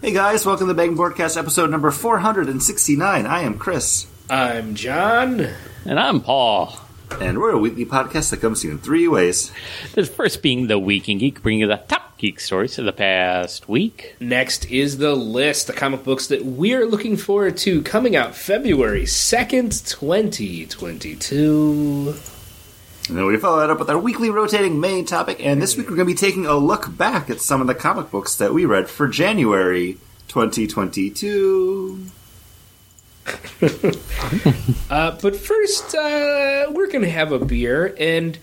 Hey guys, welcome to the Bang Broadcast episode number 469. I am Chris. I'm John. And I'm Paul. And we're a weekly podcast that comes to you in three ways. The first being the Week in Geek, bringing you the top geek stories of the past week. Next is the list, the comic books that we're looking forward to coming out February 2nd, 2022. And then we follow that up with our weekly rotating main topic. And this week we're going to be taking a look back at some of the comic books that we read for January 2022. Uh, but first, uh, we're going to have a beer. And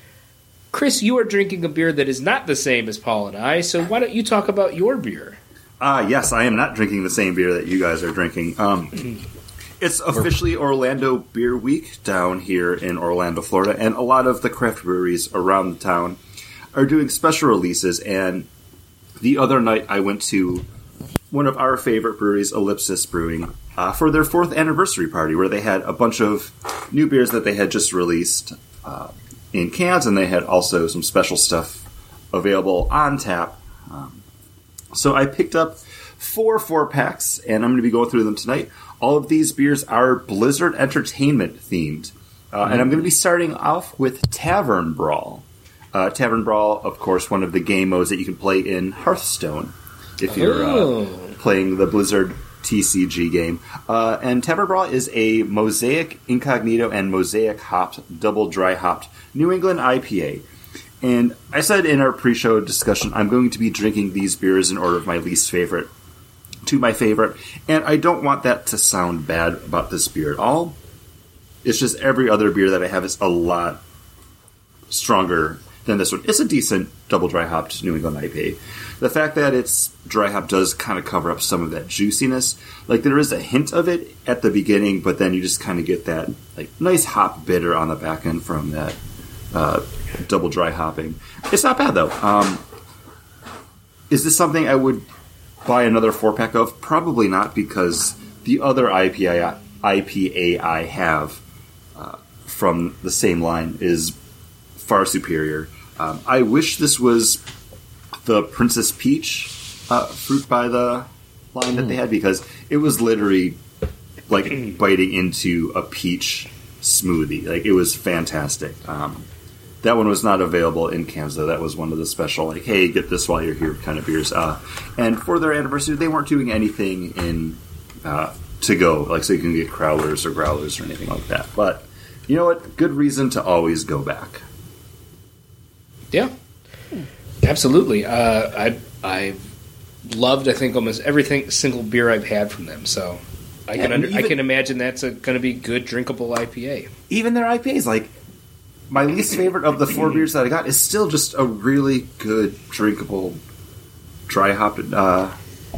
Chris, you are drinking a beer that is not the same as Paul and I. So why don't you talk about your beer? Ah, yes, I am not drinking the same beer that you guys are drinking. Um, it's officially Orlando Beer Week down here in Orlando, Florida, and a lot of the craft breweries around the town are doing special releases. And the other night, I went to one of our favorite breweries, Ellipsis Brewing, uh, for their fourth anniversary party, where they had a bunch of new beers that they had just released uh, in cans, and they had also some special stuff available on tap. Um, so I picked up four four packs, and I'm going to be going through them tonight. All of these beers are Blizzard Entertainment themed, uh, and I'm going to be starting off with Tavern Brawl. Uh, Tavern Brawl, of course, one of the game modes that you can play in Hearthstone if you're Oh. uh, playing the Blizzard TCG game. Uh, and Tavern Brawl is a Mosaic Incognito and Mosaic hopped, double dry hopped New England IPA. And I said in our pre show discussion, I'm going to be drinking these beers in order of my least favorite to my favorite. And I don't want that to sound bad about this beer at all. It's just every other beer that I have is a lot stronger than this one. It's a decent double dry hopped New England IPA. The fact that it's dry hop does kind of cover up some of that juiciness. Like there is a hint of it at the beginning, but then you just kind of get that like nice hop bitter on the back end from that uh, double dry hopping. It's not bad though. Um, is this something I would buy another four pack of? Probably not because the other IPA IPA I have uh, from the same line is far superior. Um, I wish this was the Princess Peach uh, fruit by the line that they had because it was literally like biting into a peach smoothie. Like it was fantastic. Um, that one was not available in cans though. That was one of the special like, hey, get this while you're here kind of beers. Uh, and for their anniversary, they weren't doing anything in uh, to go like so you can get crowlers or growlers or anything like that. But you know what? Good reason to always go back. Yeah, absolutely. Uh, I I loved I think almost everything single beer I've had from them. So I can under, I can imagine that's going to be good drinkable IPA. even their IPAs, like my least favorite of the four beers that I got is still just a really good drinkable dry hopped uh,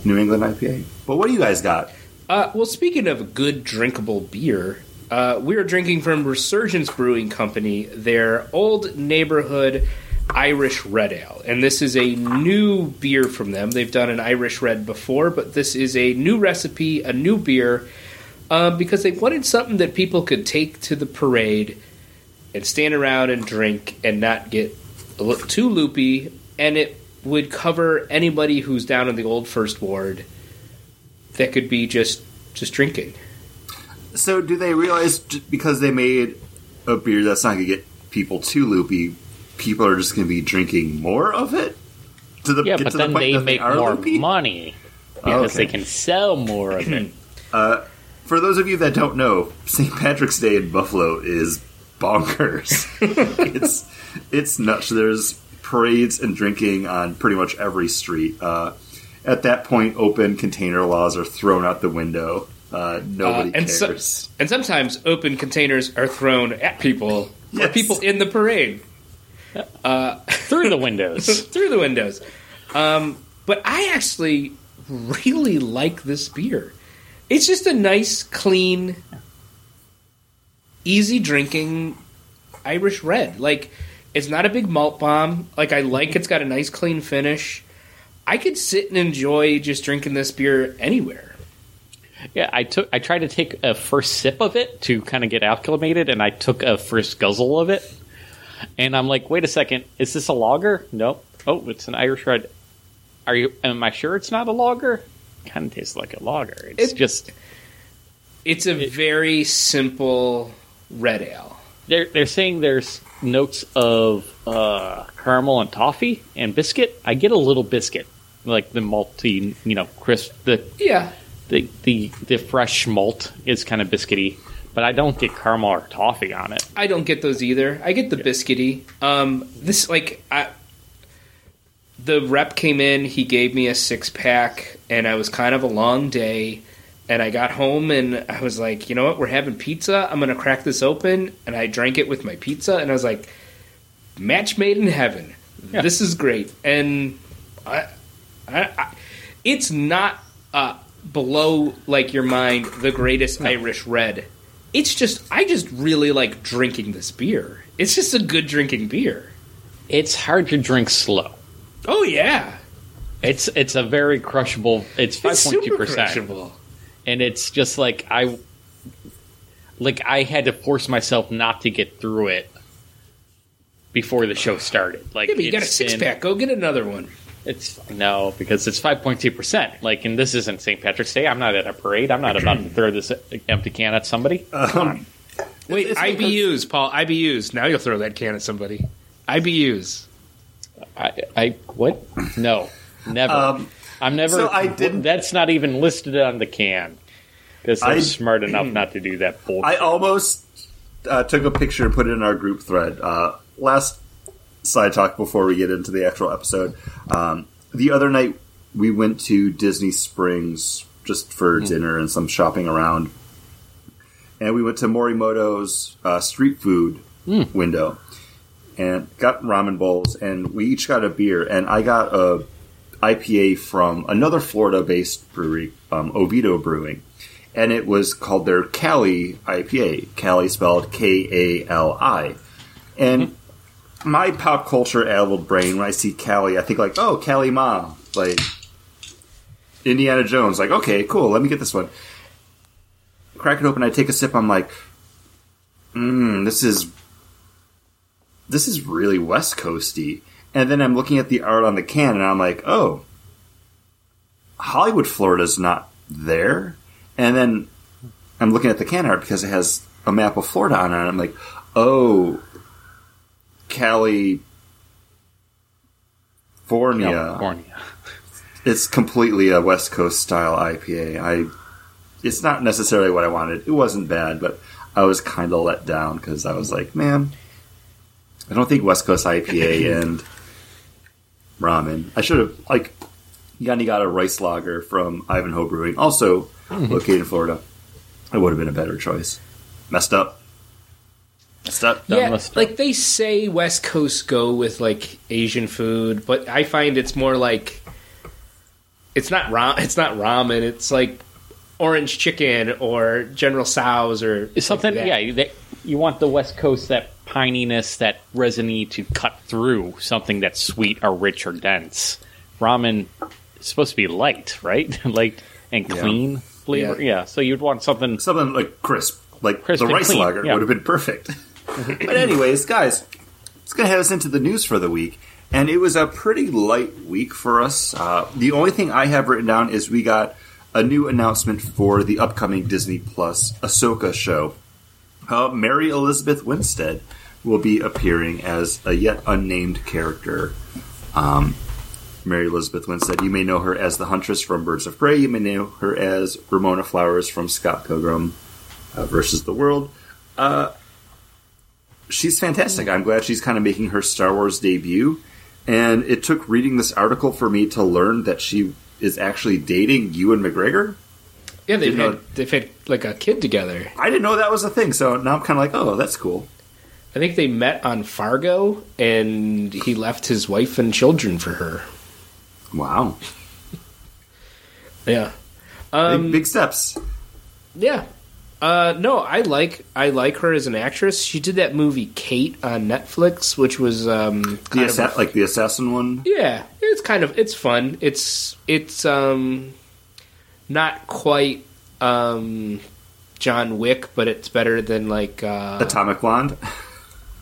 New England IPA. But what do you guys got? Uh, well, speaking of a good drinkable beer, uh, we are drinking from Resurgence Brewing Company their old neighborhood Irish Red Ale, and this is a new beer from them. They've done an Irish Red before, but this is a new recipe, a new beer, uh, because they wanted something that people could take to the parade and stand around and drink and not get a little too loopy, and it would cover anybody who's down in the old First Ward that could be just just drinking. So, do they realize because they made a beer that's not going to get people too loopy, people are just going to be drinking more of it? To the, Yeah, get but to the then point they make are more loopy? money oh, because Okay. they can sell more of it. Uh, for those of you that don't know, St. Patrick's Day in Buffalo is bonkers. it's it's nuts. There's parades and drinking on pretty much every street. Uh, at that point, open container laws are thrown out the window. Uh, nobody Uh, and so- cares. And sometimes open containers are thrown at people or people in the parade Through the windows. through the windows. Um, but I actually really like this beer. It's just a nice, clean, easy drinking Irish red. Like it's not a big malt bomb. Like I like it's got a nice clean finish. I could sit and enjoy just drinking this beer anywhere. Yeah, I took. I tried to take a first sip of it to kind of get acclimated, and I took a first guzzle of it, and I'm like, "Wait a second, is this a lager? Nope. Oh, it's an Irish red. Are you? Am I sure it's not a lager? kind of tastes like a lager. It's It- just It's a very simple red ale. they're they're saying there's notes of uh, caramel and toffee and biscuit. I get a little biscuit, like the malty, you know, crisp. The Yeah, the the, the fresh malt is kind of biscuity, but I don't get caramel or toffee on it. I don't get those either. I get the biscuity. Um, this like I, the rep came in. He gave me a six pack, and I was kind of a long day. And I got home and I was like, you know what? We're having pizza. I'm gonna crack this open, and I drank it with my pizza, and I was like, match made in heaven. Yeah. This is great, and I, I, I it's not uh, below like your mind the greatest Irish red. It's just I just really like drinking this beer. It's just a good drinking beer. It's hard to drink slow. Oh yeah, It's it's a very crushable. It's five point two percent. And it's just like I, like I had to force myself not to get through it before the show started. Like Yeah, but you got a six been- pack. Go get another one. It's no because it's five point two percent. Like, and this isn't St. Patrick's Day. I'm not at a parade. I'm not about to throw this empty can at somebody. Um, Wait, it's IBUs, Paul. IBUs. Now you'll throw that can at somebody. IBUs. I, I what? No, never. Um, I'm never. so I didn't- That's not even listed on the can because I'm I- smart enough not to do that bullshit. I almost uh, took a picture and put it in our group thread. Uh, last side talk before we get into the actual episode. Um, the other night we went to Disney Springs just for dinner and some shopping around, and we went to Morimoto's uh, street food window and got ramen bowls, and we each got a beer, and I got a IPA from another Florida-based brewery, um, Oviedo Brewing and it was called their Kali IPA. Kali spelled K A L I. And my pop culture addled brain, when I see Cali, I think like, oh, Kali Ma, like Indiana Jones. Like, okay, cool, let me get this one. Crack it open, I take a sip, I'm like, mmm, this is this is really West Coasty. And then I'm looking at the art on the can, and I'm like, oh, Hollywood, Florida's not there. And then I'm looking at the can art because it has a map of Florida on it. And I'm like, oh, Cali, Fornia. California. It's completely a West Coast style IPA. I, it's not necessarily what I wanted. It wasn't bad, but I was kind of let down because I was like, man, I don't think West Coast IPA and ramen. I should have like Yanni got a rice lager from Ivanhoe Brewing, also Mm-hmm. located in Florida. It would have been a better choice. Messed up. Messed up. Yeah, with stuff. like they say West Coast go with like Asian food, but I find it's more like it's not ram it's not ramen, it's like orange chicken or General Tso's or It's something, like that. yeah. You, that, you want the West Coast that pininess, that resiny to cut through something that's sweet or rich or dense. Ramen is supposed to be light, right? light and Yeah. Flavor. Yeah. Yeah. So you'd want something. Something like crisp, like Crisp the rice clean, lager yeah. would have been perfect. but anyways, guys, it's gonna head us into the news for the week, and it was a pretty light week for us. Uh, the only thing I have written down is we got a new announcement for the upcoming Disney Plus Ahsoka show. Uh, Mary Elizabeth Winstead will be appearing as a yet unnamed character. Um, Mary Elizabeth Winstead. You may know her as the Huntress from Birds of Prey. You may know her as Ramona Flowers from Scott Pilgrim uh, versus the World. Uh, she's fantastic. I'm glad she's kind of making her Star Wars debut. And it took reading this article for me to learn that she is actually dating Ewan McGregor. Yeah, they've You know- had they've had like a kid together. I didn't know that was a thing, so now I'm kind of like, oh, that's cool. I think they met on Fargo and he left his wife and children for her. Wow, Yeah. big, Um, big steps. Yeah. Uh, no, I like I like her as an actress. She did that movie Kate on Netflix, which was um, The assa- like the assassin one. yeah, it's kind of it's fun. It's it's um, not quite um, John Wick, but it's better than like uh, Atomic Blonde.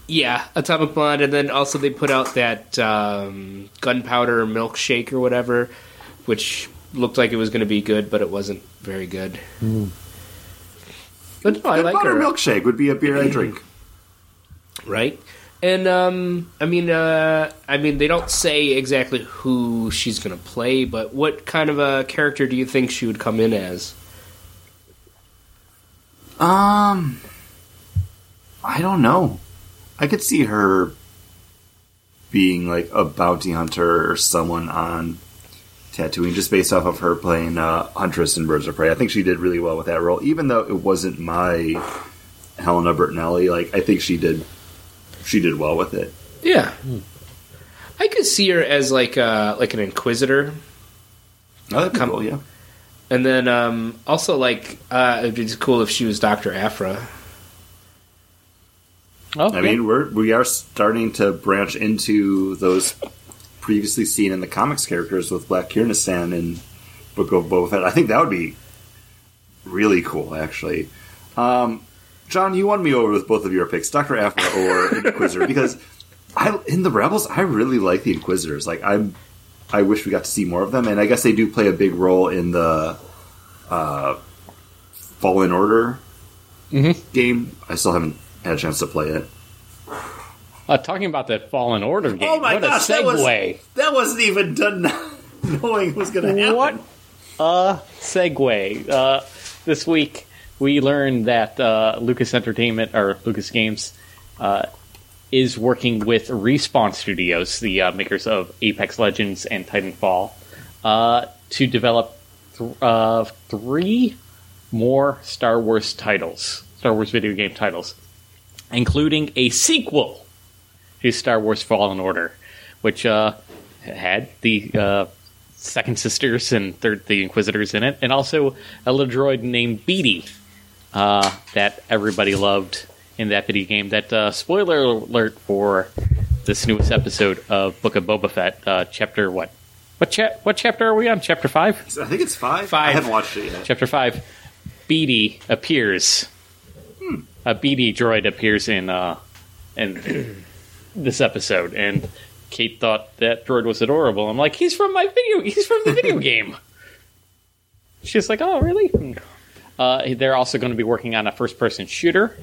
yeah, Atomic Blonde, and then also they put out that um, Gunpowder Milkshake or whatever, which looked like it was going to be good, but it wasn't very good. But no, I like her. milkshake would be a beer I drink. right? And um, I mean, uh, I mean, they don't say exactly who she's going to play, but what kind of a character do you think she would come in as? Um, I don't know. I could see her being like a bounty hunter or someone on Tatooine, just based off of her playing uh, Huntress in Birds of Prey. I think she did really well with that role, even though it wasn't my Helena Bertinelli. Like, I think she did, she did well with it. Yeah, I could see her as like uh, like an inquisitor, Oh, that'd be cool, yeah. and then um, also like uh, it'd be cool if she was Doctor Aphra. Oh, I mean, we're we are starting to branch into those previously seen in the comics characters with Black Krrsantan and Book of Boba Fett. I think that would be really cool, actually. Um, John, you won me over with both of your picks, Doctor Aphra or Inquisitor, because I in the Rebels I really like the Inquisitors. Like I'm, I wish we got to see more of them, and I guess they do play a big role in the uh, Fallen Order game. I still haven't had a chance to play it. uh, talking about that Fallen Order game. Oh my what gosh, a that was- segue! That wasn't even done knowing what was going to happen. What a segue! Uh, this week we learned that uh, Lucas Entertainment or Lucas Games uh, is working with Respawn Studios, the uh, makers of Apex Legends and Titanfall, uh, to develop th- uh, three more Star Wars titles, Star Wars video game titles, including a sequel to Star Wars Fallen Order, which uh, had the uh, Second Sisters and third the Inquisitors in it, and also a little droid named BD uh, that everybody loved in that video game. That uh, spoiler alert for this newest episode of Book of Boba Fett, uh, chapter what? What chap? What chapter are we on? Chapter five. I think it's five. Five. I haven't watched it yet. Chapter five. BD appears. A BD droid appears in uh, in this episode, and Kate thought that droid was adorable. I'm like, he's from my video. He's from the video game. She's like, oh, really? Uh, they're also going to be working on a first-person shooter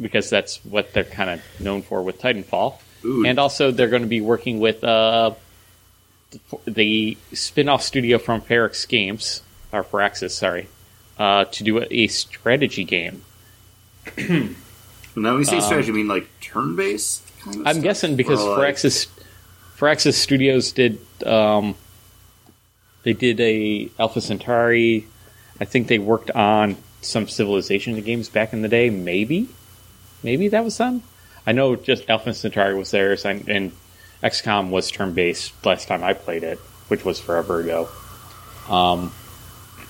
because that's what they're kind of known for with Titanfall. Ooh. And also, they're going to be working with uh, the spin-off studio from Ferox Games, or Firaxis, sorry, uh, to do a, a strategy game. Now, when you say strategy, you mean like turn based? Kind of Um, I'm stuff? guessing because Or, like- Firaxis, Firaxis Studios did um, they did a Alpha Centauri. I think they worked on some Civilization games back in the day. Maybe, maybe that was them. I know just Alpha Centauri was theirs, and, and XCOM was turn based last time I played it, which was forever ago. Um,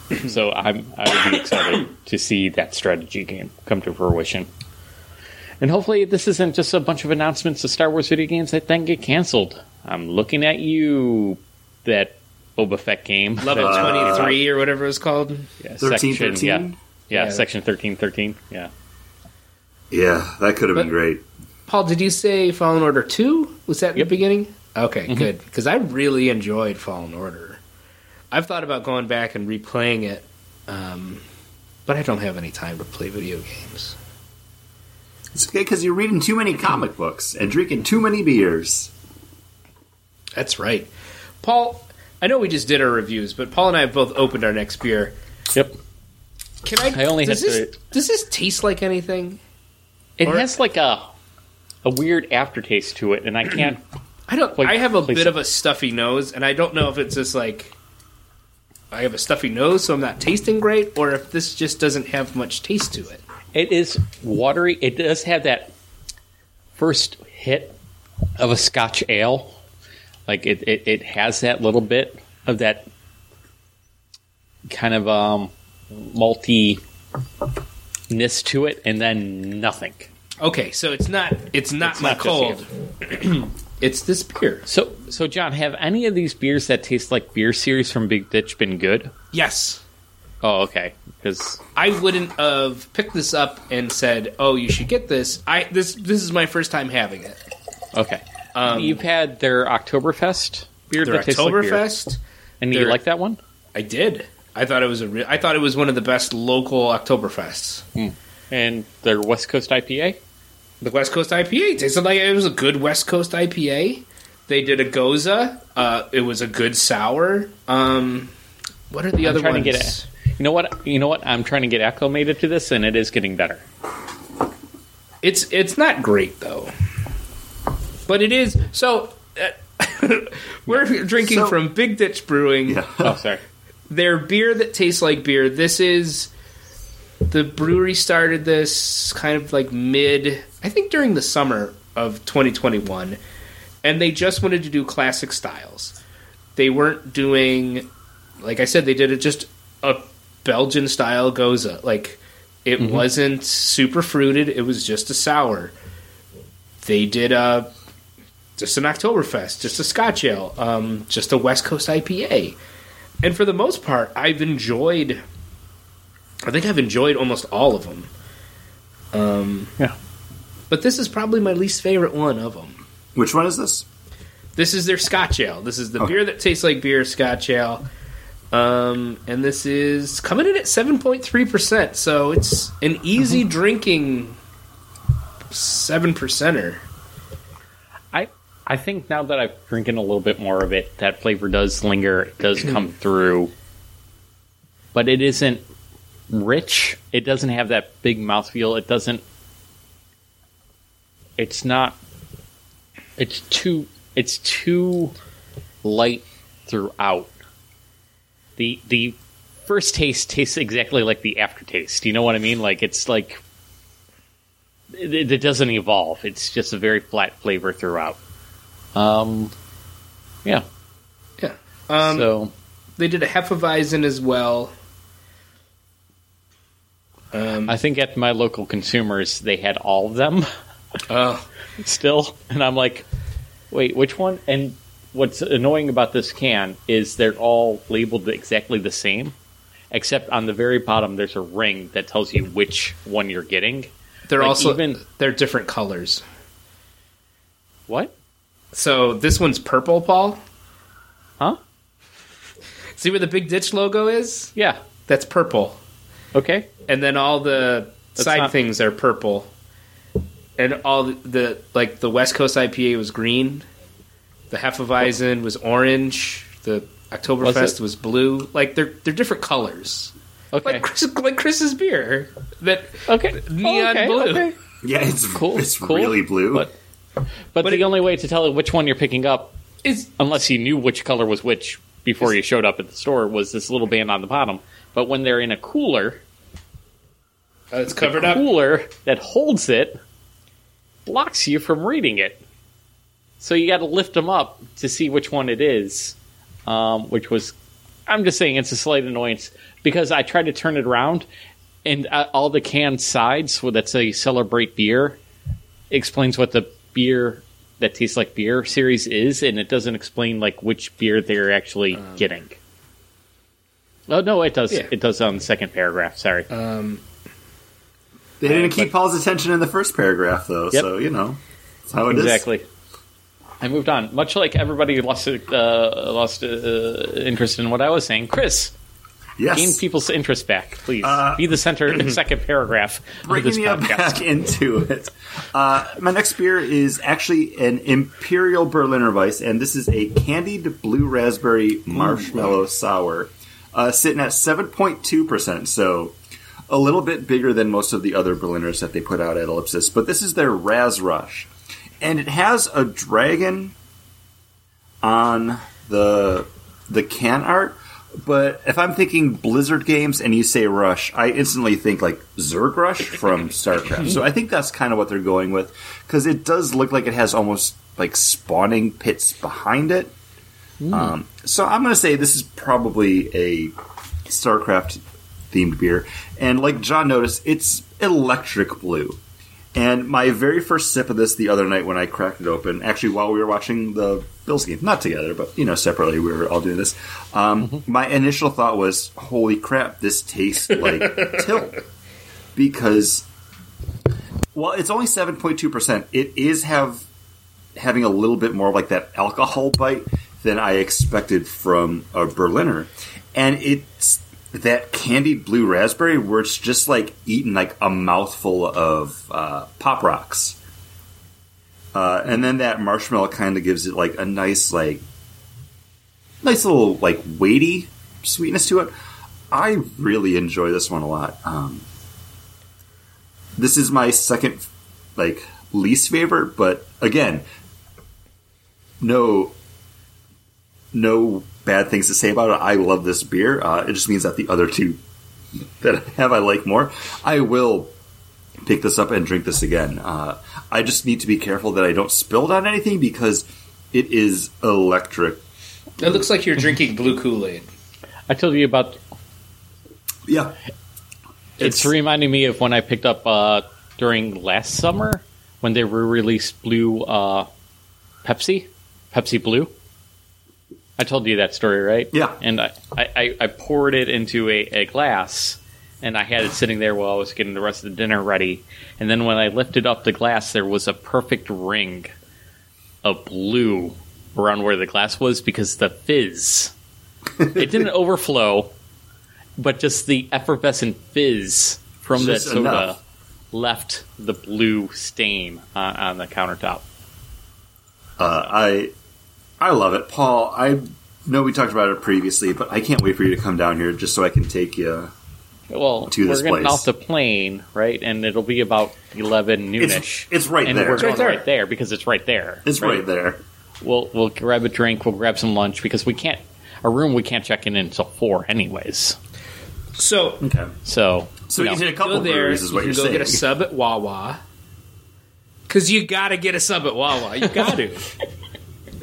so I'm I would be excited to see that strategy game come to fruition. And hopefully, this isn't just a bunch of announcements of Star Wars video games that then get canceled. I'm looking at you, that Boba Fett game. Level That- uh, twenty three or whatever it was called. yeah, 13, section, 13? Yeah, yeah, Yeah. section thirteen, thirteen. Yeah, Yeah, that could have been great. Paul, did you say Fallen Order two? Was that in Yep. the beginning? Okay, mm-hmm. good. Because I really enjoyed Fallen Order. I've thought about going back and replaying it, um, but I don't have any time to play video games. It's okay because you're reading too many comic books and drinking too many beers. That's right, Paul. I know we just did our reviews, but Paul and I have both opened our next beer. yep. Can I? I only does had this, to- Does this taste like anything? It Or- has like a a weird aftertaste to it, and I can't. I don't. I have a please- bit of a stuffy nose, and I don't know if it's just like I have a stuffy nose, so I'm not tasting great, or if this just doesn't have much taste to it. It is watery. It does have that first hit of a Scotch ale. Like it, it, it has that little bit of that kind of um, malty ness to it, and then nothing. Okay, so it's not. It's not It's my not cold. it's this beer. So, so John, have any of these beers that taste like beer series from Big Ditch been good? Yes, Oh, okay. Because I wouldn't have picked this up and said, "Oh, you should get this." I this this is my first time having it. okay, Um, you've had their Oktoberfest beer Their that tastes like beer. Oktoberfest. And you like that one? I did. I thought it was a. Re- I thought it was one of the best local Oktoberfests. And their West Coast IPA? The West Coast IPA tasted like it was a good West Coast IPA. They did a Gose. Uh, it was a good sour. Um, what are the I'm other trying ones? to get it. You know what? You know what? I'm trying to get acclimated to this, and it is getting better. It's it's not great though, but it is. So uh, we're drinking So- from Big Ditch Brewing. Yeah. Oh, sorry. Their beer that tastes like beer. This is the brewery started this kind of like mid. I think during the summer of 2021, and they just wanted to do classic styles. They weren't doing, like I said, they did it just a Belgian style gose. Like it wasn't super fruited. It was just a sour. They did a just an Oktoberfest, just a Scotch ale, um, just a West Coast IPA, and for the most part, I've enjoyed. I think I've enjoyed almost all of them. Um, Yeah. But this is probably my least favorite one of them. Which one is this? This is their Scotch ale. This is the Okay. beer that tastes like beer, Scotch ale. Um, and this is coming in at 7.3%. So it's an easy drinking 7 percenter. I I think now that I've drinking a little bit more of it, that flavor does linger. It does come through, but it isn't rich. It doesn't have that big mouthfeel. It doesn't. It's not. It's too. It's too light throughout. The the first taste tastes exactly like the aftertaste. You know what I mean? Like it's like it, it doesn't evolve. It's just a very flat flavor throughout. Um, yeah. Yeah. Um, so they did a Hefeweizen as well. Um, I think at my local consumers they had all of them oh, still, and I'm like, wait, which one? And what's annoying about this can is they're all labeled exactly the same, except on the very bottom there's a ring that tells you which one you're getting. they're Like, also even- they're different colors. What? So this one's purple, Paul. Huh? See where the big ditch logo is? Yeah. That's purple. Okay. and then all the That's side not- things are purple, and all the, the like the West Coast IPA was green, the Hefeweizen was orange, the Oktoberfest it? was, blue. Like they're they're different colors, Okay. like Chris, like Chris's beer that okay. neon okay, blue. okay. Yeah, it's Cool, It's cool, really blue. But but, But the it- only way to tell which one you're picking up is unless you knew which color was which before you showed up at the store, was this little band on the bottom. But when they're in a cooler, uh, it's covered the up. cooler that holds it blocks you from reading it. So you got to lift them up to see which one it is. Um, which was, I'm just saying, it's a slight annoyance because I tried to turn it around, and uh, all the can sides well, that say "Celebrate Beer" explains what the beer that tastes like beer series is, and it doesn't explain like which beer they're actually getting. Oh no, it does. Yeah. It does on the second paragraph. Sorry. Um, they didn't keep Paul's attention in the first paragraph, though. Yep. So you know, that's how it is. exactly. I moved on. Much like everybody lost uh, lost uh, interest in what I was saying. Chris, Yes. gain people's interest back, please. Uh, Be the center second paragraph of Bringing this me podcast. back into it. Uh, my next beer is actually an Imperial Berliner Weiss, and this is a candied blue raspberry marshmallow sour, uh, sitting at 7.2%. So a little bit bigger than most of the other Berliners that they put out at Ellipsis. But this is their Raz Rush. And it has a dragon on the the can art. But if I'm thinking Blizzard games and you say Rush, I instantly think like Zerg Rush from StarCraft. So I think that's kind of what they're going with because it does look like it has almost like spawning pits behind it. Um, so I'm going to say this is probably a StarCraft themed beer. And like John noticed, it's electric blue. And my very first sip of this the other night when I cracked it open, actually while we were watching the Bills game, not together, but you know separately, we were all doing this. Um, My initial thought was, "Holy crap, this tastes like Tilt," because well, it's only seven point two percent. It is have having a little bit more of like that alcohol bite than I expected from a Berliner, and it's that candied blue raspberry where it's just like eating like a mouthful of uh, pop rocks, uh, and then that marshmallow kind of gives it like a nice like nice little like weighty sweetness to it. I really enjoy this one a lot. Um, this is my second like least favorite, but again, no no bad things to say about it. I love this beer. Uh, it just means that the other two that I have I like more. I will pick this up and drink this again. Uh, I just need to be careful that I don't spill it on anything because it is electric. It looks like you're drinking blue Kool Aid. I told you about. Yeah, It's, reminding me of when I picked up uh, during last summer when they re-released Blue uh, Pepsi, Pepsi Blue. I told you that story, right? Yeah. And I, I, I- poured it into a, a glass, and I had it sitting there while I was getting the rest of the dinner ready. And then when I lifted up the glass, there was a perfect ring of blue around where the glass was because the fizz. it didn't overflow, but just the effervescent fizz from that Just soda enough. left the blue stain on, on the countertop. Uh, I I love it, Paul. I know we talked about it previously, but I can't wait for you to come down here just so I can take you. Well, To we're this getting place. off the plane, right? And it'll be about eleven noonish. it's right and there. we're It's going right there. right there because it's right there. It's right there. We'll we'll grab a drink. We'll grab some lunch because we can't a room we can't check in until four anyways. So Okay. So So you you can hit a couple go there. breweries, is You what can you're go saying. get a sub at Wawa. Because you got to get a sub at Wawa. You got to.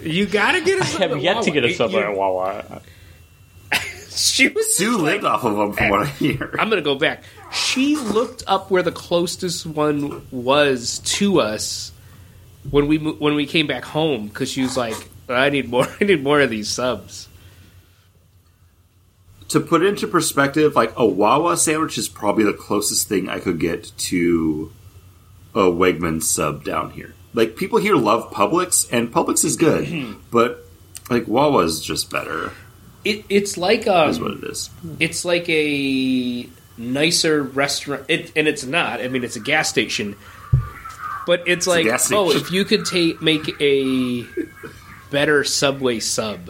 you got to get a I sub have yet Wawa. to get a sub You- at Wawa. She was Sue just lived like, off of them, from what I hear. I'm going to go back. She looked up where the closest one was to us when we when we came back home because she was like, "I need more. I need more of these subs." to put it into perspective, like a Wawa sandwich is probably the closest thing I could get to a Wegman sub down here. Like people here love Publix, and Publix is good, mm-hmm. but like Wawa is just better. It, it's like um, Is what it is. it's like a nicer restaurant it, and it's not i mean it's a gas station but it's, a like oh if you could take make a better subway sub.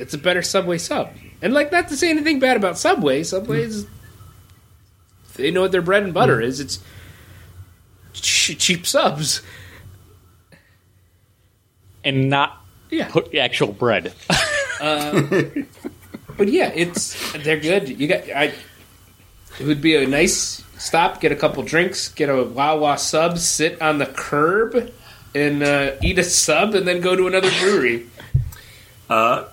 It's a better subway sub. And like not to say anything bad about subway. Subways mm-hmm. they know what their bread and butter mm-hmm. is. It's ch- cheap subs and not yeah put actual bread. But yeah, it's they're good. You got I. It would be a nice stop. Get a couple drinks. Get a Wawa sub. Sit on the curb and uh, eat a sub, and then go to another brewery. Uh,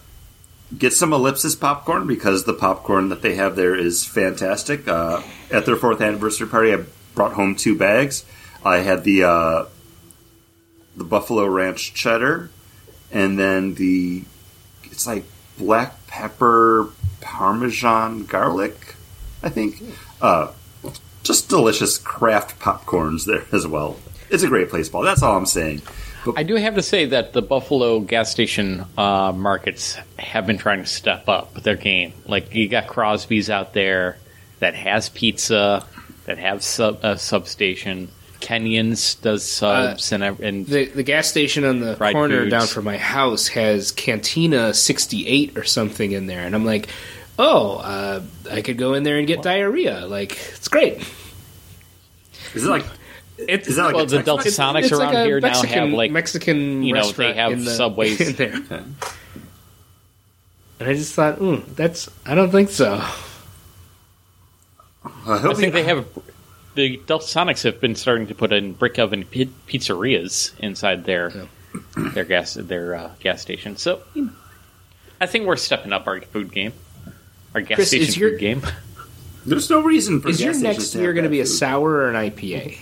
Get some Ellipsis popcorn because the popcorn that they have there is fantastic. Uh, at their fourth anniversary party, I brought home two bags. I had the uh, the Buffalo Ranch cheddar, and then the it's like black pepper Parmesan garlic. I think. Uh, just delicious craft popcorns there as well. It's a great place, Paul. That's all I'm saying. I do have to say that the Buffalo gas station uh, markets have been trying to step up their game. Like you got Crosby's out there that has pizza, that have sub uh, substation. Kenyon's does subs and and The the gas station on the corner foods. down from my house has Cantina sixty eight or something in there, and I'm like, oh, uh, I could go in there and get diarrhea. Like it's great. Is it like It's Is that like well, a the Tex- Delta It's- Sonics it's around like a here now Mexican, have like Mexican you know, they have in the, Subways. in there. And I just thought, mm, that's. I don't think so. I hope I think they have the Delta Sonics have been starting to put in brick oven pi- pizzerias inside their their gas their uh, gas station. So you know, I think we're stepping up our food game, our gas Chris, station is your- food game. There's no reason for Is your gas stations next beer going to bad be a food. sour or an IPA?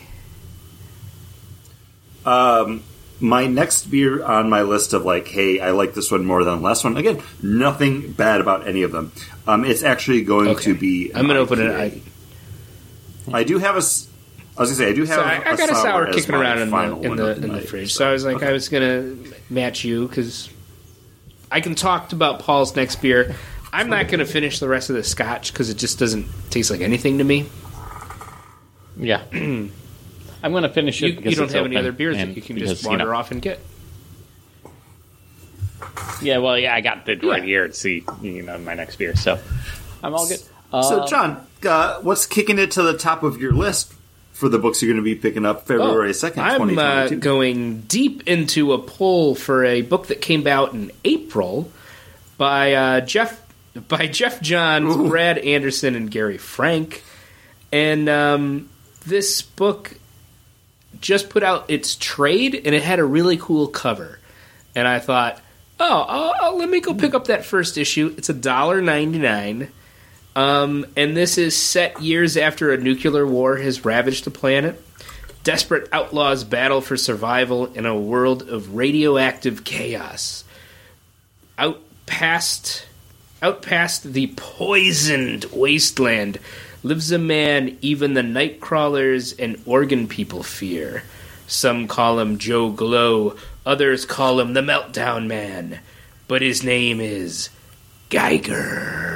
Um, my next beer on my list of like, hey, I like this one more than the last one. Again, nothing bad about any of them. Um, it's actually going Okay. to be. I'm going to open it. IPA. I, I do have a. I was gonna say I do have. so I, I got a sour as kicking around in final the in the in the fridge. So I was like, I was going to match you because I can talk about Paul's next beer. I'm not going to finish the rest of the scotch because it just doesn't taste like anything to me. Yeah. I'm going to finish it You, because you don't it's have any other beers that you can because, just wander know, off and get. Yeah, well, yeah, I got it right Yeah. here to see you know my next beer, so I'm all good. Uh, So, John, uh, what's kicking it to the top of your list for the books you're going to be picking up February second, Oh, I'm uh, going deep into a poll for a book that came out in April by uh, Jeff by Geoff Johns, Ooh. Brad Anderson, and Gary Frank. And um, this book just put out its trade, and it had a really cool cover. And I thought, oh, I'll, I'll- let me go pick up that first issue. It's a dollar ninety nine. Um, and this is set years after a nuclear war has ravaged the planet. Desperate outlaws battle for survival in a world of radioactive chaos. Out past, out past the poisoned wasteland lives a man even the night crawlers and organ people fear. Some call him Joe Glow, others call him the Meltdown Man, but his name is Geiger.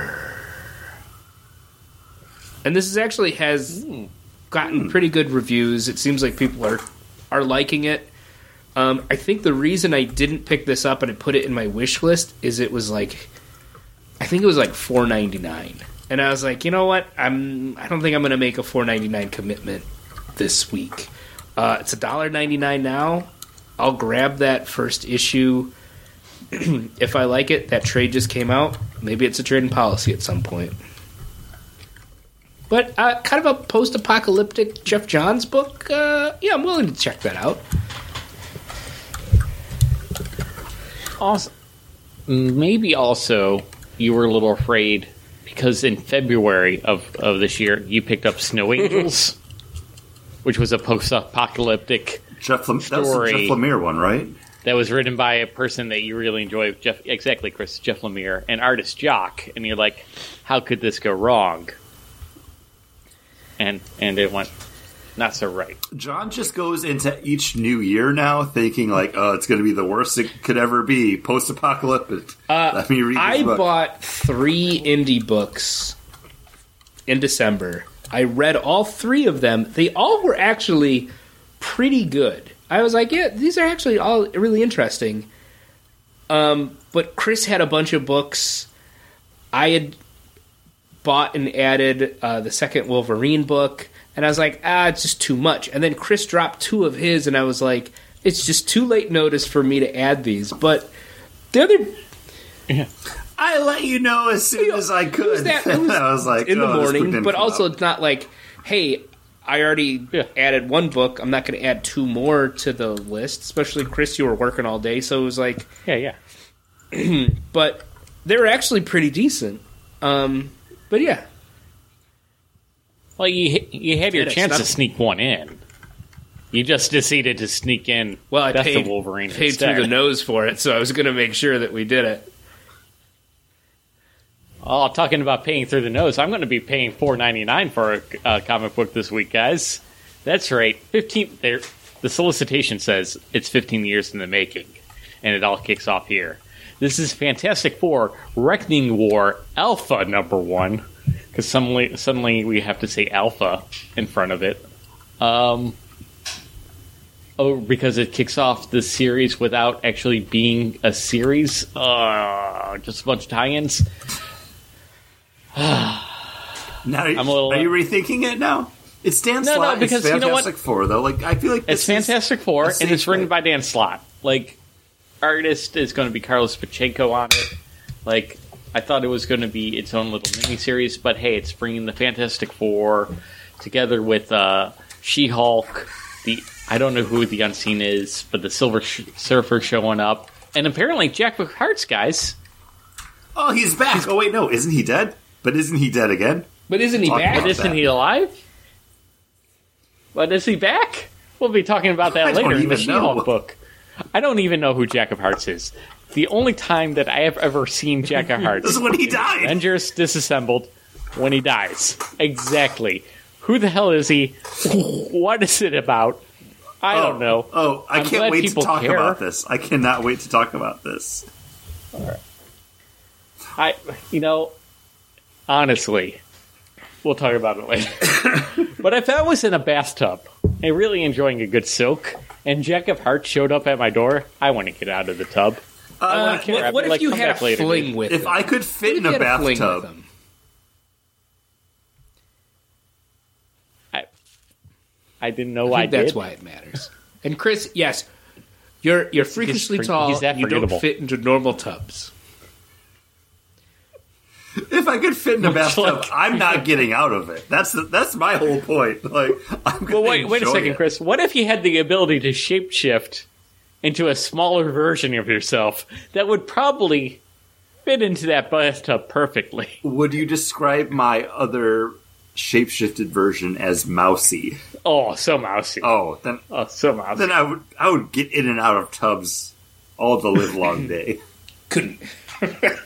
And this is actually has gotten pretty good reviews. It seems like people are are liking it. Um, I think the reason I didn't pick this up and I put it in my wish list is it was like, I think it was like four ninety nine, and I was like, you know what, I'm I don't think I'm going to make a four ninety nine commitment this week. Uh, it's a dollar ninety nine now. I'll grab that first issue if I like it. That trade just came out. Maybe it's a trading policy at some point. But uh, kind of a post-apocalyptic Geoff Johns book. Uh, yeah, I'm willing to check that out. Also, maybe also you were a little afraid because in February of, of this year you picked up Snow Angels, which was a post-apocalyptic Jeff, Lam- that was the story. Jeff Lemire one, right? that was written by a person that you really enjoy, Jeff. Exactly, Chris Jeff Lemire, and artist Jock, and you're like, how could this go wrong? And and it went not so right. John just goes into each new year now thinking like, "Oh, it's going to be the worst it could ever be, post-apocalyptic." Let me read I book. bought three indie books in December. I read all three of them. They all were actually pretty good. I was like, yeah, these are actually all really interesting. Um, but Chris had a bunch of books. I had bought and added uh, the second Wolverine book, and I was like, ah, it's just too much. And then Chris dropped two of his, and I was like, it's just too late notice for me to add these. But the other yeah. I let you know as soon as I could. Was that- was I was like, in the "Oh, this book morning, but also out." it's not like, hey, I already Yeah. added one book. I'm not going to add two more to the list. Especially Chris, you were working all day, so it was like, Yeah, yeah. but they were actually pretty decent. Um, but yeah, Well, you you had your Finished. chance to sneak one in. You just decided to sneak in. well, I Death paid, of Wolverine paid instead. through the nose for it, so I was going to make sure that we did it. Oh, talking about paying through the nose, I'm going to be paying four ninety nine for a uh, comic book this week, guys. That's right, fifteen. There, the solicitation says it's fifteen years in the making, and it all kicks off here. This is Fantastic Four: Reckoning War Alpha number one, because suddenly, suddenly we have to say Alpha in front of it. Um, oh, because it kicks off the series without actually being a series. Uh, just a bunch of tie-ins. Now, I'm a little- are you rethinking it now? It's Dan No, no, because it's you know what? Fantastic Four, though. Like, I feel like It's Fantastic Four, and it's written by Dan Slott. Like, artist is going to be Carlos Pachenko on it. Like, I thought it was going to be its own little mini series, but hey, it's bringing the Fantastic Four together with uh, She-Hulk. The I don't know who the Unseen is, but the Silver Sh- Surfer showing up, and apparently Jack Hearts guys. Oh, he's back. oh wait, no, isn't he dead? But isn't he dead again? But isn't he Talk back? But isn't that. he alive? But is he back? We'll be talking about that I later in the. She-Hulk book. I don't even know who Jack of Hearts is. The only time that I have ever seen Jack of Hearts This is when he died. Avengers Disassembled when he dies. Exactly. Who the hell is he? What is it about? I don't oh. know. Oh, I I'm can't wait to talk care. about this. I cannot wait to talk about this. I, you know, honestly, we'll talk about it later. but if I was in a bathtub and really enjoying a good soak, and Jack of Hearts showed up at my door, I want to get out of the tub. I Uh, wouldn't care. what what if like, you "Come had a back later, fling dude." with If him? I could fit in a if you had fling with bathtub. I, I didn't know I I, think that's did. why it matters. And Chris, yes, you're you're freakishly for- tall. he's that you don't fit into normal tubs. If I could fit in a bathtub, like- I'm not getting out of it. That's the, that's my whole point. Like, I'm Well, gonna wait, wait a second, it. Chris. What if you had the ability to shapeshift into a smaller version of yourself that would probably fit into that bathtub perfectly? Would you describe my other shapeshifted version as mousy? Oh, so mousy. Oh, then Oh, so mousy. then I would I would get in and out of tubs all the live long day. Couldn't.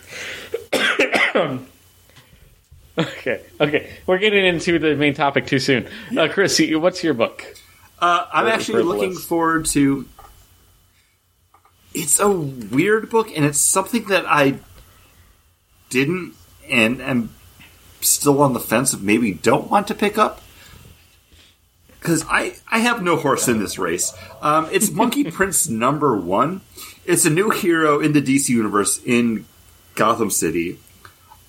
Okay, okay. We're getting into the main topic too soon. Uh, Chris, what's your book? Uh, I'm For- actually looking list. forward to. It's a weird book, and it's something that I didn't and am still on the fence of maybe don't want to pick up. Because I, I have no horse in this race. Um, it's Monkey Prince number one. It's a new hero in the DC universe in Gotham City.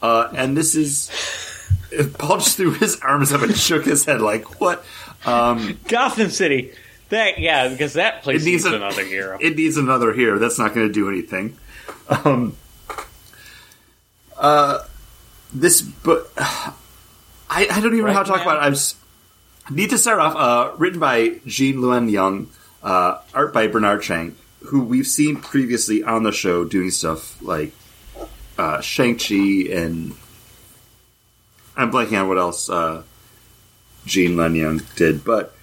Uh, and this is. Paul just threw his arms up and shook his head like, what? Um, Gotham City. That yeah, because that place needs needs a- another hero. it needs another hero. That's not going to do anything. Um, uh, this, but I, I don't even know how to talk Right, about it. I just need to start off. Uh, written by Gene Luen Yang, uh, art by Bernard Chang, who we've seen previously on the show doing stuff like uh, Shang Chi and I'm blanking on what else uh, Luen Yang did, but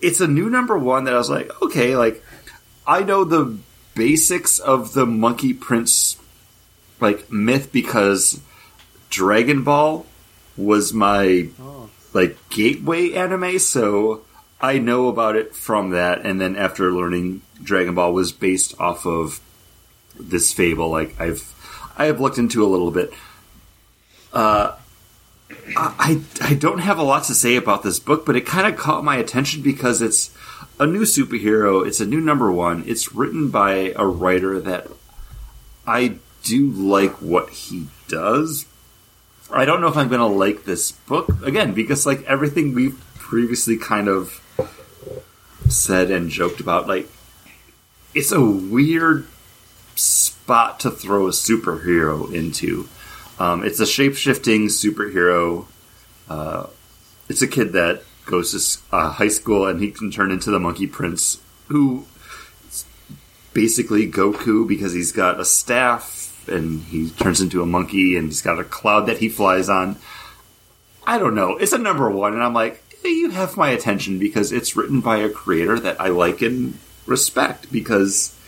it's a new number one that I was like, okay, like I know the basics of the Monkey Prince like myth because Dragon Ball was my like gateway anime, so I know about it from that. And then after learning Dragon Ball was based off of this fable, like I've I have looked into a little bit. Uh, I I don't have a lot to say about this book, but it kind of caught my attention because it's a new superhero. It's a new number one. It's written by a writer that I do like what he does. I don't know if I'm going to like this book again because like everything we've previously kind of said and joked about, like it's a weird spot to throw a superhero into. Um, it's a shape shifting superhero. Uh, it's a kid that goes to uh, high school and he can turn into the Monkey Prince, who is basically Goku because he's got a staff and he turns into a monkey and he's got a cloud that he flies on. I don't know. It's a number one, and I'm like, you have my attention because it's written by a creator that I like and respect. Because,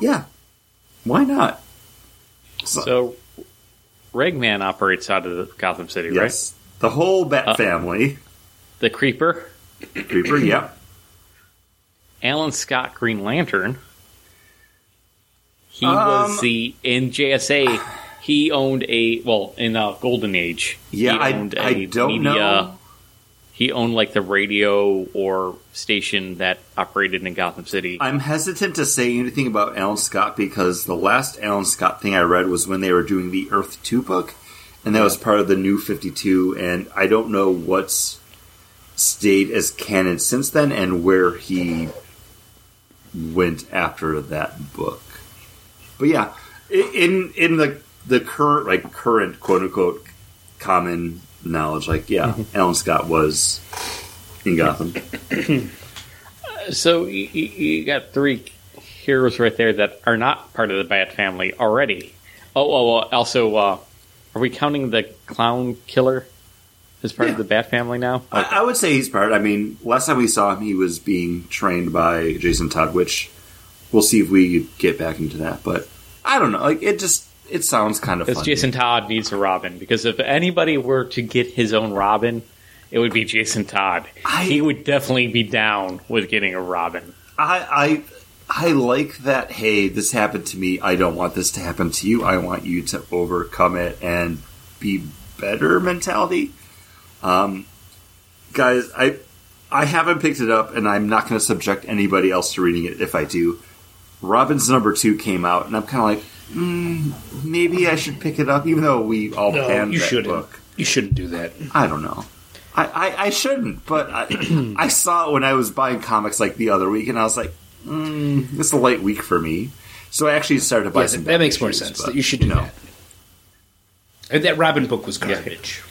yeah, why not? So, Ragman operates out of Gotham City, right? The whole Bat Uh, family. The Creeper, Creeper, yeah. Alan Scott, Green Lantern. He Um, was the in JSA. He owned a well in the Golden Age. Yeah, I, a I don't media- know. He owned like the radio or station that operated in Gotham City. I'm hesitant to say anything about Alan Scott because the last Alan Scott thing I read was when they were doing the Earth 2 book, and that was part of the new 52, and I don't know what's stayed as canon since then and where he went after that book. But yeah, in in the the current like current quote unquote common knowledge, like yeah, Alan Scott was in Gotham. So you, you you got three heroes right there that are not part of the Bat family already. Oh, oh well, also, uh, are we counting the Clown Killer as part Yeah. of the Bat family now? I, I would say he's part. I mean, last time we saw him, he was being trained by Jason Todd, which we'll see if we get back into that. But I don't know. Like it just it sounds kind of Because. Jason Todd needs a Robin. Because if anybody were to get his own Robin, it would be Jason Todd. I- he would definitely be down with getting a Robin. I, I I like that. Hey, this happened to me. I don't want this to happen to you. I want you to overcome it and be better mentality. Um, guys, I I haven't picked it up, and I'm not going to subject anybody else to reading it if I do. Robin's number two came out, and I'm kind of like, mm, maybe I should pick it up, even though we all No, panned you that shouldn't. book. You shouldn't do that. I don't know. I, I, I shouldn't, but I, I saw it when I was buying comics like the other week, and I was like, mm, it's a light week for me. So I actually started to buy Yeah, some. that makes more issues, sense. but, That you should do know. that. That Robin book was garbage.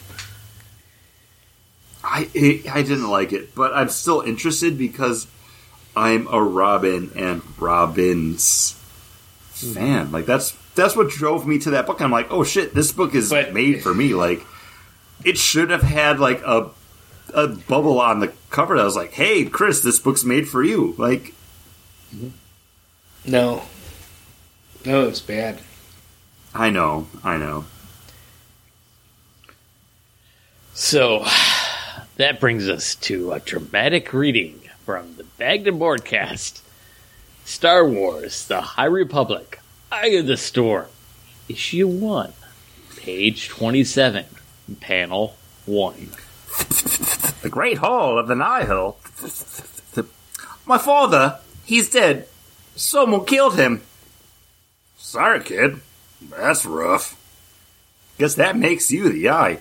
I it, I didn't like it, but I'm still interested because I'm a Robin and Robin's fan. Like that's that's what drove me to that book. I'm like, oh shit, this book is But- made for me. Like it should have had like a a bubble on the cover that was like, hey, Chris, this book's made for you. Like No. No, it's bad. I know, I know. So that brings us to a dramatic reading from the Bagden Broadcast Star Wars The High Republic Eye of the Storm, Issue 1, page 27, panel 1. The Great Hall of the Nihil. My father, he's dead. Someone killed him. Sorry, kid. That's rough. Guess that makes you the eye.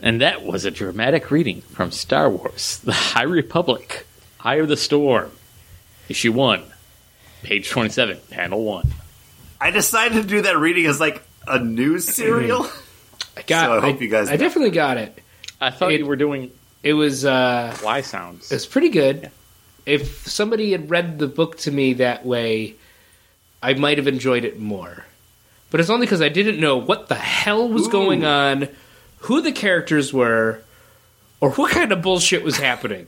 And that was a dramatic reading from Star Wars The High Republic Eye of the Storm, Issue 1, page 27, panel 1. I decided to do that reading as like a news serial. I got. So I hope you guys I definitely got it. I thought It- you were doing It was. uh Y sounds. It was pretty good. If somebody had read the book to me that way, I might have enjoyed it more. But it's only because I didn't know what the hell was Ooh. going on, who the characters were, or what kind of bullshit was happening.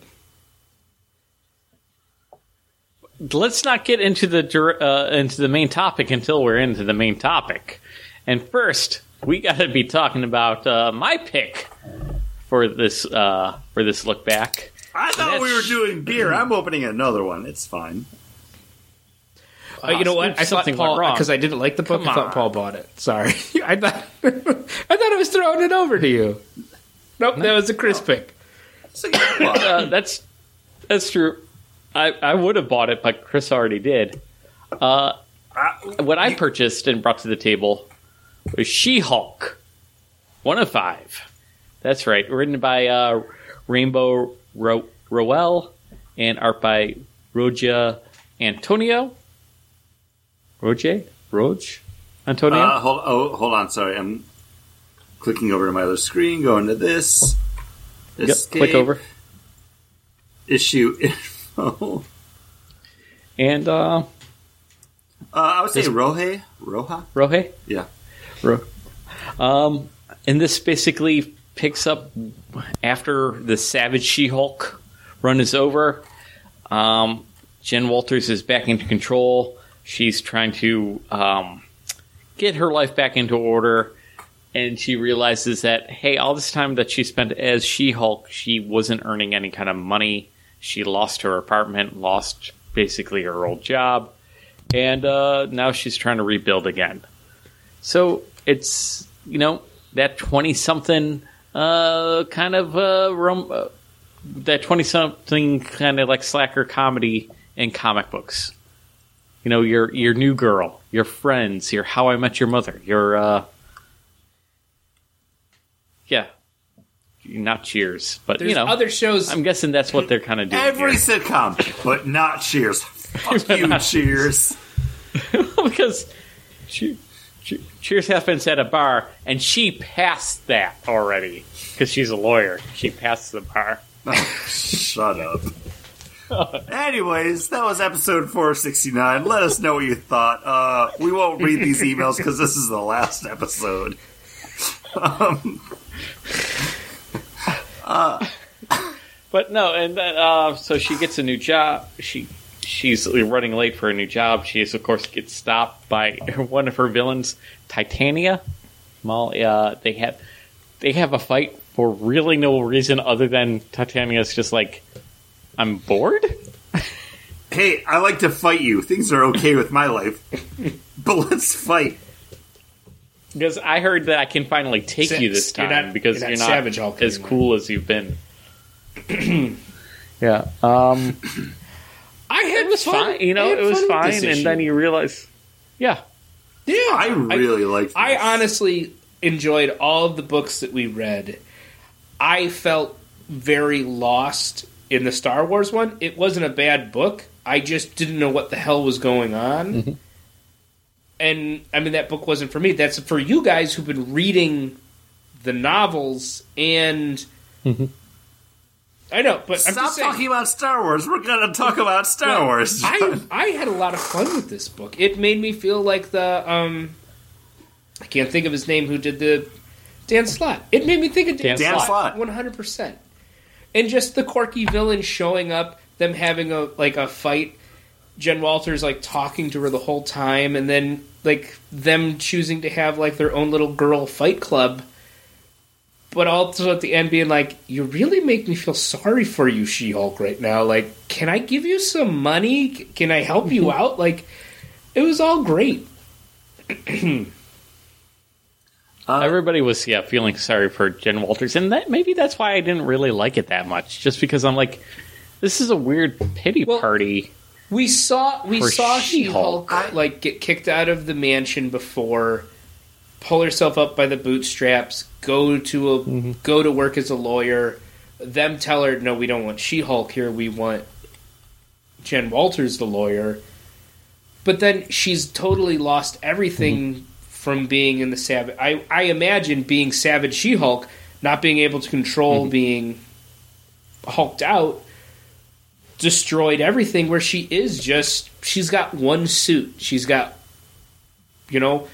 Let's not get into the uh, into the main topic until we're into the main topic. And first, we got to be talking about uh, my pick for this uh, for this look back. I thought we were doing beer. I'm opening another one. It's fine. Uh, you know what? I thought Something went Paul because I didn't like the book. Come I thought on. Paul bought it. Sorry, I thought I thought I was throwing it over to you. Nope, that was a Chris pick. So, yeah, Uh, that's that's true. I, I would have bought it, but Chris already did. Uh, what I purchased and brought to the table was She Hulk, one of five. That's right, written by uh, Rainbow Ro- Rowell and art by Roja Antonio. Roje? Roge? Antonio? uh, hold, oh, hold on. Sorry, I'm clicking over to my other screen. Going to this. yep, click over. Issue And uh, Uh, I would say Rohe. Roha. Rohe? Yeah. Ro- Um, and this basically picks up after the Savage She-Hulk run is over. Um, Jen Walters is back into control. She's trying to um, get her life back into order, and she realizes that hey, all this time that she spent as She-Hulk, she wasn't earning any kind of money. She lost her apartment, lost basically her old job, and uh, now she's trying to rebuild again. So it's you know that twenty something uh, kind of uh, rom- uh, that twenty something kind of like slacker comedy in comic books. You know your your new girl, your friends, your How I Met Your Mother, your uh, yeah, not Cheers, but There's you know other shows. I'm guessing that's what they're kind of doing. Every here. sitcom, but not Cheers. Fuck you, Cheers. because she, she, Cheers happens at a bar, and she passed that already because she's a lawyer. She passed the bar. Oh, shut up. Anyways, that was episode 469. Let us know what you thought. Uh, we won't read these emails because this is the last episode. Um, But no, and then uh, so she gets a new job. She she's running late for a new job. She is, of course, gets stopped by one of her villains, Titania. Well, uh, they have they have a fight for really no reason other than Titania's just like, I'm bored. hey, I like to fight you. Things are okay with my life, but let's fight. Because I heard that I can finally take Six. you this You're time not- because you're you're not not, Savage Hulk as anymore. cool as you've been. yeah. Um, I had it was fine. You know, it was fine, and then you realize, yeah, yeah, I really like. I honestly enjoyed all of the books that we read. I felt very lost in the Star Wars one. It wasn't a bad book. I just didn't know what the hell was going on. And I mean, that book wasn't for me. That's for you guys who've been reading the novels and. I know, but I'm Stop just saying, talking about Star Wars. We're gonna talk about Star Wars. I I had a lot of fun with this book. It made me feel like the um, I can't think of his name who did the Dan Slott. It made me think of Dan, Dan Dan Slott. one hundred percent. And just the quirky villain showing up, them having a like a fight. Jen Walters like talking to her the whole time, and then like them choosing to have like their own little girl fight club. But also at the end being like, you really make me feel sorry for you, She Hulk, right now. Like, can I give you some money? Can I help you mm-hmm. out? Like, it was all great. Uh, everybody was yeah feeling sorry for Jen Walters, and that maybe that's why I didn't really like it that much, just because I'm like, this is a weird pity Well- party. We saw we saw She She-Hulk. Hulk like get kicked out of the mansion before, pull herself up by the bootstraps, go to a mm-hmm. go to work as a lawyer. Them tell her, no, we don't want She Hulk here. We want Jen Walters, the lawyer. But then she's totally lost everything mm-hmm. from being in the savage. I I imagine being Savage She Hulk, not being able to control mm-hmm. being hulked out destroyed everything where she is just she's got one suit she's got you know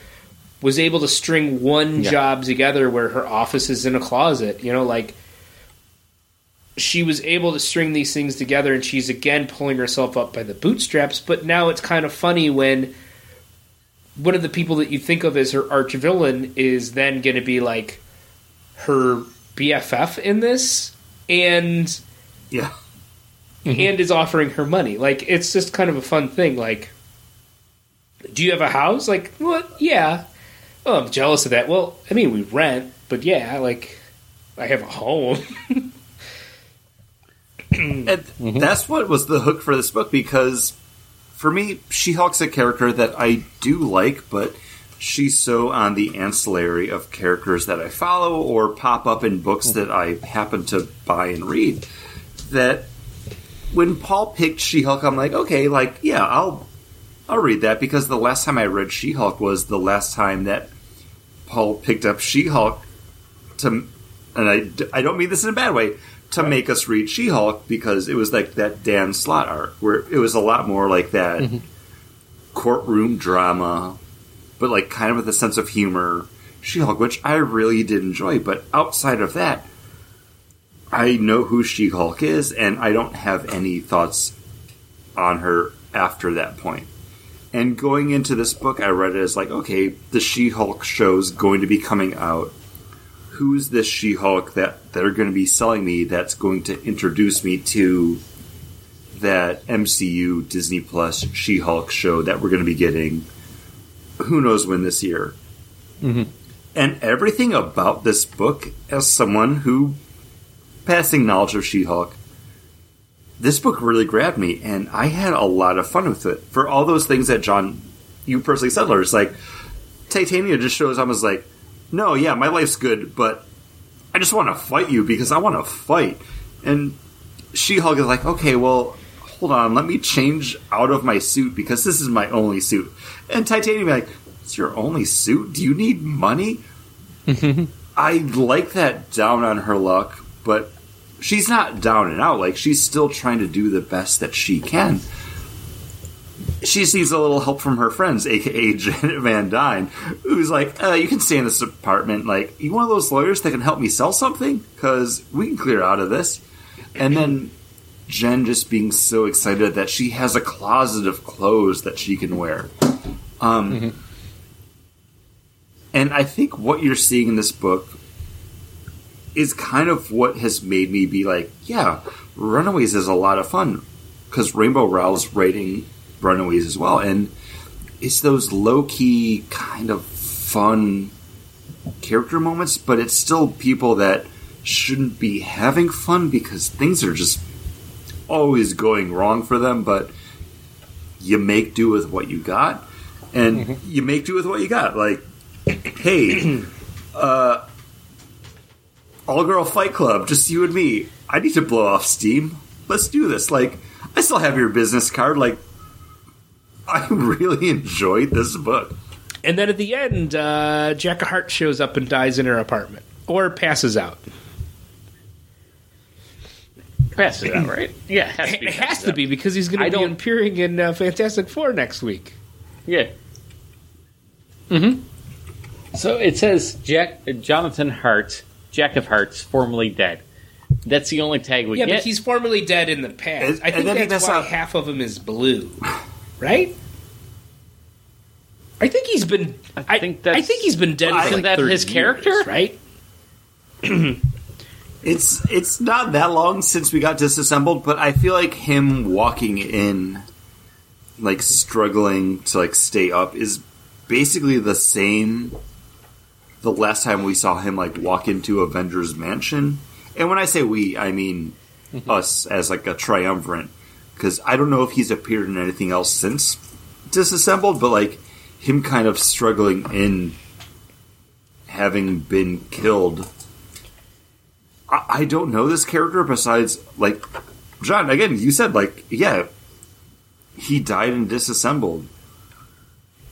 was able to string one Yeah. job together where her office is in a closet you know like she was able to string these things together and she's again pulling herself up by the bootstraps but now it's kind of funny when one of the people that you think of as her arch villain is then going to be like her BFF in this and yeah. Mm-hmm. and is offering her money. Like it's just kind of a fun thing. Like, do you have a house? Like, what? Yeah. Oh, I'm jealous of that. Well, I mean, we rent, but yeah, like, I have a home. And mm-hmm. that's what was the hook for this book because for me, She Hulk's a character that I do like, but she's so on the ancillary of characters that I follow or pop up in books mm-hmm. that I happen to buy and read. That when Paul picked She Hulk, I'm like, okay, like, yeah, I'll I'll read that because the last time I read She Hulk was the last time that Paul picked up She Hulk to, and I, I don't mean this in a bad way, to make us read She Hulk because it was like that Dan Slott arc where it was a lot more like that mm-hmm. courtroom drama, but like kind of with a sense of humor. She Hulk, which I really did enjoy, but outside of that, I know who She Hulk is, and I don't have any thoughts on her after that point. And going into this book, I read it as like, okay, the She Hulk show's going to be coming out. Who's this She Hulk that they're going to be selling me that's going to introduce me to that MCU Disney Plus She Hulk show that we're going to be getting? Who knows when this year? Mm-hmm. And everything about this book, as someone who passing knowledge of She Hulk, this book really grabbed me, and I had a lot of fun with it. For all those things that John, you personally said, Lars, like Titania just shows as like, no, yeah, my life's good, but I just want to fight you because I want to fight. And She Hulk is like, okay, well, hold on, let me change out of my suit because this is my only suit. And Titania be like, it's your only suit? Do you need money? I like that down on her luck, but she's not down and out. Like she's still trying to do the best that she can. She needs a little help from her friends, aka Janet Van Dyne, who's like, uh, "You can stay in this apartment. Like, you one of those lawyers that can help me sell something because we can clear out of this." And then Jen just being so excited that she has a closet of clothes that she can wear. Um, And I think what you're seeing in this book is kind of what has made me be like, yeah, Runaways is a lot of fun. because Rainbow Rowell's writing Runaways as well, and it's those low key kind of fun character moments, but it's still people that shouldn't be having fun because things are just always going wrong for them, but you make do with what you got, and Mm-hmm. you make do with what you got. Like, hey, uh, all girl fight club, just you and me. I need to blow off steam. Let's do this. Like, I still have your business card. Like, I really enjoyed this book. And then at the end, uh, Jacka Hart shows up and dies in her apartment or passes out. Passes out, right? Yeah, it has to be. It has to be because he's going to be don't- appearing in uh, Fantastic Four next week. Yeah. Mm-hmm. So it says Jack Jonathan Hart, Jack of Hearts, formerly dead. That's the only tag we Yeah, get. but he's formerly dead in the past. And- I think and then he that's messed why up- half of him is blue, right? I think he's been. I, think that's, I think he's been dead. Well, for isn't like that 30 his character? years, right? It's it's not that long since we got disassembled, but I feel like him walking in, like struggling to like stay up, is basically the same. The last time we saw him like walk into Avengers Mansion, and when I say we, I mean mm-hmm. us as like a triumvirate, because I don't know if he's appeared in anything else since disassembled, but like him kind of struggling in having been killed I, I don't know this character besides like John. Again, you said like yeah, he died and disassembled.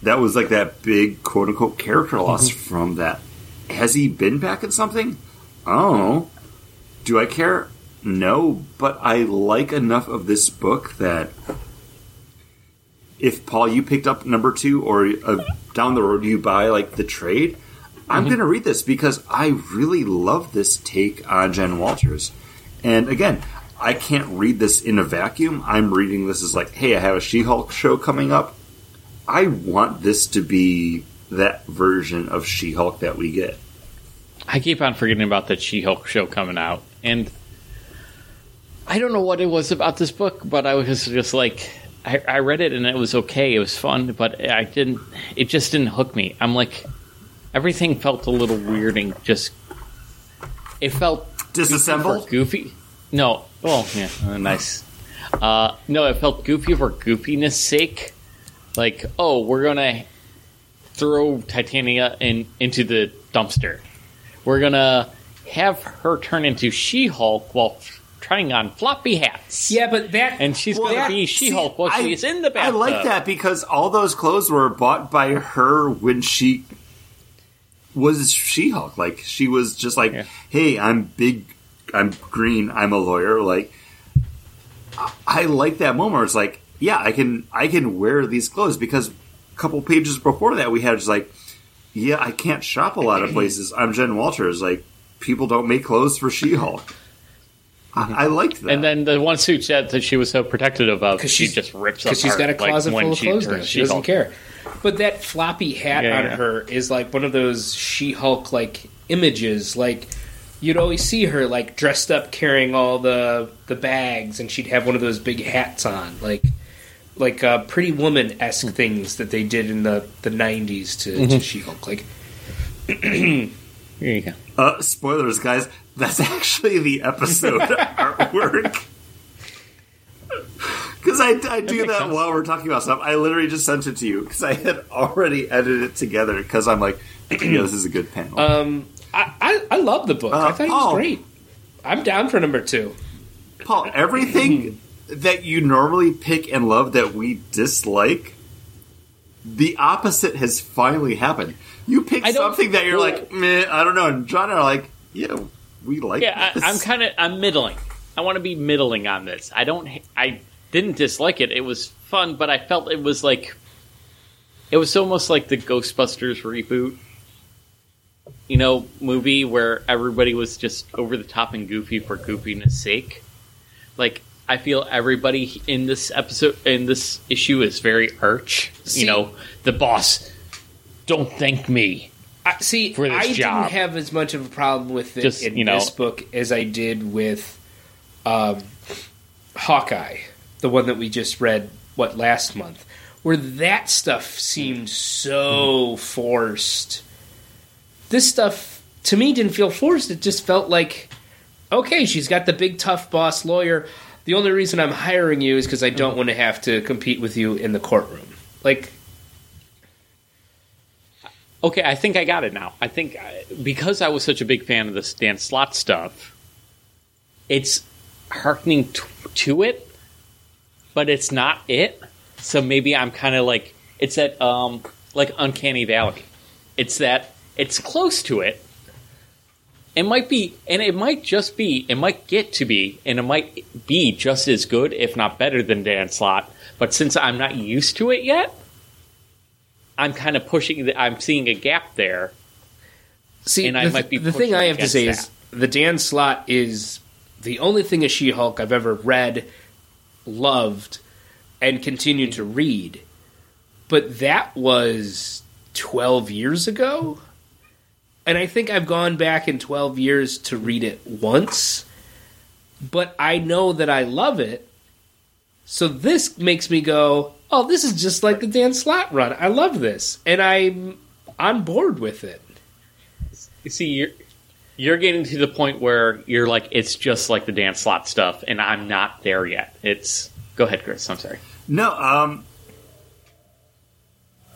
That was like that big quote unquote character loss from that. Has he been back in something? Oh. Do I care? No, but I like enough of this book that if Paul, you picked up number two, or uh, down the road you buy like the trade, I'm going to read this because I really love this take on Jen Walters. And again, I can't read this in a vacuum. I'm reading this as like, hey, I have a She Hulk show coming up. I want this to be that version of She Hulk that we get. I keep on forgetting about the She-Hulk show coming out, and I don't know what it was about this book, but I was just like, I, I read it and it was okay, it was fun, but I didn't. It just didn't hook me. I'm like, everything felt a little weird and just. It felt Disassembled? goofy. No, well, yeah, uh, nice. Uh, no, it felt goofy for goofiness' sake. Like, oh, we're gonna throw Titania in into the dumpster. We're gonna have her turn into She-Hulk while trying on floppy hats. Yeah, but that and she's Well, gonna that- be She-Hulk while I- she's in the I like that because all those clothes were bought by her when she was She Hulk. Like she was just like, Yeah. "Hey, I'm big, I'm green, I'm a lawyer." Like I- I like that moment. Where it's like, yeah, I can, I can wear these clothes because a couple pages before that we had just like, yeah, I can't shop a lot of places. I'm Jen Walters. Like people don't make clothes for She Hulk. I, I liked that. And then the one suit that, that she was so protective of, because she she's just rips because she's got a closet like, full of she clothes now. She doesn't care. But that floppy hat Yeah, on yeah. her is like one of those She-Hulk like images. Like you'd always see her like dressed up, carrying all the the bags, and she'd have one of those big hats on, like like uh, Pretty Woman esque Hmm. things that they did in the the '90s to, Mm-hmm. to She-Hulk. Like Here you go. Uh, spoilers, guys. That's actually the episode artwork. Because I, I do makes that sense. while we're talking about stuff. I literally just sent it to you because I had already edited it together because I'm like, yeah, this is a good panel. um, I, I I love the book. Uh, I thought it was great. I'm down for number two. Paul, everything that you normally pick and love that we dislike, the opposite has finally happened. You pick something that you're well- like, meh, I don't know. And John and I are like, yeah, we like Yeah, this. I, I'm kind of I'm middling. I want to be middling on this. I don't. I didn't dislike it. It was fun, but I felt it was like it was almost like the Ghostbusters reboot. You know, movie where everybody was just over the top and goofy for goofiness sake. Like I feel everybody in this episode in this issue is very arch. See- you know, the boss. Don't thank me. I, see, for this I job. didn't have as much of a problem with it Just, in you know- this book as I did with um, Hawkeye. the one that we just read, what last month, where that stuff seemed so forced. This stuff to me didn't feel forced. It just felt like, okay, she's got the big tough boss lawyer. The only reason I'm hiring you is because I don't want to have to compete with you in the courtroom. Like, Okay, I think I got it now. I think I, because I was such a big fan of this Dan Slott stuff, it's harkening t- to it, but it's not it. So maybe I'm kind of like it's that um like uncanny valley. It's that it's close to it. It might be, and it might just be, it might get to be, and it might be just as good, if not better, than Dan Slott. But since I'm not used to it yet, I'm kind of pushing. The, I'm seeing a gap there. See, And I the, might be the thing I have to say is the Dan Slott is the only thing of She Hulk I've ever read, loved, and continued to read. But that was 12 years ago. And I think I've gone back in 12 years to read it once. But I know that I love it. So this makes me go, oh, this is just like the Dan Slott run. I love this. And I'm on board with it. You see, you're you're getting to the point where you're like, it's just like the Dan Slott stuff, and I'm not there yet. It's go ahead, Chris. I'm sorry. No, um,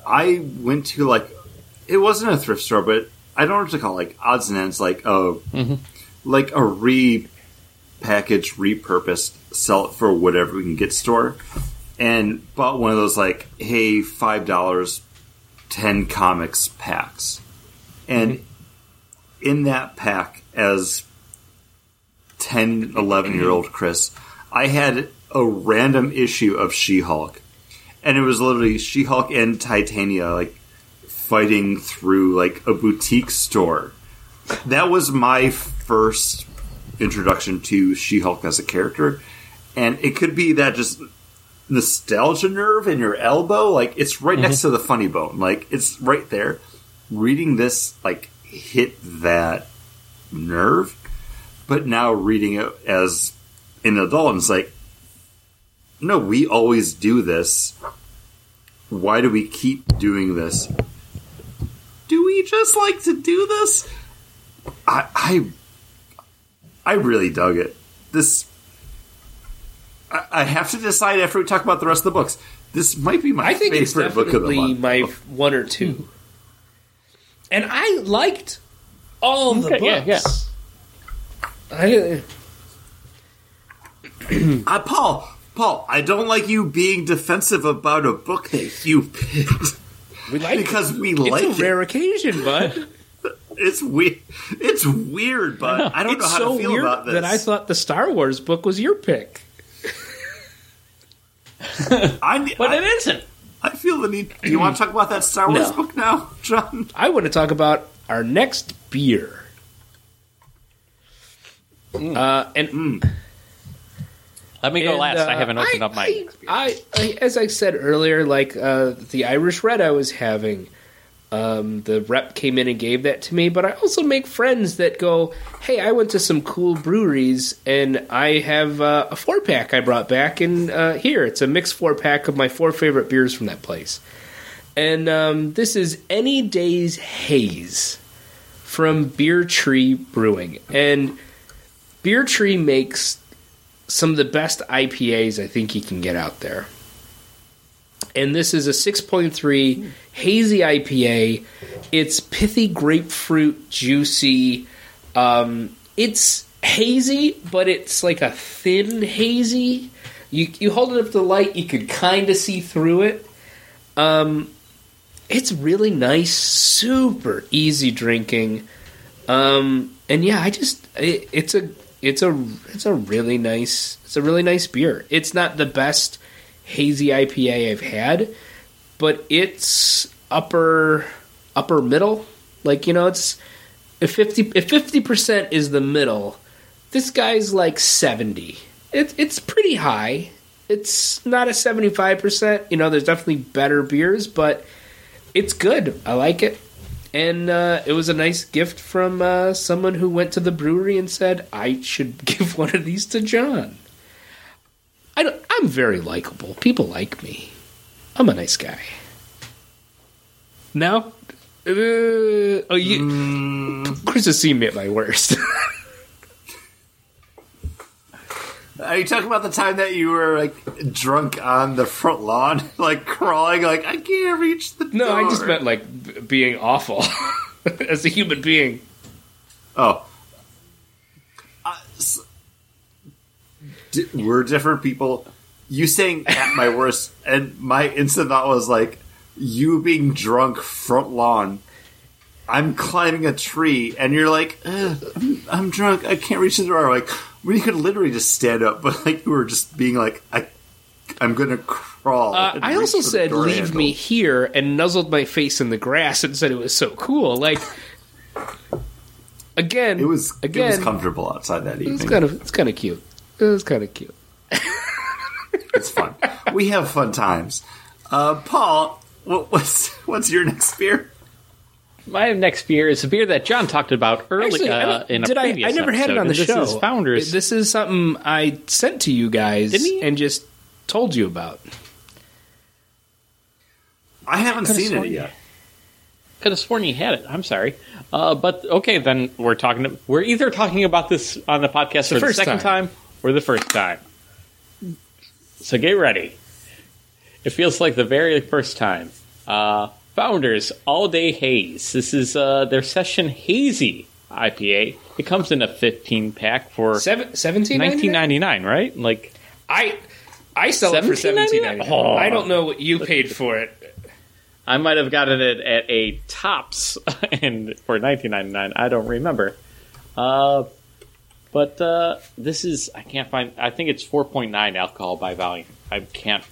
I went to like it wasn't a thrift store, but I don't know what to call it, like odds and ends, like a like a repackaged, repurposed, sell it for whatever we can get store, and bought one of those like, hey, five dollars, ten comics packs, and mm-hmm. in that pack, as 10, 11 year old Chris, I had a random issue of She Hulk. And it was literally She Hulk and Titania, like, fighting through, like, a boutique store. That was my first introduction to She Hulk as a character. And it could be that just nostalgia nerve in your elbow. Like, it's right next mhm. to the funny bone. Like, it's right there. Reading this, like, hit that nerve. But now reading it as an adult, and it's like, no, we always do this. Why do we keep doing this? Do we just like to do this? I I, I really dug it. This I, I have to decide after we talk about the rest of the books. This might be my I think it's favorite book of the month. my one or two. And I liked all the Okay, yeah, books. I, Uh, Paul, Paul, I don't like you being defensive about a book that you picked we like because we it's like a it. rare occasion, bud. It's weird. It's weird, but I don't it's know how so to feel weird about this. that I thought the Star Wars book was your pick. I'm, But I, it isn't. I feel the need. Do you want to talk about that Star Wars No. book now, John? I want to talk about our next beer. Uh, and Let me go And, last. I uh, haven't opened I- up my. I, I, as I said earlier, like uh, the Irish Red I was having, um, the rep came in and gave that to me. But I also make friends that go, "Hey, I went to some cool breweries and I have uh, a four pack I brought back, and uh, here it's a mixed four pack of my four favorite beers from that place." And um, this is Any Day's Haze from Beer Tree Brewing, and Beer Tree makes some of the best IPAs I think you can get out there. And this is a 6.3 hazy IPA. It's pithy grapefruit, juicy. Um, it's hazy, but it's like a thin hazy. You you hold it up to the light, you could kind of see through it. Um, it's really nice, super easy drinking. Um, and yeah, I just it, it's a it's a it's a really nice it's a really nice beer. It's not the best hazy IPA I've had, but it's upper upper middle. Like you know, it's if fifty if fifty percent is the middle, this guy's like seventy. It, it's pretty high. It's not a seventy five percent. You know, there's definitely better beers, but it's good. I like it. And uh, it was a nice gift from uh, someone who went to the brewery and said, I should give one of these to John. I don't, I'm very likable. People like me. I'm a nice guy. No? Uh, oh, you. Chris has seen me at my worst. Are you talking about the time that you were like drunk on the front lawn, like crawling, like I can't reach the no, I just meant like b- being awful as a human being. Oh. Uh, s- di- we're different people. You saying at my worst, and my instant thought was like, you being drunk front lawn. I'm climbing a tree, and you're like, I'm, I'm drunk. I can't reach the door. Like, well, you could literally just stand up, but like you were just being like, I, I'm gonna crawl. Uh, I also said, leave handle." me here, and nuzzled my face in the grass and said it was so cool. Like, again, It was again, it was comfortable outside that evening. It's kind of it's kind of cute. It was kind of cute. It's fun. we have fun times. Uh, Paul, what, what's what's your next beer? My next beer is a beer that John talked about earlier Actually, I uh, in a did I? previous I never had it on the and show. This is Founders. This is something I sent to you guys and just told you about. I haven't Could've seen it yet. Could have sworn you had it. I'm sorry, uh, but okay. Then we're talking. We're either talking about this on the podcast The for the first second time. time. or the first time. So get ready. It feels like the very first time. Uh, Founders All Day Haze. This is uh, their session hazy IPA. It comes in a 15 pack for Seven, 17 19.99, right? Like I I sell it for seventeen $17.99? ninety Oh. I don't know what you paid for it. I might have gotten it at a tops and for 19.99. I don't remember. Uh, but uh, this is I can't find. I think it's 4.9 alcohol by volume. I can't.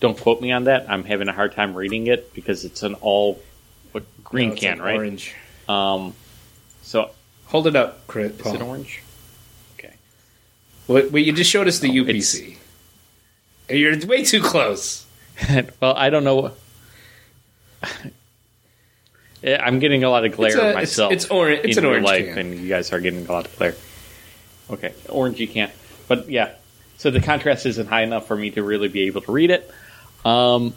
Don't quote me on that. I'm having a hard time reading it because it's an all what, green No, it's can, an right? Orange. Um, so Hold it up, Chris. is Paul. it orange? Okay. Well, well, you just showed us the Oh, UPC. You're way too close. well, I don't know. I'm getting a lot of glare It's a- myself. it's orange. it's in an real orange life, can. and you guys are getting a lot of glare. Okay, orangey can't. But yeah, so the contrast isn't high enough for me to really be able to read it. Um,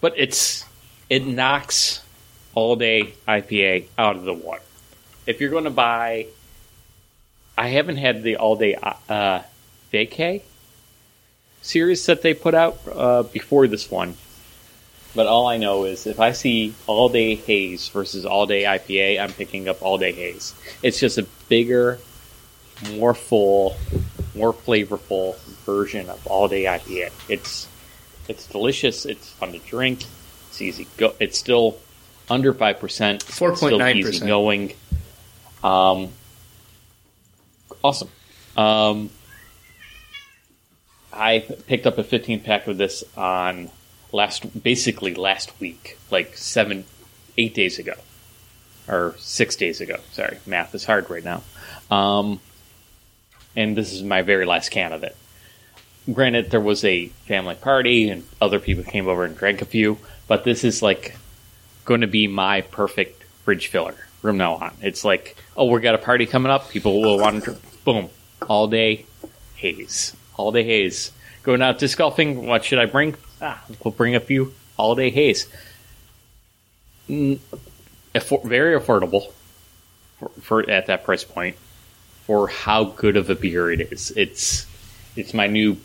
but it's it knocks all day IPA out of the water. If you're going to buy, I haven't had the all day uh, vacay series that they put out uh, before this one. But all I know is if I see all day haze versus all day IPA, I'm picking up all day haze. It's just a bigger, more full, more flavorful version of all day IPA. It's it's delicious. It's fun to drink. It's easy go. It's still under five percent. 4.9%. easy going. Um, awesome. Um, I picked up a 15 pack of this on last, basically last week, like seven, eight days ago, or six days ago. Sorry, math is hard right now. Um, and this is my very last can of it. Granted, there was a family party and other people came over and drank a few, but this is like going to be my perfect fridge filler from now on. It's like, oh, we got a party coming up. People will want to, drink. boom, all day haze, all day haze. Going out disc golfing. What should I bring? Ah, we'll bring a few all day haze. Affor- very affordable for, for at that price point for how good of a beer it is. It's it's my new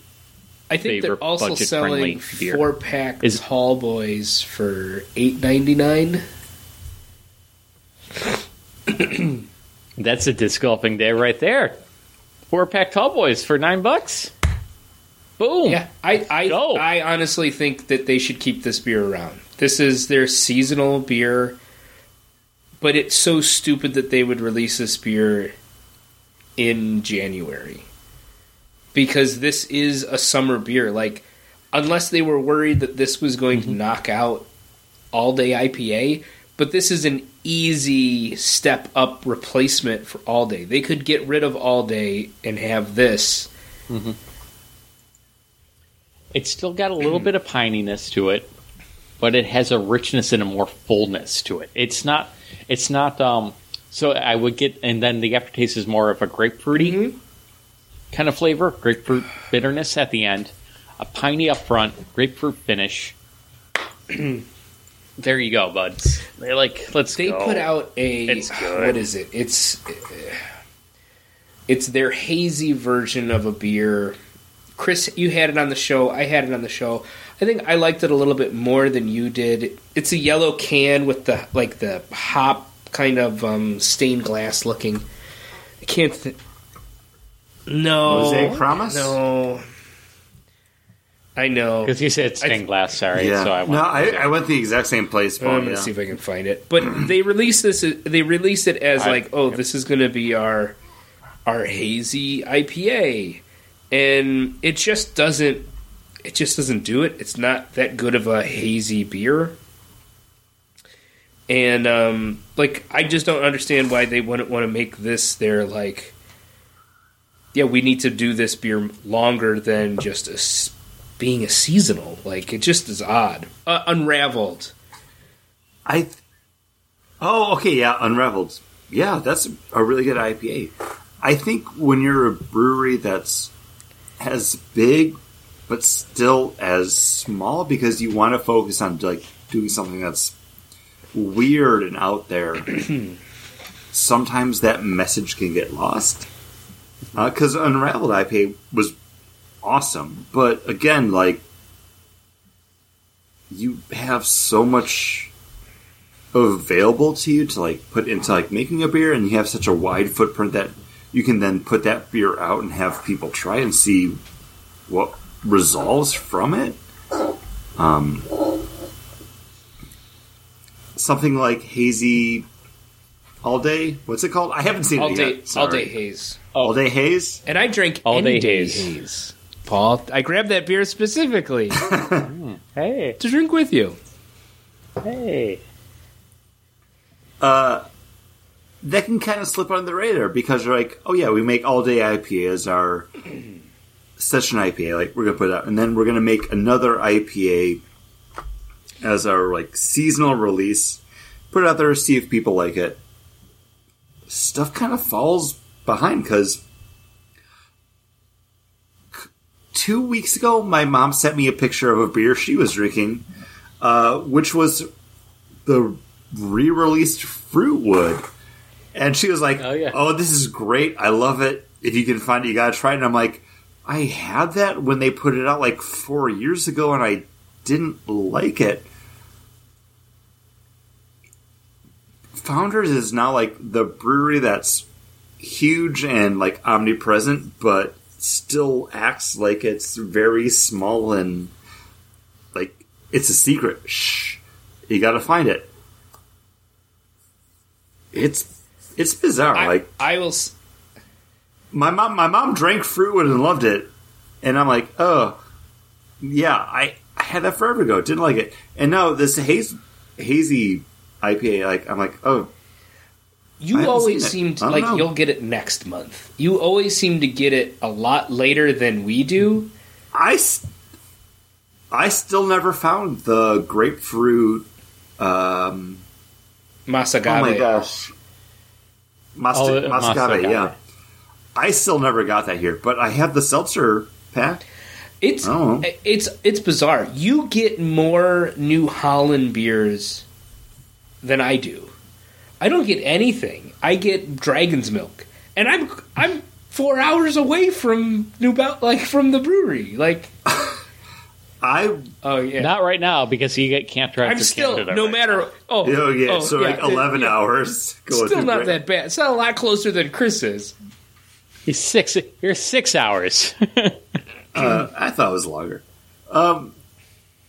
I think they're also selling four pack Is- tall boys for eight ninety nine. That's a disc golfing day right there. Four pack tall boys for nine bucks. Boom. Yeah, I I, Go. I honestly think that they should keep this beer around. This is their seasonal beer, but it's so stupid that they would release this beer in January because this is a summer beer. Like, unless they were worried that this was going to mm-hmm. knock out all day IPA, but this is an easy step up replacement for all day. They could get rid of all day and have this. Mm-hmm. It's still got a little mm. bit of pininess to it, but it has a richness and a more fullness to it. It's not. It's not. Um. So I would get, and then the aftertaste is more of a grapefruity. Mm-hmm. Kind of flavor, grapefruit bitterness at the end, a piney up front, grapefruit finish. there you go, buds. They're like, let's They go. put out a what is it? It's it's their hazy version of a beer. Chris, you had it on the show. I had it on the show. I think I liked it a little bit more than you did. It's a yellow can with the like the hop kind of um, stained glass looking. I can't. Th- no, Mosaic Promise? No, I know. because you said stained glass. Sorry, yeah. so I went no, I, I went the exact same place. Paul, I'm gonna yeah. see if I can find it. But they released this. They released it as I- like, oh, this is gonna be our our hazy IPA, and it just doesn't. It just doesn't do it. It's not that good of a hazy beer. And um, like, I just don't understand why they wouldn't want to make this their like. Yeah, we need to do this beer longer than just a being a seasonal. Like, it just is odd. Uh, unraveled. I. Oh, okay, yeah, Unraveled. Yeah, that's a really good IPA. I think when you're a brewery that's as big but still as small, because you want to focus on like doing something that's weird and out there. sometimes that message can get lost. Because Unraveled IPA was awesome, but again, like you have so much available to you to like put into like making a beer and you have such a wide footprint that you can then put that beer out and have people try and see what resolves from it. Um something like hazy all day? What's it called? I haven't seen all it day, yet all day haze. All day haze And I drank All any day day haze. haze. Paul, I grabbed that beer specifically Hey, to drink with you. hey. uh that can kind of slip under the radar because you're like, oh yeah, we make all day IPA as our session IPA, like we're gonna put it out, and then we're gonna make another IPA as our like seasonal release. Put it out there, see if people like it. Stuff kind of falls behind because two weeks ago, my mom sent me a picture of a beer she was drinking, uh, which was the re-released Frootwood, and she was like, Oh, yeah. "Oh, this is great! I love it. If you can find it, you gotta try it." And I'm like, "I had that when they put it out like four years ago, and I didn't like it." Founders is now like the brewery that's huge and like omnipresent, but still acts like it's very small and like it's a secret. Shh, you got to find it. It's it's bizarre. I, like I will. s- my mom, my mom drank Frootwood and loved it, and I'm like, oh, yeah, I, I had that forever ago. Didn't like it, and now this haze, hazy IPA, like I'm like, oh, You always seem to like know. you'll get it next month. You always seem to get it a lot later than we do. I, I still never found the grapefruit. Um, Más Agave. oh my gosh, Mas- Oh, uh, Más Agave, Masagave. yeah. I still never got that here, but I have the seltzer pack. It's it's it's bizarre. You get more New Holland beers than I do. I don't get anything. I get Dragon's Milk, and I'm I'm four hours away from New Bel- like from the brewery. Like, I oh yeah, Not right now because you get, can't drive I'm to still Canada no right matter. Oh, Oh yeah, oh, so like yeah, eleven yeah. hours. Going Still not Gra- that bad. It's not a lot closer than Chris is. He's six. You're six hours. Uh, I thought it was longer. Um,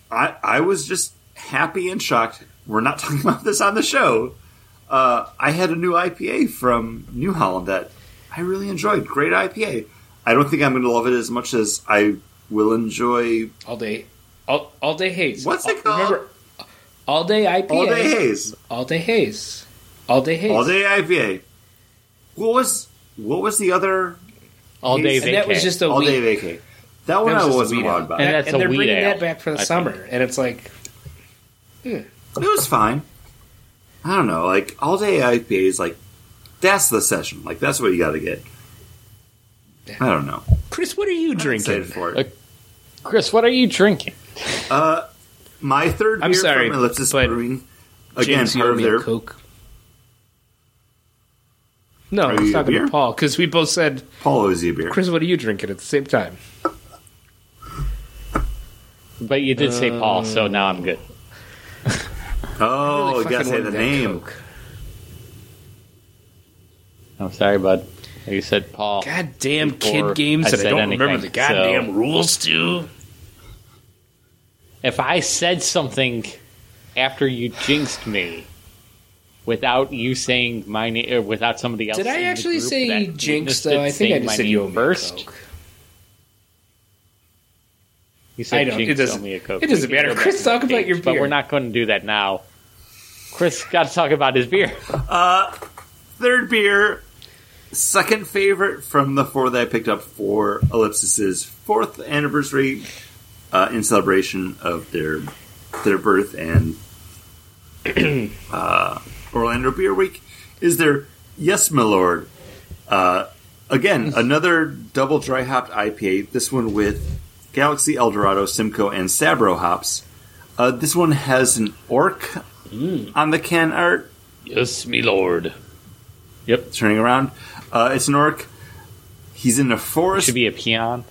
I I was just happy and shocked. We're not talking about this on the show. Uh, I had a new IPA from New Holland that I really enjoyed. Great IPA. I don't think I'm going to love it as much as I will enjoy All day, all, all day haze. What's it called? Remember, all day IPA. All Day Haze. All day haze. All day haze. All Day IPA. What was what was the other All day And And that was just a All week. Day Vacay? That one That I was just a wasn't wheat wild about. And And, that's and a they're wheat bringing ale, that back for the I summer, think. and it's like It was fine. I don't know. Like all day IPA is like that's the session. Like that's what you got to get. I don't know. Chris, what are you drinking? For it. Chris, what are you drinking? Uh, my third I'm beer sorry, from Ellipsis but Brewing. Again, James, you part of their Coke. No, Are I was you talking to Paul because we both said, Paul owes you a beer. "Chris, what are you drinking?" at the same time. But you did say Paul, so now I'm good. Oh, Really you gotta say the name. Coke. I'm sorry, bud. You said Paul. Goddamn Before kid games I that I said don't remember anything, the goddamn so- rules to. If I said something after you jinxed me without you saying my name, or uh, without somebody else, Did I actually say that jinx though? I think I just said you owe a first. Coke. You said I don't- it doesn't- owe me a Coke. it doesn't We matter. Chris, talk the about your page, But we're not going to do that now. Chris got to talk about his beer. Third beer, second favorite from the four that I picked up for Ellipsis's fourth anniversary uh, in celebration of their their birth and uh, Orlando Beer Week is their Yes, my lord. Uh, again, another double dry hopped IPA. This one with Galaxy, El Dorado, Simcoe, and Sabro hops. Uh, this one has an orc on the can art Yes, me lord. Yep, turning around. Uh, it's an orc. He's in a forest. should be a peon.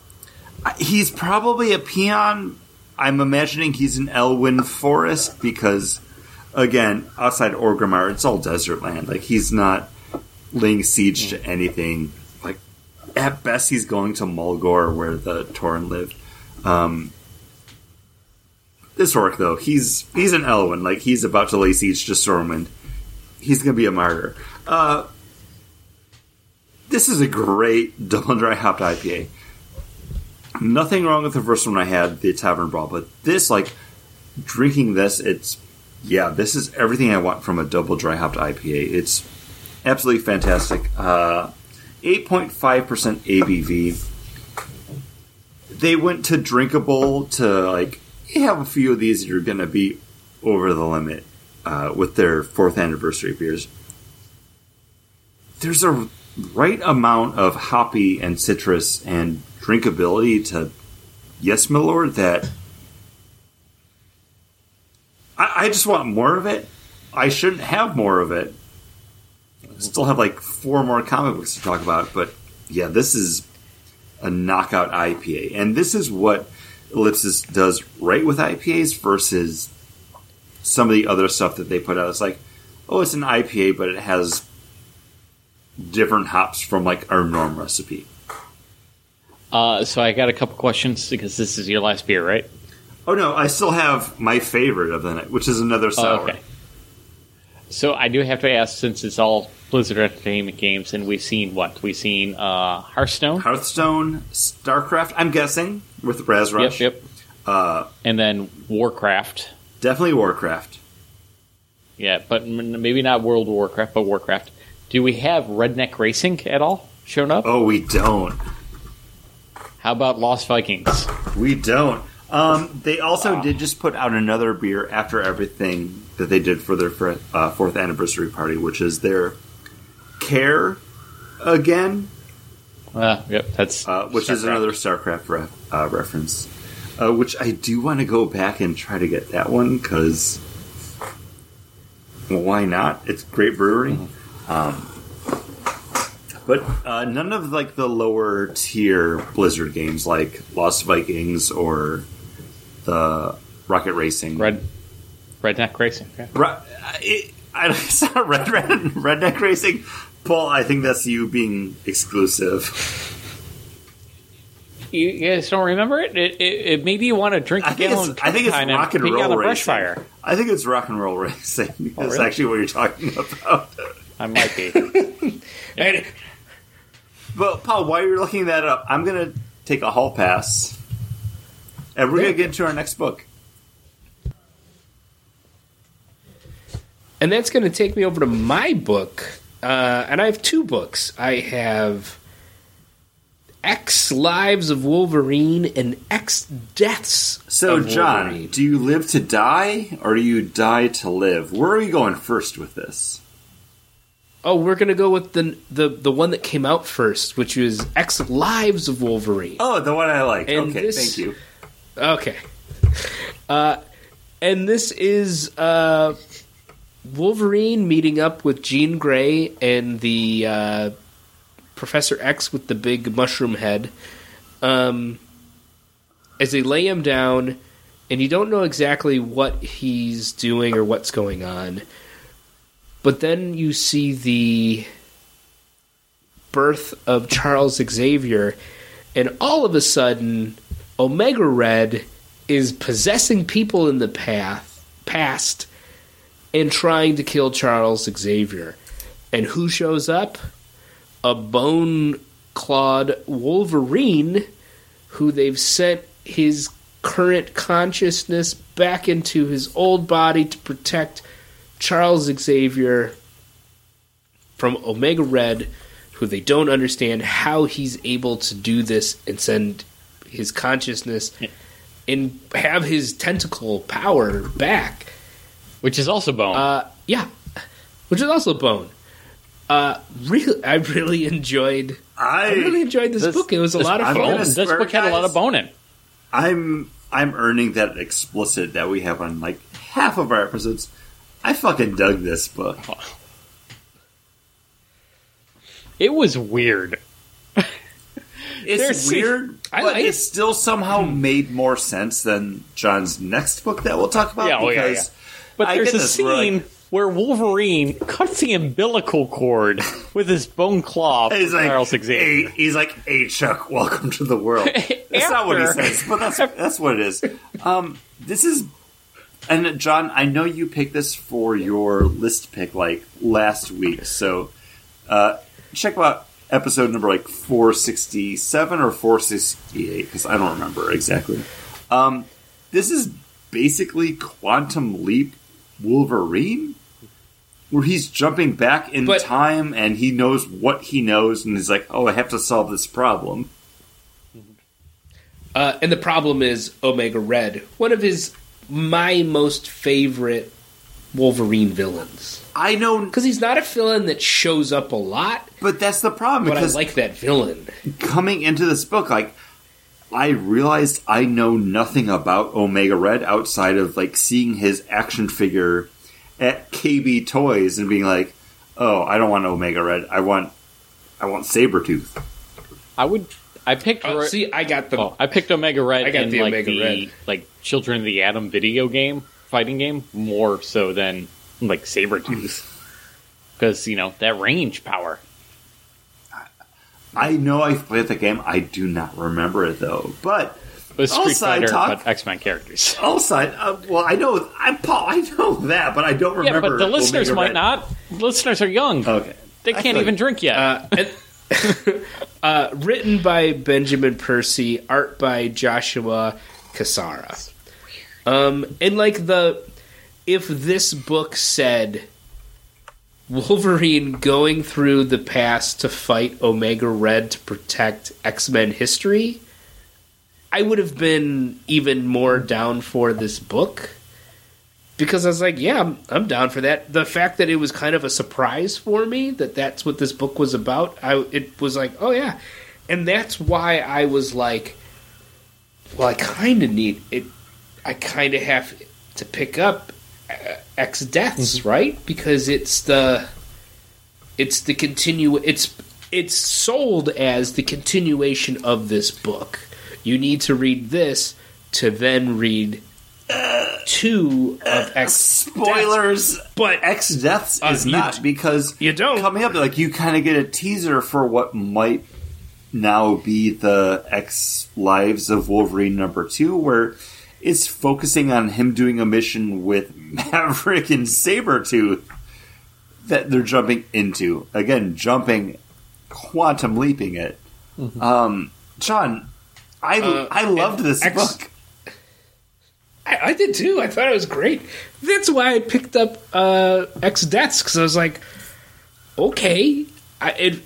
He's probably a peon. I'm imagining he's in Elwynn Forest because, again, outside Orgrimmar, it's all desert land. Like he's not laying siege to anything. Like at best, he's going to Mulgore, where the Tauren lived. Um, this orc, though, he's he's an Elwynn. Like he's about to lay siege to Stormwind. He's to be a martyr. Uh, this is a great double dry hopped IPA. Nothing wrong with the first one I had, the Tavern Brawl, but this, like, drinking this, it's, yeah, this is everything I want from a double dry hopped IPA. It's absolutely fantastic. Uh, 8.5% ABV. They went to drinkable to, like, you have a few of these that are going to be over the limit uh, with their fourth anniversary beers. There's a right amount of hoppy and citrus and drinkability to yes, my lord. That I, I just want more of it. I shouldn't have more of it. Still have like four more comic books to talk about, but yeah, this is a knockout IPA, and this is what Ellipsis does right with IPAs versus some of the other stuff that they put out. It's like, oh, it's an IPA, but it has different hops from like our norm recipe. Uh, so I got a couple questions because this is your last beer, right? Oh no, I still have my favorite of the night, which is another Oh, sour. okay. So I do have to ask, since it's all Blizzard Entertainment games, and we've seen what we've seen, uh, Hearthstone. Hearthstone, StarCraft. I'm guessing with Raz Yep, Rush. yep. Uh, And then Warcraft. definitely Warcraft. Yeah, but m- maybe not World of Warcraft, but Warcraft. Do we have Redneck Racing at all shown up? Oh, we don't. How about Lost Vikings? We don't. Um, they also did just put out another beer after everything that they did for their uh, fourth anniversary party, which is their Care again, Uh, yep, that's uh, which is another StarCraft ref- uh, reference. Uh, which I do want to go back and try to get that one because well, why not? It's great brewery. Um, but uh, none of like the lower tier Blizzard games like Lost Vikings or the Rocket Racing. Red Redneck Racing. Yeah. It, I, it's not Red, Red Redneck Racing. Paul, I think that's you being exclusive. You guys don't remember it? It, it, it made you want to drink I a think gallon it's, I think it's rock and pee roll on racing. fire. I think it's rock and roll racing. Oh, that's really? actually what you're talking about. I might be. And But Paul, while you're looking that up, I'm gonna take a hall pass, and we're gonna get into our next book. and that's going to take me over to my book. Uh, and I have two books. I have X Lives of Wolverine and X Deaths. So, John, do you live to die, or do you die to live? Where are you going first with this? oh, we're gonna go with the the the one that came out first, which was X Lives of Wolverine. Oh, the one I like. And okay, this- thank you. Okay. Uh, and this is uh, Wolverine meeting up with Jean Grey and the uh, Professor X with the big mushroom head. Um, as they lay him down, and you don't know exactly what he's doing or what's going on. But then you see the birth of Charles Xavier, and all of a sudden, Omega Red is possessing people in the path, past and trying to kill Charles Xavier. And who shows up? A bone clawed Wolverine who they've sent his current consciousness back into his old body to protect Charles Xavier from Omega Red, who they don't understand how he's able to do this and send his consciousness and have his tentacle power back. Which is also Bone. Uh, yeah, which is also Bone. Uh, really, I really enjoyed. I, I really enjoyed this, This- book. It was a this- lot of I'm fun. this swear, book had a lot of bone in. I'm I'm earning that explicit that we have on like half of our episodes. I fucking dug this book. It was weird. It's There's- weird, I but like- it still somehow made more sense than John's next book that we'll talk about. Yeah, oh, yeah, because But I there's a scene like- where Wolverine cuts the umbilical cord with his bone claw He's like, Charles Xavier. hey, he's like, hey, Chuck, welcome to the world. That's not what he says, but that's that's what it is. Um, this is, and John, I know you picked this for your list pick like last week, so uh, check out episode number like four sixty seven or four sixty eight because I don't remember exactly. Um, this is basically Quantum Leap Wolverine where he's jumping back in But- time and he knows what he knows and he's like, "Oh, I have to solve this problem." Uh, and the problem is Omega Red, one of his my most favorite Wolverine villains, I know, because he's not a villain that shows up a lot, but that's the problem but I like that villain. coming into this book, like I realized I know nothing about Omega Red outside of like seeing his action figure at KB Toys and being like, "Oh, I don't want Omega Red. I want, I want Sabretooth." I would. I picked. Oh, Ro- see, I got the oh, I picked Omega Red I got in the like Omega the Red. like Children of the Atom video game fighting game more so than like Sabretooth. Because you know that range power. I know I played the game. I do not remember it though, but. It was Street Also, I Fighter, talk- but X Men characters. Also, uh, well, I know, I Paul, I know that, but I don't remember. Yeah, remember. but the listeners Omega might Red. not. listeners are young. Okay, they I can't thought- even drink yet. Uh, and- uh, written by Benjamin Percy, art by Joshua Cassara. Um, and like the, if this book said Wolverine going through the past to fight Omega Red to protect X Men history, I would have been even more down for this book because I was like, yeah, I'm, I'm down for that. The fact that it was kind of a surprise for me that that's what this book was about, I it was like, oh yeah, and that's why I was like, well, I kind of need it. I kind of have to pick up uh, X Deaths, right? Because it's the it's the continue it's it's sold as the continuation of this book. You need to read this to then read two of X Spoilers, but X Deaths Uh, is not d- because you don't. coming up. Like you kind of get a teaser for what might now be the X Lives of Wolverine number two, where it's focusing on him doing a mission with Maverick and Sabretooth that they're jumping into. Again, jumping, quantum leaping it. Um, John, I Mm-hmm. Uh, I loved this X- book. I, I did too. I thought it was great. That's why I picked up uh, X Deaths because I was like, okay, I, it,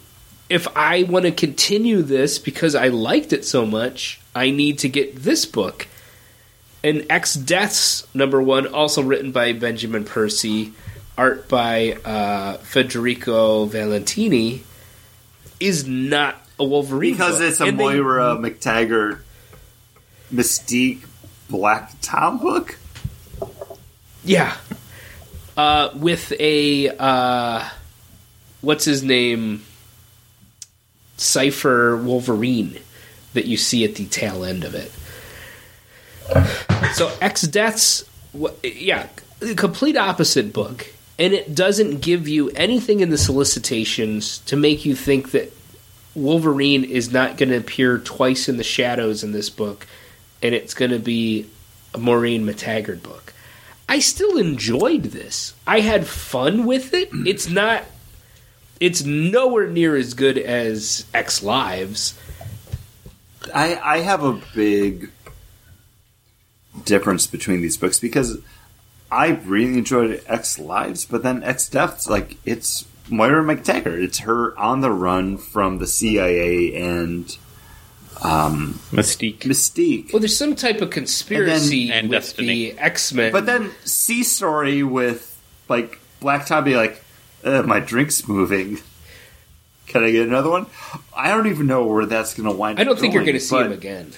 if I want to continue this because I liked it so much, I need to get this book. And X Deaths number one, also written by Benjamin Percy, art by uh, Federico Valentini, is not a Wolverine because book. it's a And they- Moira MacTaggert Mystique Black Tom book. Yeah. Uh, with a uh, what's his name? Cipher Wolverine that you see at the tail end of it. So X Deaths, yeah, the complete opposite book, and it doesn't give you anything in the solicitations to make you think that Wolverine is not going to appear twice in the shadows in this book, and it's going to be a Maureen MacTaggert book. I still enjoyed this. I had fun with it. Mm. It's not. It's nowhere near as good as X Lives. I, I have a big difference between these books because I really enjoyed X Lives, but then X Deaths, like it's Moira MacTaggert. It's her on the run from the CIA and um, Mystique. Mystique. Well, there's some type of conspiracy And with Destiny. the X Men. But then C story with like Black Tom be like, uh, my drink's moving. Can I get another one? I don't even know where that's going to wind. Up. I don't up think you're going, going to see him again.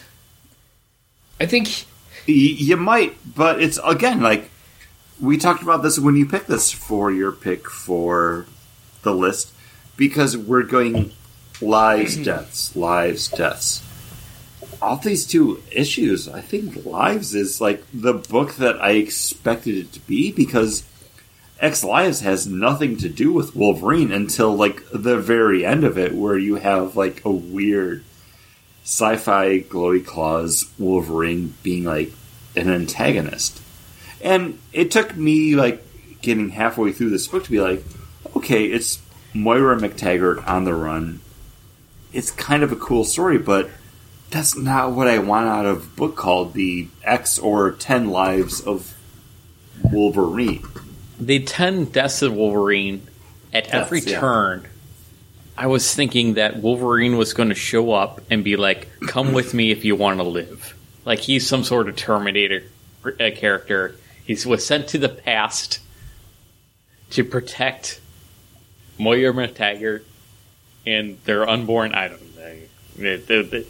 I think y- you might, but it's again like we talked about this when you picked this for your pick for the list because we're going lives, deaths, lives, deaths. All these two issues, I think Lives is like the book that I expected it to be because X Lives has nothing to do with Wolverine until like the very end of it, where you have like a weird sci-fi glowy claws Wolverine being like an antagonist. And it took me like getting halfway through this book to be like, okay, it's Moira MacTaggert on the run. It's kind of a cool story, but that's not what I want out of a book called The X or Ten Lives of Wolverine. the 10 deaths of Wolverine, at Deaths, every yeah. turn, I was thinking that Wolverine was going to show up and be like, come with me if you want to live. Like he's some sort of Terminator uh, character. He was sent to the past to protect Moira MacTaggert and their unborn. I don't know. The, the,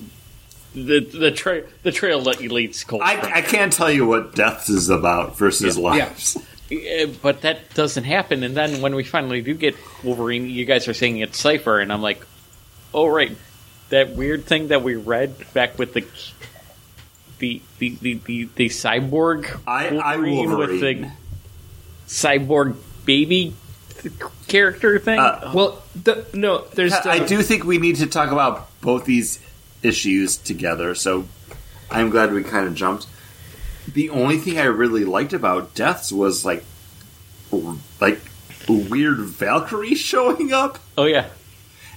the, the, tra- the trail that leads Cold I, I can't tell you what death is about versus Yeah. Lives. Uh, but that doesn't happen. And then when we finally do get Wolverine, you guys are saying it's Cipher, and I'm like, oh right, that weird thing that we read back with the the the the, the, the cyborg I, I Wolverine. with the cyborg baby character thing. Uh, well, the, no, there's the, I do think we need to talk about both these issues together. So I'm glad we kind of jumped. The only thing I really liked about Deaths was like, like weird Valkyrie showing up, oh yeah,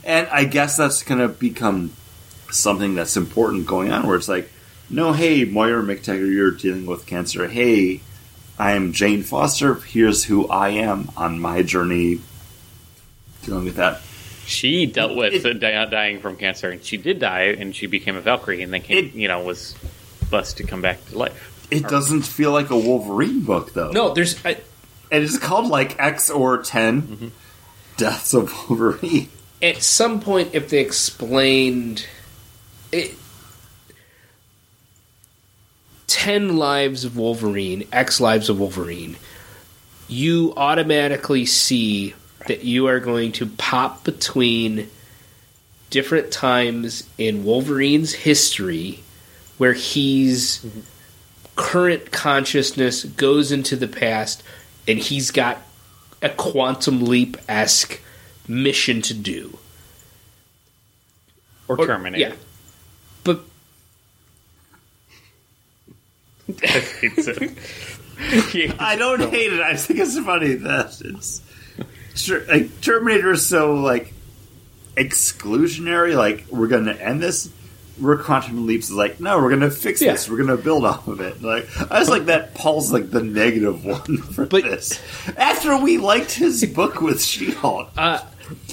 and I guess that's going to become something that's important going on. Where it's like, no, hey, Moira MacTaggert, you're dealing with cancer. Hey, I am Jane Foster. Here's who I am on my journey dealing with that. she dealt with It- di- dying from cancer, and she did die, and she became a Valkyrie, and then came, It- you know was blessed to come back to life. It doesn't feel like a Wolverine book, though. no, there's I, it's called like X or 10 mm-hmm. Deaths of Wolverine. at some point if they explained it. 10 lives of Wolverine, X lives of Wolverine, you automatically see that you are going to pop between different times in Wolverine's history where he's current consciousness goes into the past and he's got a quantum leap esque mission to do. Or, Or- Terminator. Yeah. I don't hate it. I think it's funny that it's. Like, Terminator is so, like, exclusionary. Like, we're going to end this. Where Quantum Leaps is like, no, we're going to fix Yeah. this. We're going to build off of it. Like, I was like, that Paul's like the negative one for But- this. After we liked his book with She-Hulk. uh,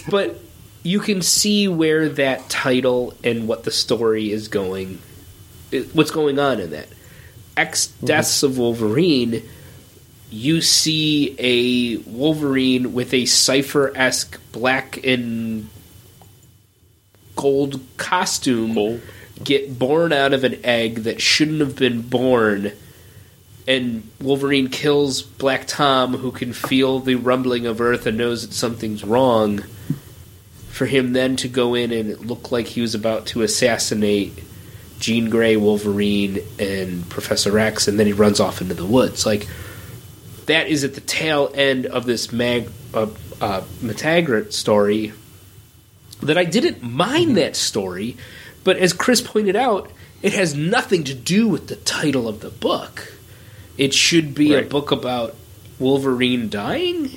but you can see where that title and what the story is going, what's going on in that. X Deaths of Wolverine you see a Wolverine with a cipher esque black and gold costume Gold. get born out of an egg that shouldn't have been born. And Wolverine kills Black Tom, who can feel the rumbling of Earth and knows that something's wrong. For him then to go in and look like he was about to assassinate Jean Grey, Wolverine, and Professor X, and then he runs off into the woods. Like that is at the tail end of this Mag uh, uh, story. That I didn't mind that story, but as Chris pointed out, it has nothing to do with the title of the book. It should be a book about Wolverine dying.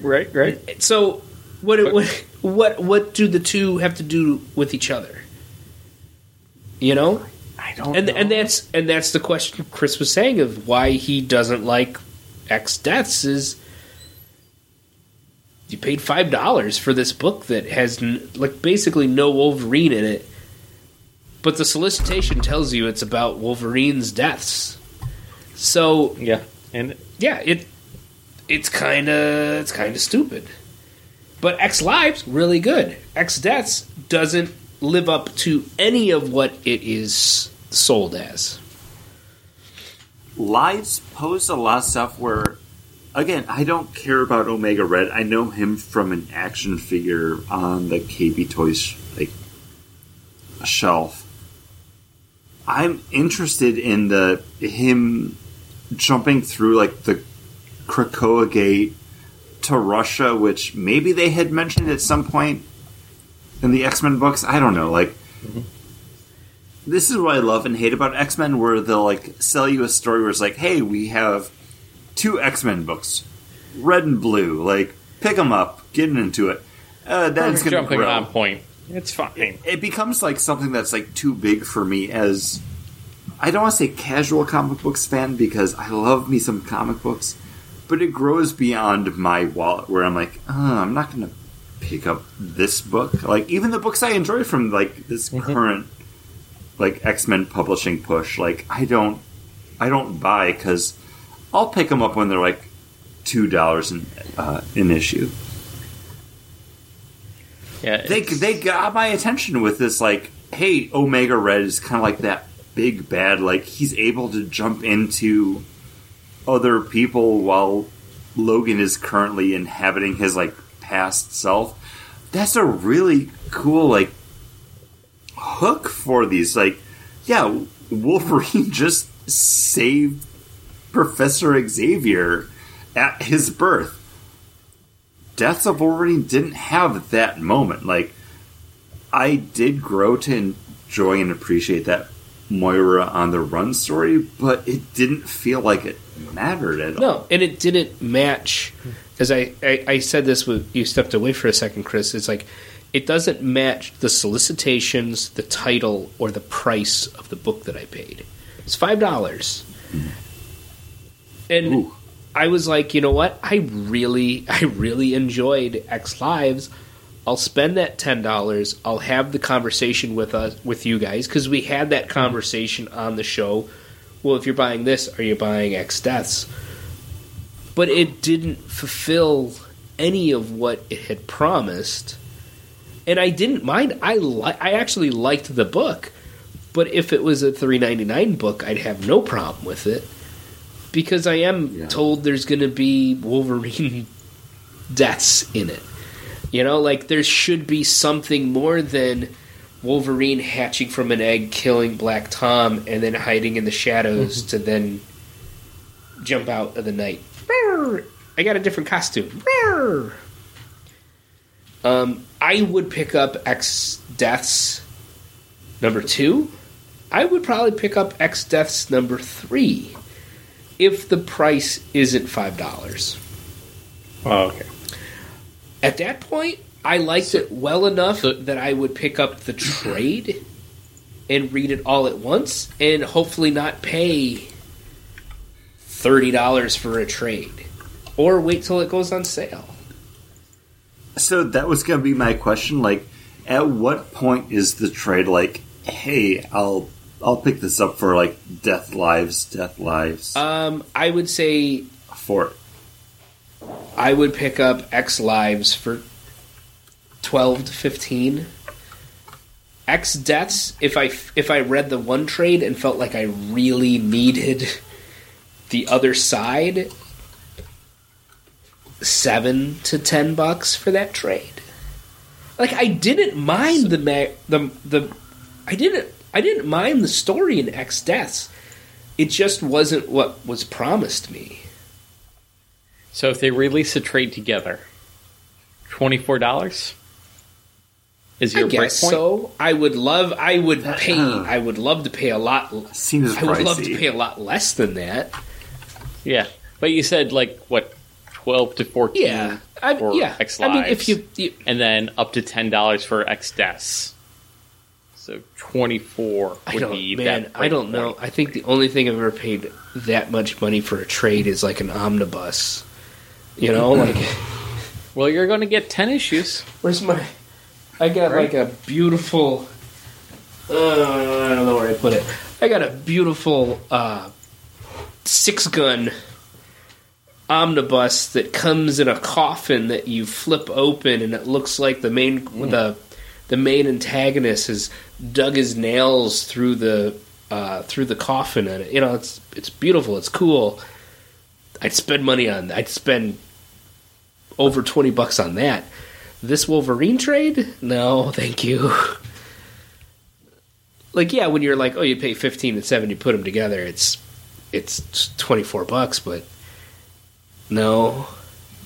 Right, right. So, what it what what what do the two have to do with each other? You know, I don't and know. and that's and that's the question Chris was saying of why he doesn't like X deaths is you paid five dollars for this book that has n- like basically no Wolverine in it, but the solicitation tells you it's about Wolverine's deaths. So yeah, and yeah, it it's kind of it's kind of stupid. But X Lives really good. X Deaths doesn't live up to any of what it is sold as. Lives post a lot of stuff where, again, I don't care about Omega Red. I know him from an action figure on the KB Toys like shelf. I'm interested in the him jumping through like the Krakoa Gate to Russia, which maybe they had mentioned at some point in the X Men books. I don't know, like this is what I love and hate about X Men, where they'll like sell you a story where it's like, "Hey, we have two X Men books, red and blue. Like, pick them up, get into it." Uh, going jumping grow. on point. It's fine. It becomes like something that's like too big for me as I don't want to say casual comic books fan because I love me some comic books, but it grows beyond my wallet where I'm like, oh, I'm not going to pick up this book. Like even the books I enjoy from like this current like X Men publishing push, like I don't, I don't buy because I'll pick them up when they're like two dollars an uh, an issue. Yeah, They they got my attention with this like, hey, Omega Red is kind of like that big bad. Like he's able to jump into other people while Logan is currently inhabiting his like past self. That's a really cool like hook for these. Like, yeah, Wolverine just saved Professor Xavier at his birth. Deaths of Wolverine didn't have that moment. Like, I did grow to enjoy and appreciate that Moira on the run story, but it didn't feel like it mattered at all. No, and it didn't match. Because I, I, I said this with you stepped away for a second, Chris. It's like it doesn't match the solicitations, the title, or the price of the book that I paid. It's five dollars, and Ooh. I was like, you know what? I really, I really enjoyed X Lives. I'll spend that ten dollars. I'll have the conversation with us, with you guys, because we had that conversation on the show. Well, if you're buying this, are you buying X Deaths? But it didn't fulfill any of what it had promised, and I didn't mind. I li- I actually liked the book, but if it was a three ninety nine book, I'd have no problem with it because I am Yeah. told there's going to be Wolverine deaths in it. You know, like there should be something more than Wolverine hatching from an egg, killing Black Tom, and then hiding in the shadows to then jump out of the night. I got a different costume. Um, I would pick up X Deaths number two. I would probably pick up X Deaths number three if the price isn't five dollars. oh, okay. At that point, I liked it well enough so- that I would pick up the trade and read it all at once, and hopefully not pay thirty dollars for a trade, or wait till it goes on sale. So that was going to be my question. Like, at what point is the trade like, hey, I'll I'll pick this up for like Death Lives, Death Lives Um, I would say for I would pick up X Lives for twelve to fifteen. X Deaths, if I if I read the one trade and felt like I really needed the other side, seven to ten bucks for that trade. Like I didn't mind the the the I didn't I didn't mind the story in X Deaths. It just wasn't what was promised me. So if they release a trade together, twenty four dollars is your I guess breakpoint. so. I would love. I would pay. uh, I would love to pay a lot. seems I would love to pay a lot less than that. Yeah, but you said like what twelve to fourteen Yeah, I, for yeah. X I mean, Lives, if you, you and then up to ten dollars for X Deaths. So twenty four I would don't, be man. that. I don't know. I think the only thing I've ever paid that much money for a trade is like an omnibus. You know, like Well, you're going to get ten issues. where's my? I got Right. like a beautiful. Uh, I don't know where I put it. I got a beautiful uh, Sixth Gun omnibus that comes in a coffin that you flip open, and it looks like the main the the main antagonist has dug his nails through the uh, through the coffin, and you know it's it's beautiful, it's cool. I'd spend money on. I'd spend over twenty bucks on that. This Wolverine trade? No, thank you. Like yeah, when you're like, oh, you pay fifteen and seven, you put them together, it's it's twenty four bucks, but no.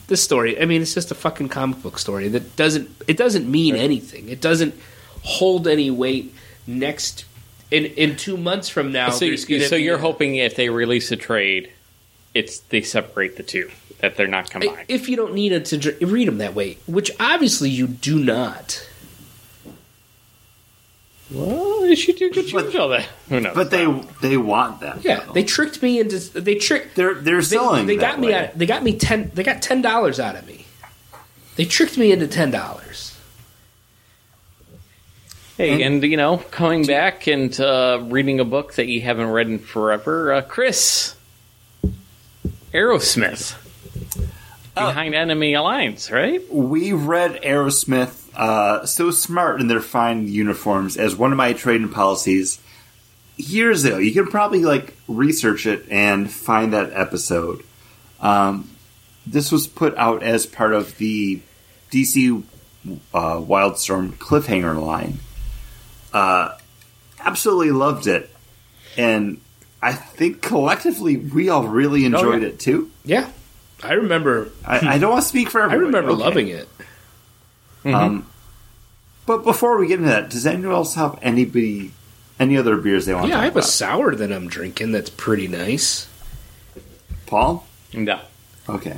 This story, I mean, it's just a fucking comic book story that doesn't it doesn't mean anything. It doesn't hold any weight next in in two months from now. So, so you're hoping if they release a trade, it's they separate the two that they're not combined. if you don't need it to dr- read them that way, which obviously you do not. well, they should do good change all that. Who knows? But they they want that. Yeah, though. they tricked me into they tricked they're they're they, selling. they that got me way. out, they got me ten they got ten dollars out of me. They tricked me into ten dollars. Hey, And- and, you know, coming back and uh, reading a book that you haven't read in forever, uh, Chris Arrowsmith Oh. behind Enemy Alliance, right? We read Arrowsmith uh, so smart in their fine uniforms as one of my trading policies years ago. You can probably like research it and find that episode. Um, this was put out as part of the DC uh, Wildstorm cliffhanger line. Uh, absolutely loved it, and I think collectively we all really enjoyed yeah. it too. Yeah, I remember. I, I don't want to speak for everyone. I remember Okay. loving it. Um, but before we get into that, does anyone else have anybody, any other beers they want Yeah, to I talk have a sour that I'm drinking that's pretty nice. Paul? No. Okay.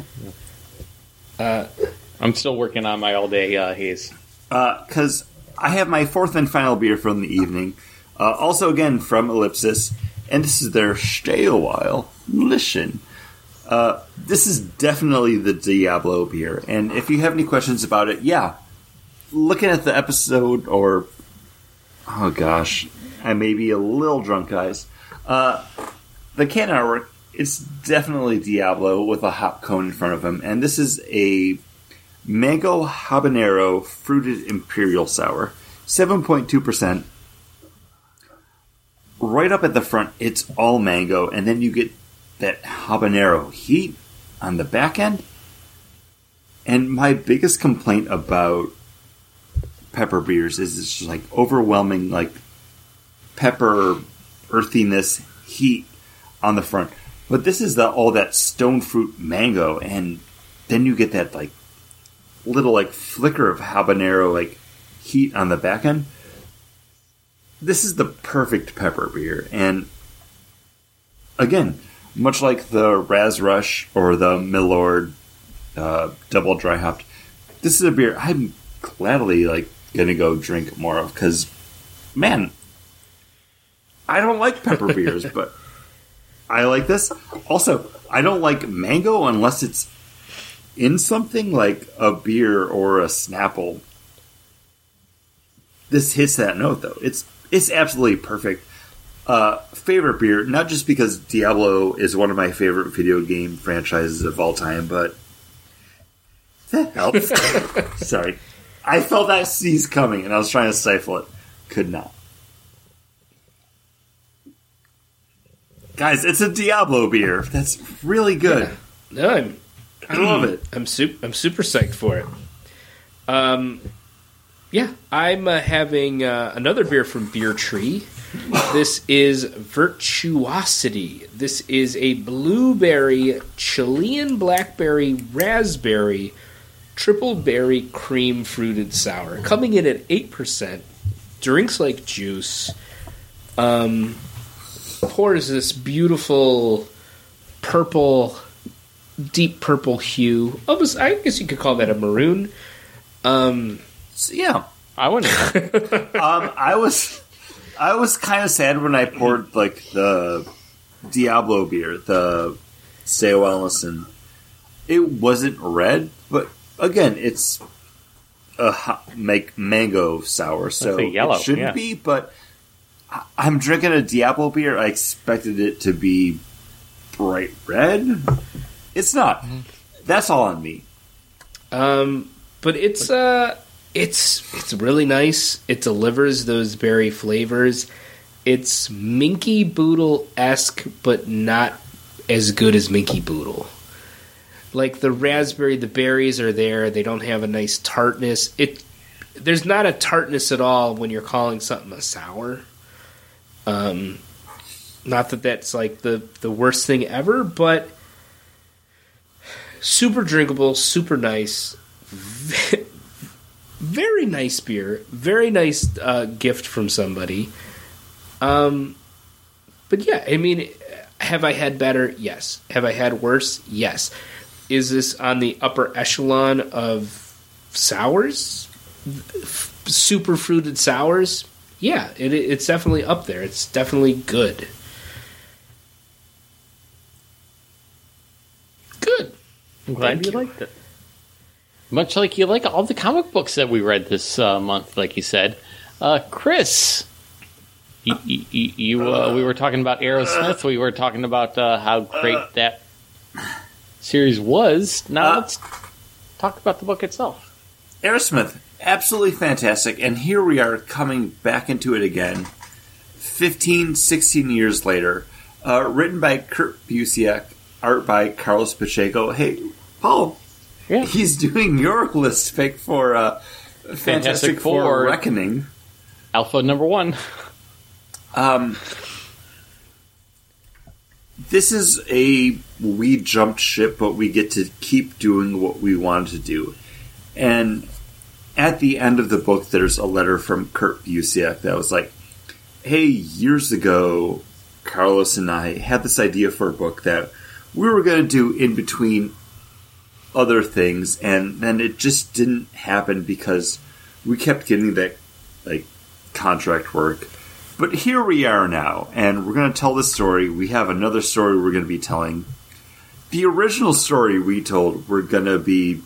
Uh, I'm still working on my all day uh, haze. Because I have my fourth and final beer from the evening. Uh, also, again, from Ellipsis. And this is their Stay a While Listen. Uh, this is definitely the Diablo beer. And if you have any questions about it, yeah. Looking at the episode, or. Oh gosh. I may be a little drunk, guys. Uh, the can artwork, it's definitely Diablo with a hop cone in front of him. And this is a mango habanero fruited imperial sour, seven point two percent. Right up at the front, it's all mango, and then you get that habanero heat on the back end. And my biggest complaint about pepper beers is it's just like overwhelming, like pepper earthiness, heat on the front. But this is the all that stone fruit mango, and then you get that like little like flicker of habanero like heat on the back end. This is the perfect pepper beer, and again, much like the Raz Rush or the Millord uh, double dry hopped, this is a beer I'm gladly like gonna go drink more of because, man, I don't like pepper beers, but I like this. Also, I don't like mango unless it's in something like a beer or a Snapple. This hits that note though. It's it's absolutely perfect. Uh, favorite beer, not just because Diablo is one of my favorite video game franchises of all time, but that helps. Sorry. I felt that sneeze coming and I was trying to stifle it. Could not. Guys, it's a Diablo beer. That's really good. No, I'm I love it. I'm super I'm super psyched for it. Um, yeah, I'm uh, having uh, another beer from Beer Tree. This is Virtuosity. This is a blueberry, Chilean blackberry, raspberry, triple berry cream fruited sour, coming in at eight percent. Drinks like juice. Um, pours this beautiful purple, deep purple hue. Almost, I guess you could call that a maroon. Um, So, yeah. I wouldn't. Um, I was I was kind of sad when I poured like the Diablo beer, the Sao Ellison. It wasn't red, but again, it's a hot, make mango sour, so yellow, it shouldn't yeah. be. But I- I'm drinking a Diablo beer. I expected it to be bright red. It's not. That's all on me. Um, but it's uh, it's it's really nice. It delivers those berry flavors. It's Minky Boodle esque, but not as good as Minky Boodle. Like the raspberry, the berries are there. They don't have a nice tartness. It there's not a tartness at all when you're calling something a sour. Um, not that that's like the the worst thing ever, but super drinkable, super nice, very nice beer, very nice uh, gift from somebody. Um, but yeah, I mean, have I had better? Yes. Have I had worse? Yes. Is this on the upper echelon of sours? F- super fruited sours? Yeah, it, it's definitely up there. It's definitely good. Good. I'm glad Thank you you. liked it. Much like you like all the comic books that we read this uh, month, like you said. Uh, Chris, you, you, you, you, uh, we were talking about Arrowsmith. We were talking about uh, how great that series was. Now Uh, let's talk about the book itself. Arrowsmith, absolutely fantastic. And here we are coming back into it again, 15, 16 years later. Uh, written by Kurt Busiek, art by Carlos Pacheco. Hey, Paul, Yeah. he's doing your list pick for uh, Fantastic, Fantastic Four Four. Reckoning. Alpha number one. Um, this is a we jumped ship, but we get to keep doing what we want to do. And at the end of the book, there's a letter from Kurt Busiek that was like, "Hey, years ago, Carlos and I had this idea for a book that we were going to do in between other things, and then it just didn't happen because we kept getting that like contract work." But here we are now, and we're going to tell this story. We have another story we're going to be telling. The original story we told, we're going to be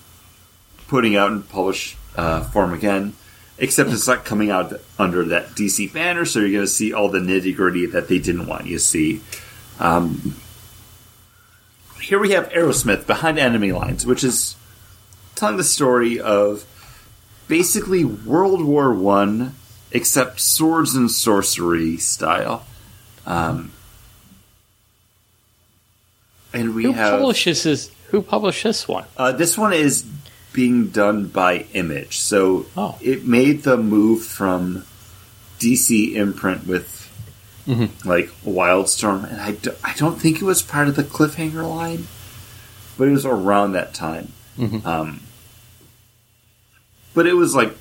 putting out in published uh, form again, except it's not coming out under that DC banner, so you're going to see all the nitty gritty that they didn't want you to see. Um, here we have Arrowsmith behind enemy lines, which is telling the story of basically World War One except swords and sorcery style. Um, and we Who have publishes this? Who published this one? uh, this one is being done by Image, so Oh. it made the move from DC imprint with Mm-hmm. like Wildstorm, and I, do, I don't think it was part of the cliffhanger line, but it was around that time. Mhm. Um, but it was like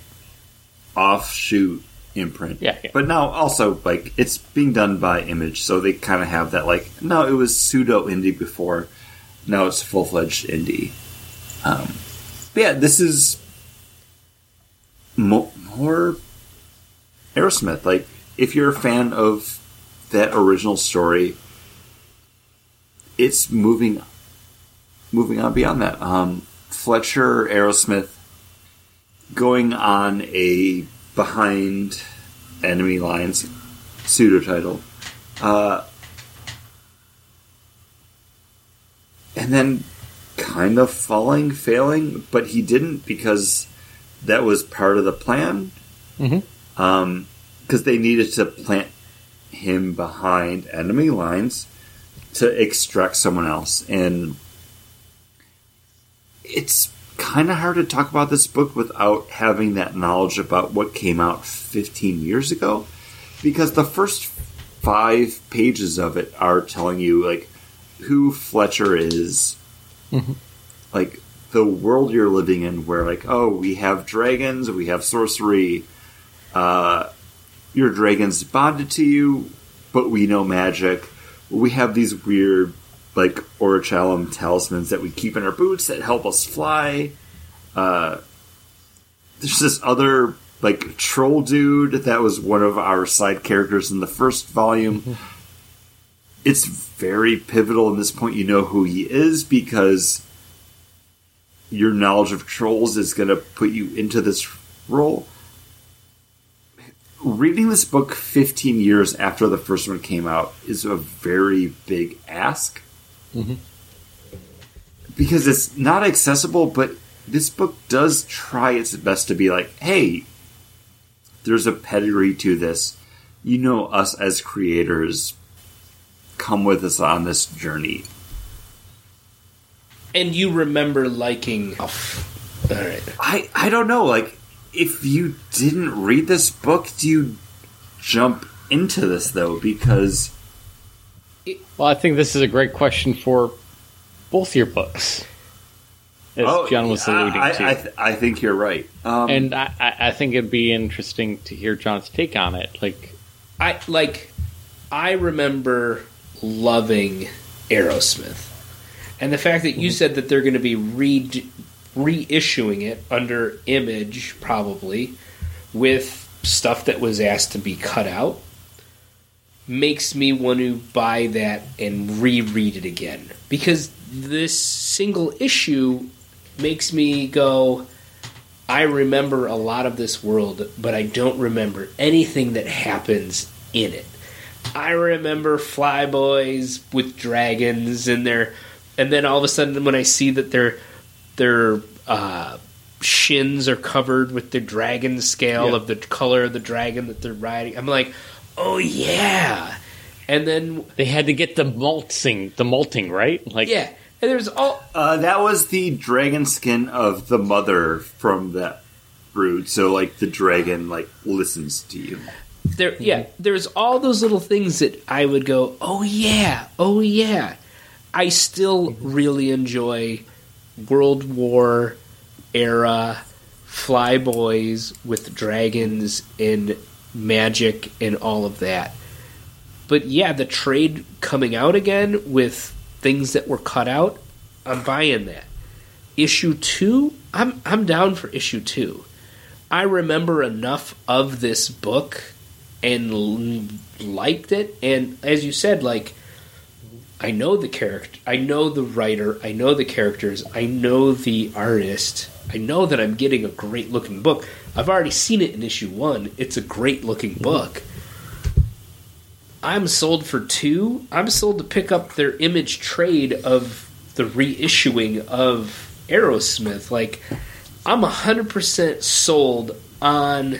offshoot imprint. Yeah, yeah. But now also like it's being done by Image, so they kind of have that like no, it was pseudo indie before. Now it's full fledged indie. Um, but yeah, this is mo- more Arrowsmith. Like if you're a fan of that original story, it's moving moving on beyond that. Um, Fletcher Arrowsmith going on a behind enemy lines pseudo title Uh, and then kind of falling, failing, but he didn't because that was part of the plan. Mhm. Um, because they needed to plant him behind enemy lines to extract someone else, and it's kind of hard to talk about this book without having that knowledge about what came out 15 years ago because the first five pages of it are telling you like who Fletcher is like the world you're living in where like oh we have dragons we have sorcery uh your dragon's bonded to you but we know magic. We have these weird like orichalcum talismans that we keep in our boots that help us fly. Uh there's this other like troll dude that was one of our side characters in the first volume. It's very pivotal in this point you know who he is because your knowledge of trolls is going to put you into this role. Reading this book 15 years after the first one came out is a very big ask. Mm-hmm. Because it's not accessible, but this book does try its best to be like, hey, there's a pedigree to this. You know, us as creators, come with us on this journey. And you remember liking. All right. I I don't know. Like, if you didn't read this book, do you jump into this though? Because Well, I think this is a great question for both your books, as John was alluding Oh, I, to. I, th- I think you're right. Um, and I, I I think it'd be interesting to hear John's take on it. Like, I like. I remember loving Arrowsmith, and the fact that you said that they're going to be re reissuing it under Image, probably with stuff that was asked to be cut out, makes me want to buy that and reread it again because this single issue makes me go. I remember a lot of this world, but I don't remember anything that happens in it. I remember flyboys with dragons and their, and then all of a sudden when I see that their their uh, shins are covered with the dragon scale Yeah. of the color of the dragon that they're riding, I'm like, oh yeah. And then they had to get the malting, the malting right. Like, yeah, and there's all uh, that was the dragon skin of the mother from that brood. So, like, the dragon like listens to you. there yeah there's all those little things that i would go oh yeah oh yeah i still really enjoy world war era flyboys with dragons and magic and all of that but yeah the trade coming out again with things that were cut out i'm buying that issue 2 i'm i'm down for issue 2 i remember enough of this book and liked it. And as you said, like I know the character, I know the writer, I know the characters, I know the artist. I know that I'm getting a great looking book. I've already seen it in issue one. It's a great looking book. I'm sold for two. I'm sold to pick up their image trade of the reissuing of Arrowsmith. Like, I'm 100% sold on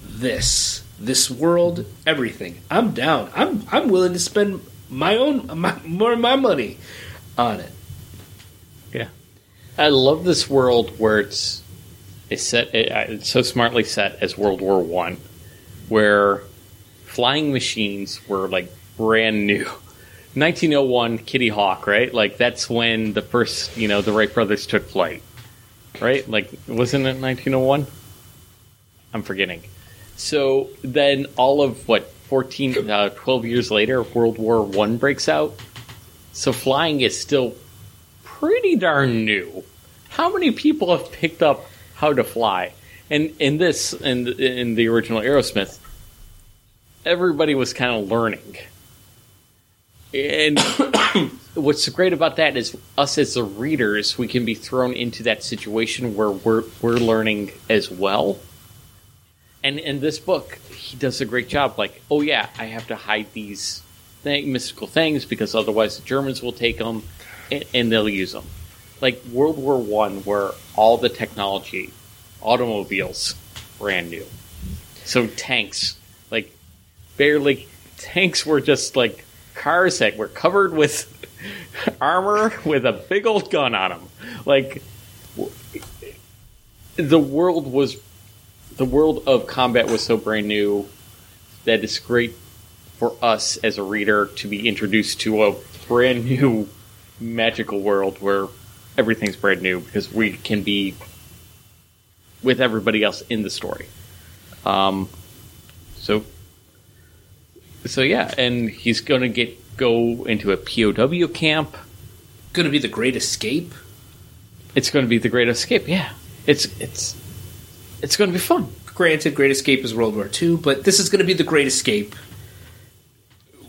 this this world everything i'm down i'm i'm willing to spend my own my, more of my money on it Yeah, I love this world where it's it's set. It, it's so smartly set as World War One, where flying machines were like brand new. 1901, Kitty Hawk, right? Like that's when the first, you know, the Wright brothers took flight, right? Like wasn't it 1901? I'm forgetting. So then, all of what 14, uh, 12 years later, World War One breaks out. So flying is still pretty darn new. How many people have picked up how to fly? And in this, in in the original Arrowsmith, everybody was kind of learning. And what's great about that is us as the readers, we can be thrown into that situation where we're we're learning as well. And in this book, he does a great job. Like, oh yeah, I have to hide these thing, mystical things because otherwise the Germans will take them and, and they'll use them. Like World War One, where all the technology, automobiles, brand new. So tanks, like barely tanks were just like cars that were covered with armor with a big old gun on them. Like the world was the world of combat was so brand new that it's great for us as a reader to be introduced to a brand new magical world where everything's brand new because we can be with everybody else in the story. Um, so, so yeah, and he's gonna get go into a POW camp. Going to be the Great Escape. It's going to be the Great Escape. Yeah, it's it's it's going to be fun. Granted, Great Escape is World War II, but this is going to be the Great Escape.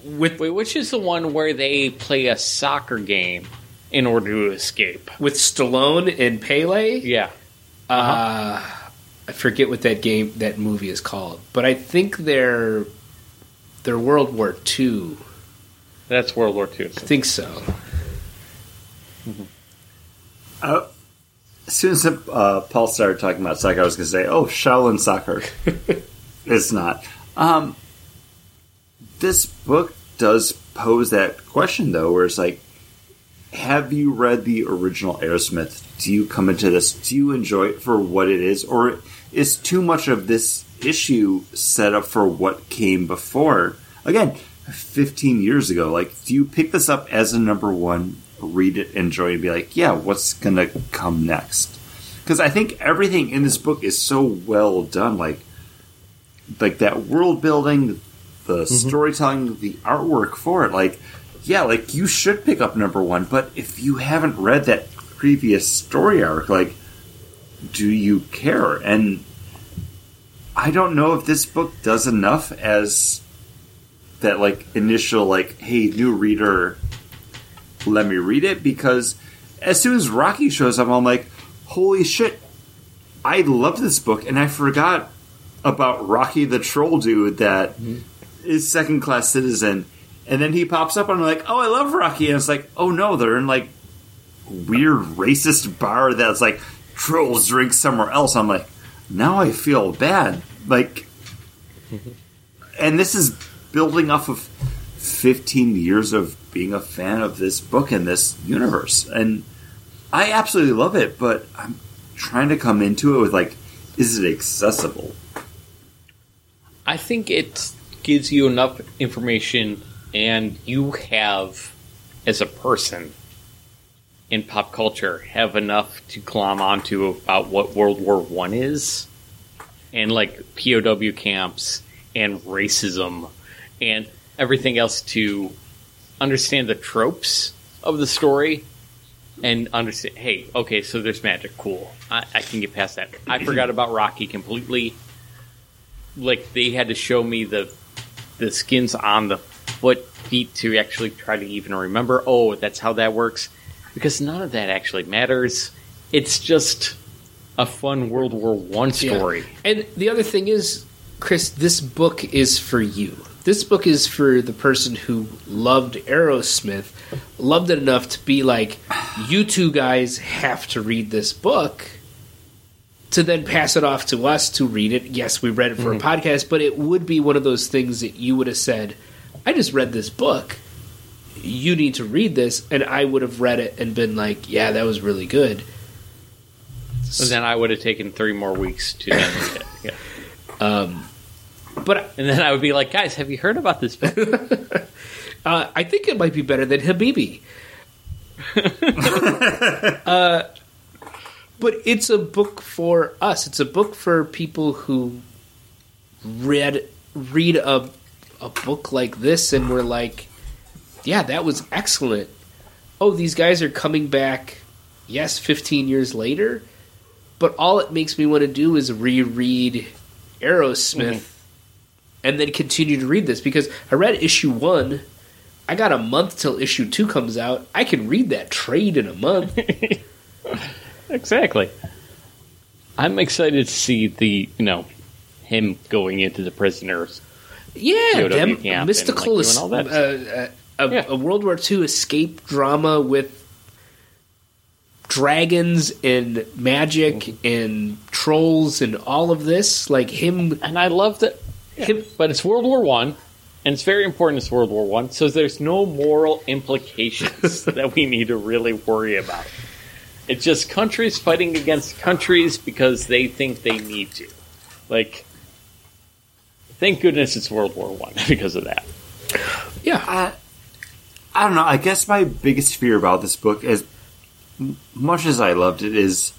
With Wait, which is the one where they play a soccer game in order to escape? with Stallone and Pele. Yeah, Uh, I forget what that game that movie is called, but I think they're they're World War II. that's World War II. I think so. Uh, as soon as uh, Paul started talking about soccer, I was going to say, "Oh, Shaolin soccer." it's not. Um, this book does pose that question, though, where it's like, have you read the original Arrowsmith? Do you come into this? Do you enjoy it for what it is, or is too much of this issue set up for what came before? Again, fifteen years ago. Like, do you pick this up as a number one? Read it, enjoy, and be like, yeah, what's gonna come next? Because I think everything in this book is so well done. Like, like that world building, the mm-hmm. storytelling, the artwork for it. Like, yeah, like you should pick up number one. But if you haven't read that previous story arc, like, do you care? And I don't know if this book does enough as that like initial like, hey, new reader, let me read it because as soon as Rocky shows up, I'm like, holy shit, I love this book, and I forgot about Rocky the Troll dude that mm-hmm. is second class citizen. And then he pops up, and I'm like, oh, I love Rocky. And it's like, oh no, they're in like weird racist bar that's like trolls drink somewhere else. I'm like, now I feel bad. Like, and this is building off of 15 years of being a fan of this book and this universe. And I absolutely love it, but I'm trying to come into it with like, is it accessible? I think it gives you enough information, and you have, as a person in pop culture, have enough to glom onto about what World War One is, and like POW camps and racism and everything else to understand the tropes of the story and understand. Hey, okay, so there's magic. Cool, I, I can get past that. I forgot about Rocky completely like they had to show me the the skins on the foot feet to actually try to even remember oh that's how that works because none of that actually matters it's just a fun world war one story Yeah. And the other thing is, Chris, this book is for you. This book is for the person who loved Arrowsmith, loved it enough to be like, you two guys have to read this book. To then pass it off to us to read it. Yes, we read it for a mm-hmm. podcast, but it would be one of those things that you would have said, I just read this book. You need to read this. And I would have read it and been like, yeah, that was really good. and then i would have taken three more weeks to read it yeah. Um, But and then i would be like guys have you heard about this book Uh, I think it might be better than Habibi. uh, but it's a book for us. It's a book for people who read read a a book like this and were like, "Yeah, that was excellent." Oh, these guys are coming back. Yes, 15 years later, but all it makes me want to do is reread Arrowsmith and then continue to read this because I read issue 1 I got a month till issue two comes out. I can read that trade in a month. exactly i'm excited to see the you know him going into the prisoners. Yeah, them camp and, mystical, like, all that uh, uh, a, Yeah. a World War II escape drama with dragons and magic Mm-hmm. and trolls and all of this. Like him, And I love that. Him But it's World War One, and it's very important. It's World War One, so there's no moral implications that we need to really worry about. It's just countries fighting against countries because they think they need to. Like, thank goodness it's World War One because of that. yeah, I, I don't know. I guess my biggest fear about this book, as much as I loved it, is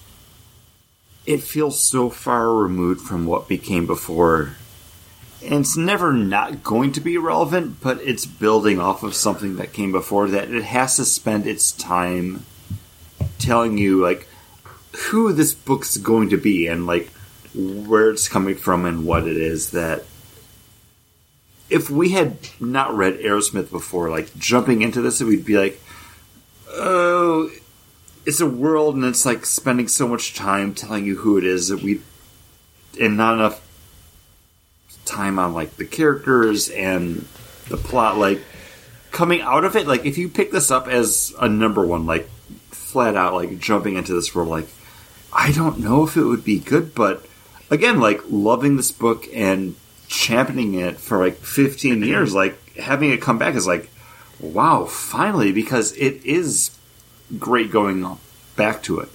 it feels so far removed from what became before. And it's never not going to be relevant, but it's building off of something that came before that. It has to spend its time telling you, like, who this book's going to be and, like, where it's coming from and what it is that if we had not read Arrowsmith before, like jumping into this, we'd be like, oh, it's a world, and it's like spending so much time telling you who it is that we, and not enough time on like the characters and the plot. Like coming out of it, like if you pick this up as a number one, like flat out, like jumping into this world, like I don't know if it would be good, but again, like loving this book and championing it for like 15 mm-hmm. years, like having it come back is like, wow, finally, because it is great going back to it.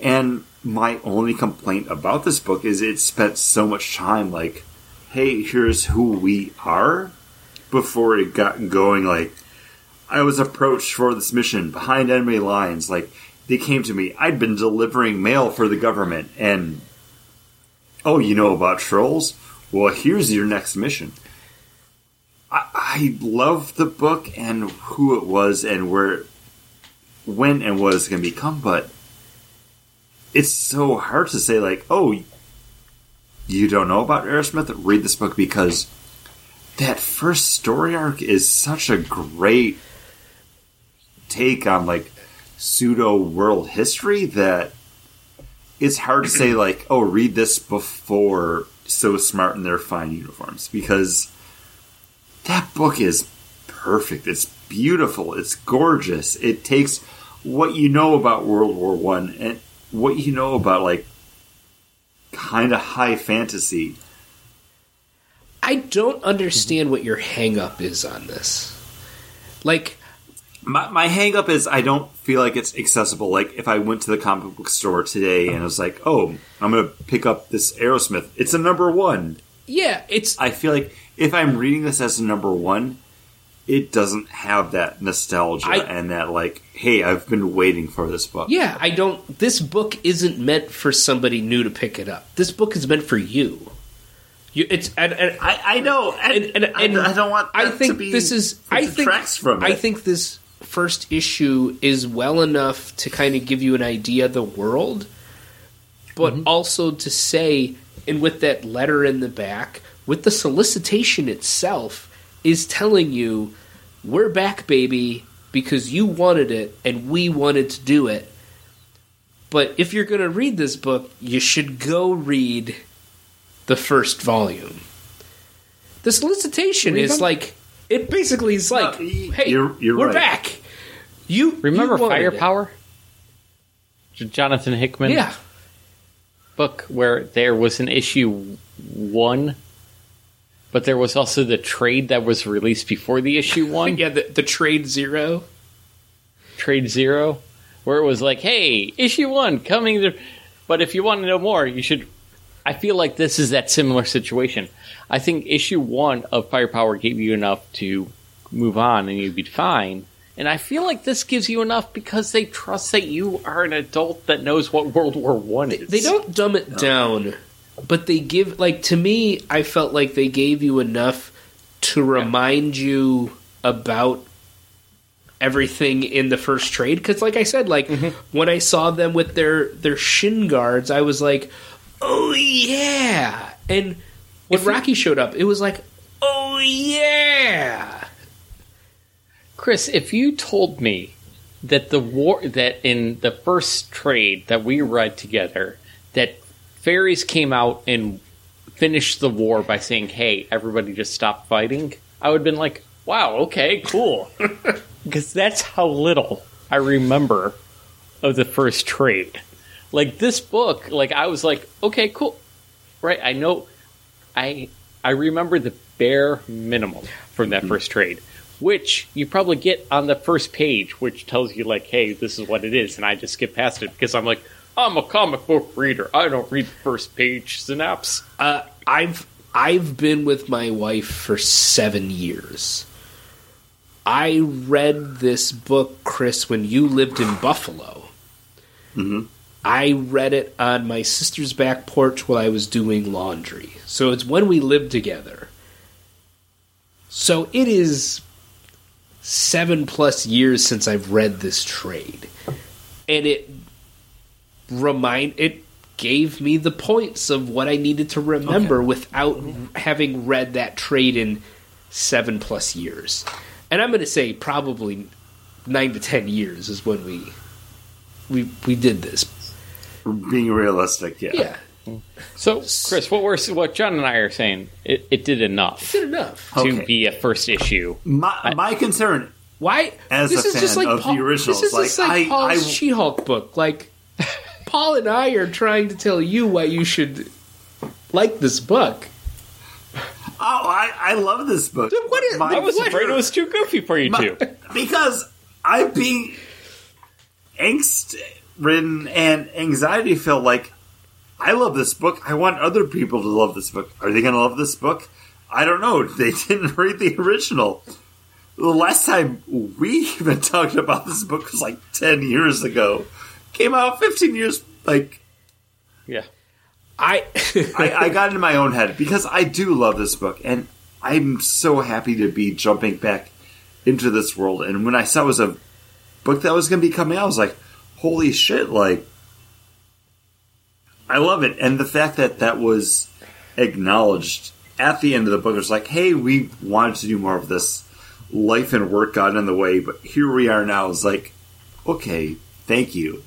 And my only complaint about this book is it spent so much time like, hey, here's who we are before it got going. Like, I was approached for this mission behind enemy lines. Like, they came to me. I'd been delivering mail for the government, and oh, you know about trolls? Well, here's your next mission. I, I love the book and who it was and where, when and what it's going to become, but it's so hard to say, like, oh, you don't know about Arrowsmith? Read this book because that first story arc is such a great take on, like, pseudo world history that it's hard to say, like, oh, read this before So Smart in their fine uniforms because that book is perfect. It's beautiful. It's gorgeous. It takes what you know about World War One and what you know about like kind of high fantasy. I don't understand what your hang up is on this. Like, My, my hang up is I don't feel like it's accessible. Like if I went to the comic book store today and I was like, oh, I'm going to pick up this Arrowsmith. It's a number one. yeah, it's I feel like if I'm reading this as a number one, it doesn't have that nostalgia I- and that like, hey, I've been waiting for this book. yeah. I don't. This book isn't meant for somebody new to pick it up. This book is meant for you. You, it's and, and I, I know, and, and, and, I, don't want. I think to be, this is. I think. from I think this first issue is well enough to kind of give you an idea of the world, but Mm-hmm. also to say, and with that letter in the back, with the solicitation itself, is telling you, "We're back, baby." Because you wanted it and we wanted to do it. But if you're going to read this book, you should go read the first volume. The solicitation Read is them? like it basically is like, No, hey, you're- you're we're right. back. You Remember you wanted it. Firepower? Jonathan Hickman Yeah, book where there was an issue one, but there was also the trade that was released before the issue one, yeah. The, the trade zero. Trade Zero, where it was like, hey, issue one coming. To, but if you want to know more, you should. I feel like this is that similar situation. I think issue one of Firepower gave you enough to move on and you'd be fine. And I feel like this gives you enough because they trust that you are an adult that knows what World War One is. They don't dumb it down, but they give like to me. I felt like they gave you enough to remind you about everything in the first trade. Because, like I said, like mm-hmm. when I saw them with their their shin guards, I was like, "Oh yeah!" And when If Rocky showed up, it was like, "Oh yeah!" Chris, if you told me that the war that in the first trade that we read together that fairies came out and finished the war by saying, "Hey, everybody, just stop fighting," I would have been like, "Wow, okay, cool," because that's how little I remember of the first trade. Like this book, like I was like, "Okay, cool," right? I know, I I remember the bare minimum from that mm-hmm. first trade. Which you probably get on the first page, which tells you like, "Hey, this is what it is," and I just skip past it because I'm like, I'm a comic book reader. I don't read the first page synapse. Uh, I've I've been with my wife for seven years. I read this book, Chris, when you lived in Buffalo. Mm-hmm. I read it on my sister's back porch while I was doing laundry. So it's when we lived together. So it is seven plus years since I've read this trade. And it remind it gave me the points of what I needed to remember without having read that trade in seven plus years. And I'm going to say probably nine to ten years is when we we we did this. Being realistic, yeah. Yeah, So, Chris, what we're what John and I are saying, it, it did enough It did enough. to Okay. be a first issue. My my concern Why? As this a is just fan like of the Paul, originals, This is just like, like I- Paul's I- She-Hulk book. Like Paul and I are trying to tell you why you should like this book. Oh, I, I love this book. What is- My- I was afraid it was too goofy for you my- two. because I'm being angst ridden and anxiety filled. Like, I love this book. I want other people to love this book. Are they going to love this book? I don't know. They didn't read the original. The last time we even talked about this book was like 10 years ago. Came out 15 years, like, Yeah. I I, I got into my own head because I do love this book, and I'm so happy to be jumping back into this world. And when I saw it was a book that was going to be coming out, I was like, "Holy shit!" Like, I love it, and the fact that that was acknowledged at the end of the book it was like, "Hey, we wanted to do more of this. Life and work got in the way, but here we are now." It's like, okay, thank you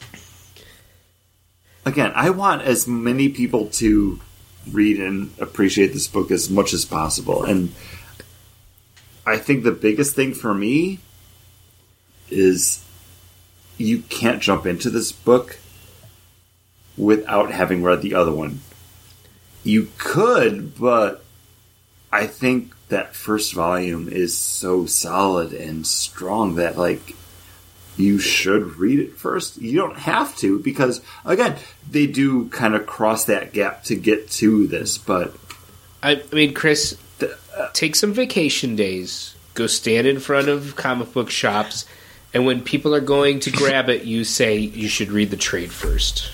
again, I want as many people to read and appreciate this book as much as possible. And I think the biggest thing for me is you can't jump into this book without having read the other one. You could, but I think that first volume is so solid and strong that like you should read it first. You don't have to because again, they do kind of cross that gap to get to this, but I mean, Chris, uh, take some vacation days. Go stand in front of comic book shops, and when people are going to grab it, you say you should read the trade first.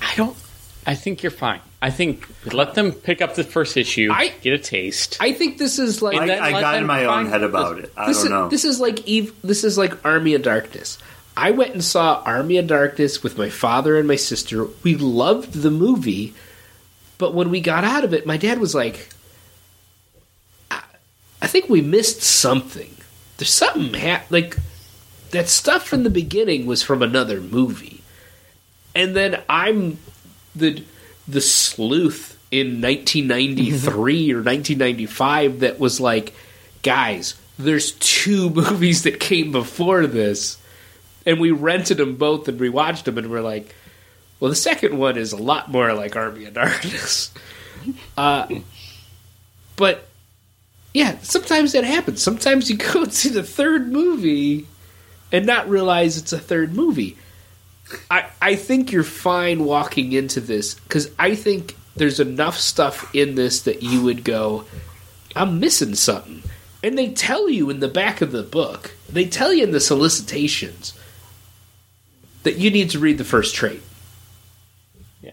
I don't. I think you're fine. I think let them pick up the first issue, I- get a taste. I think this is like I, I got in my own head about it. I this don't is know. this is like Eve. This is like Army of Darkness. I went and saw Army of Darkness with my father and my sister. We loved the movie, but when we got out of it, my dad was like, "I, I think we missed something. There's something ha- like that stuff from the beginning was from another movie." And then I'm the the sleuth in 1993 or 1995 that was like, guys, there's two movies that came before this, and we rented them both and rewatched them, and we're like, well, the second one is a lot more like Army of Darkness. Uh, but yeah, sometimes that happens. Sometimes you go and see the third movie and not realize it's a third movie. I, I think you're fine walking into this because I think there's enough stuff in this that you would go, I'm missing something. And they tell you in the back of the book, they tell you in the solicitations that you need to read the first trade. Yeah.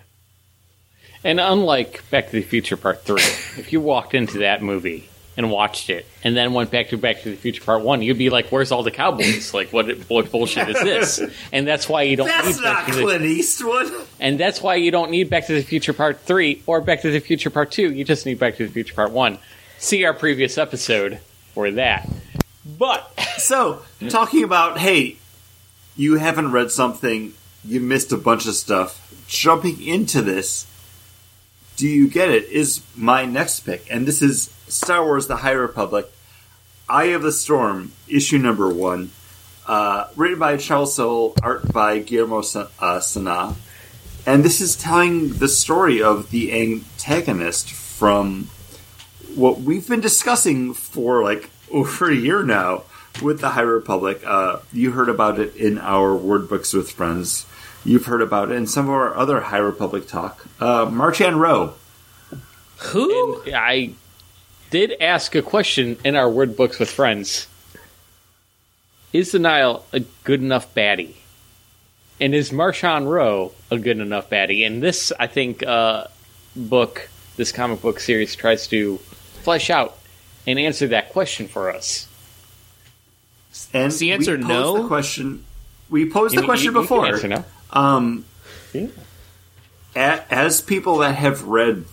And unlike Back to the Future Part 3, if you walked into that movie and watched it and then went back to Back to the Future Part 1, you'd be like, where's all the cowboys? Like, what, what bullshit is this? And that's why you don't That's need not Back to the, Clint Eastwood. And that's why you don't need Back to the Future Part 3 or Back to the Future Part 2. You just need Back to the Future Part 1. See our previous episode for that. But, So, talking about, hey, you haven't read something, you missed a bunch of stuff. Jumping into this, Do you get it? Is my next pick, and this is Star Wars: The High Republic, Eye of the Storm, issue number one, uh, written by Charles Soule, art by Guillermo Sa- uh, Sanna, and this is telling the story of the antagonist from what we've been discussing for like over a year now with the High Republic. Uh, you heard about it in our Word Books with Friends. You've heard about it in some of our other High Republic talk. Uh, Marchion Ro. Who? And I did ask a question in our word books with friends. Is the Nihil a good enough baddie? And is Marchion Ro a good enough baddie? And this, I think, uh, book, this comic book series tries to flesh out and answer that question for us. And the answer no? The question. We posed the You- question you- you before. answer no. Um, Yeah. a- as people that have read,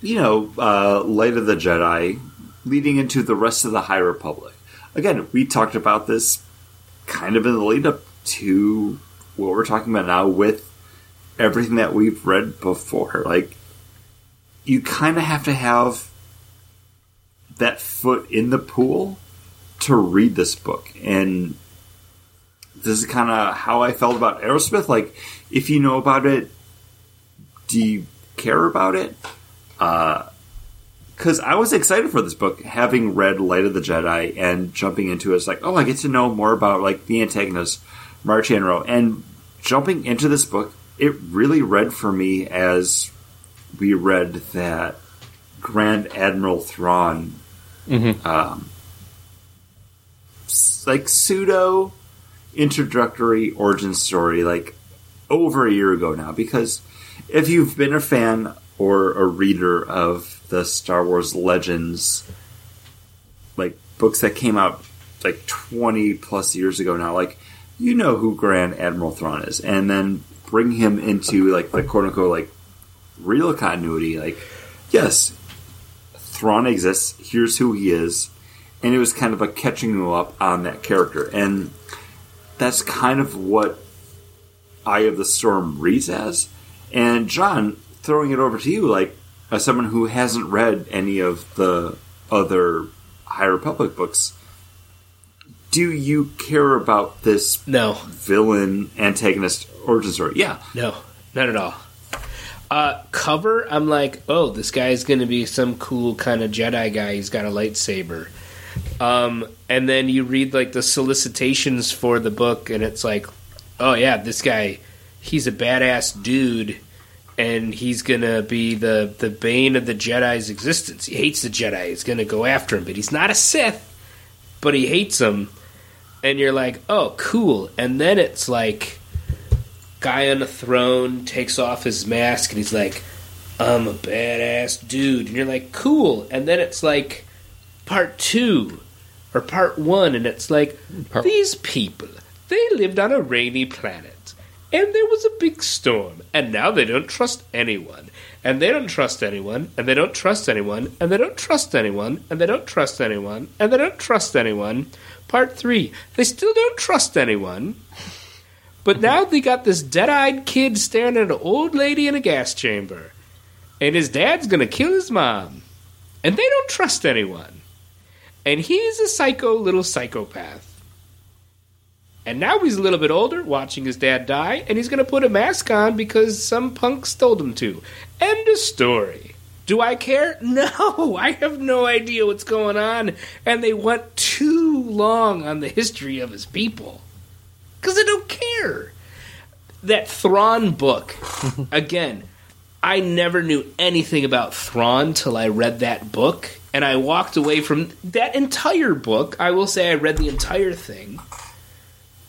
you know, uh, Light of the Jedi, leading into the rest of the High Republic. Again, we talked about this kind of in the lead up to what we're talking about now with everything that we've read before. Like, you kind of have to have that foot in the pool to read this book. And this is kind of how I felt about Arrowsmith. Like, if you know about it, do you care about it? Because I was excited for this book, having read Light of the Jedi and jumping into it. It's like, oh, I get to know more about like the antagonist, Marchion Ro, and jumping into this book, it really read for me as we read that Grand Admiral Thrawn, um, like pseudo introductory origin story, like over a year ago now. Because if you've been a fan or a reader of the Star Wars Legends, like books that came out like 20 plus years ago now, like you know who Grand Admiral Thrawn is, and then bring him into like the quote unquote like real continuity. Like, yes, Thrawn exists. Here's who he is, and it was kind of a catching you up on that character, and that's kind of what Eye of the Storm reads as. And John, throwing it over to you, like as someone who hasn't read any of the other High Republic books, do you care about this No, villain antagonist origin story? Yeah, no, not at all. Uh, cover, I'm like, oh, this guy's going to be some cool kind of Jedi guy. He's got a lightsaber. Um, and then you read like the solicitations for the book, and it's like, oh yeah, this guy, he's a badass dude, and he's gonna be the the bane of the Jedi's existence. He hates the Jedi. He's gonna go after him, but he's not a Sith, but he hates them. And you're like, oh, cool. And then it's like, guy on a throne takes off his mask, and he's like, I'm a badass dude. And you're like, cool. And then it's like part two or part one, and it's like, Part- these people, they lived on a rainy planet. And there was a big storm, and now they don't trust anyone. And they don't trust anyone, and they don't trust anyone, and they don't trust anyone, and they don't trust anyone, and they don't trust anyone. Part three, they still don't trust anyone. But now they got this dead eyed kid staring at an old lady in a gas chamber. And his dad's gonna kill his mom. And they don't trust anyone. And he's a psycho little psychopath. And now he's a little bit older, watching his dad die, and he's gonna put a mask on because some punks told him to. End of story. Do I care? No, I have no idea what's going on. And they went too long on the history of his people. Because I don't care. That Thrawn book, again, I never knew anything about Thrawn till I read that book. And I walked away from that entire book. I will say I read the entire thing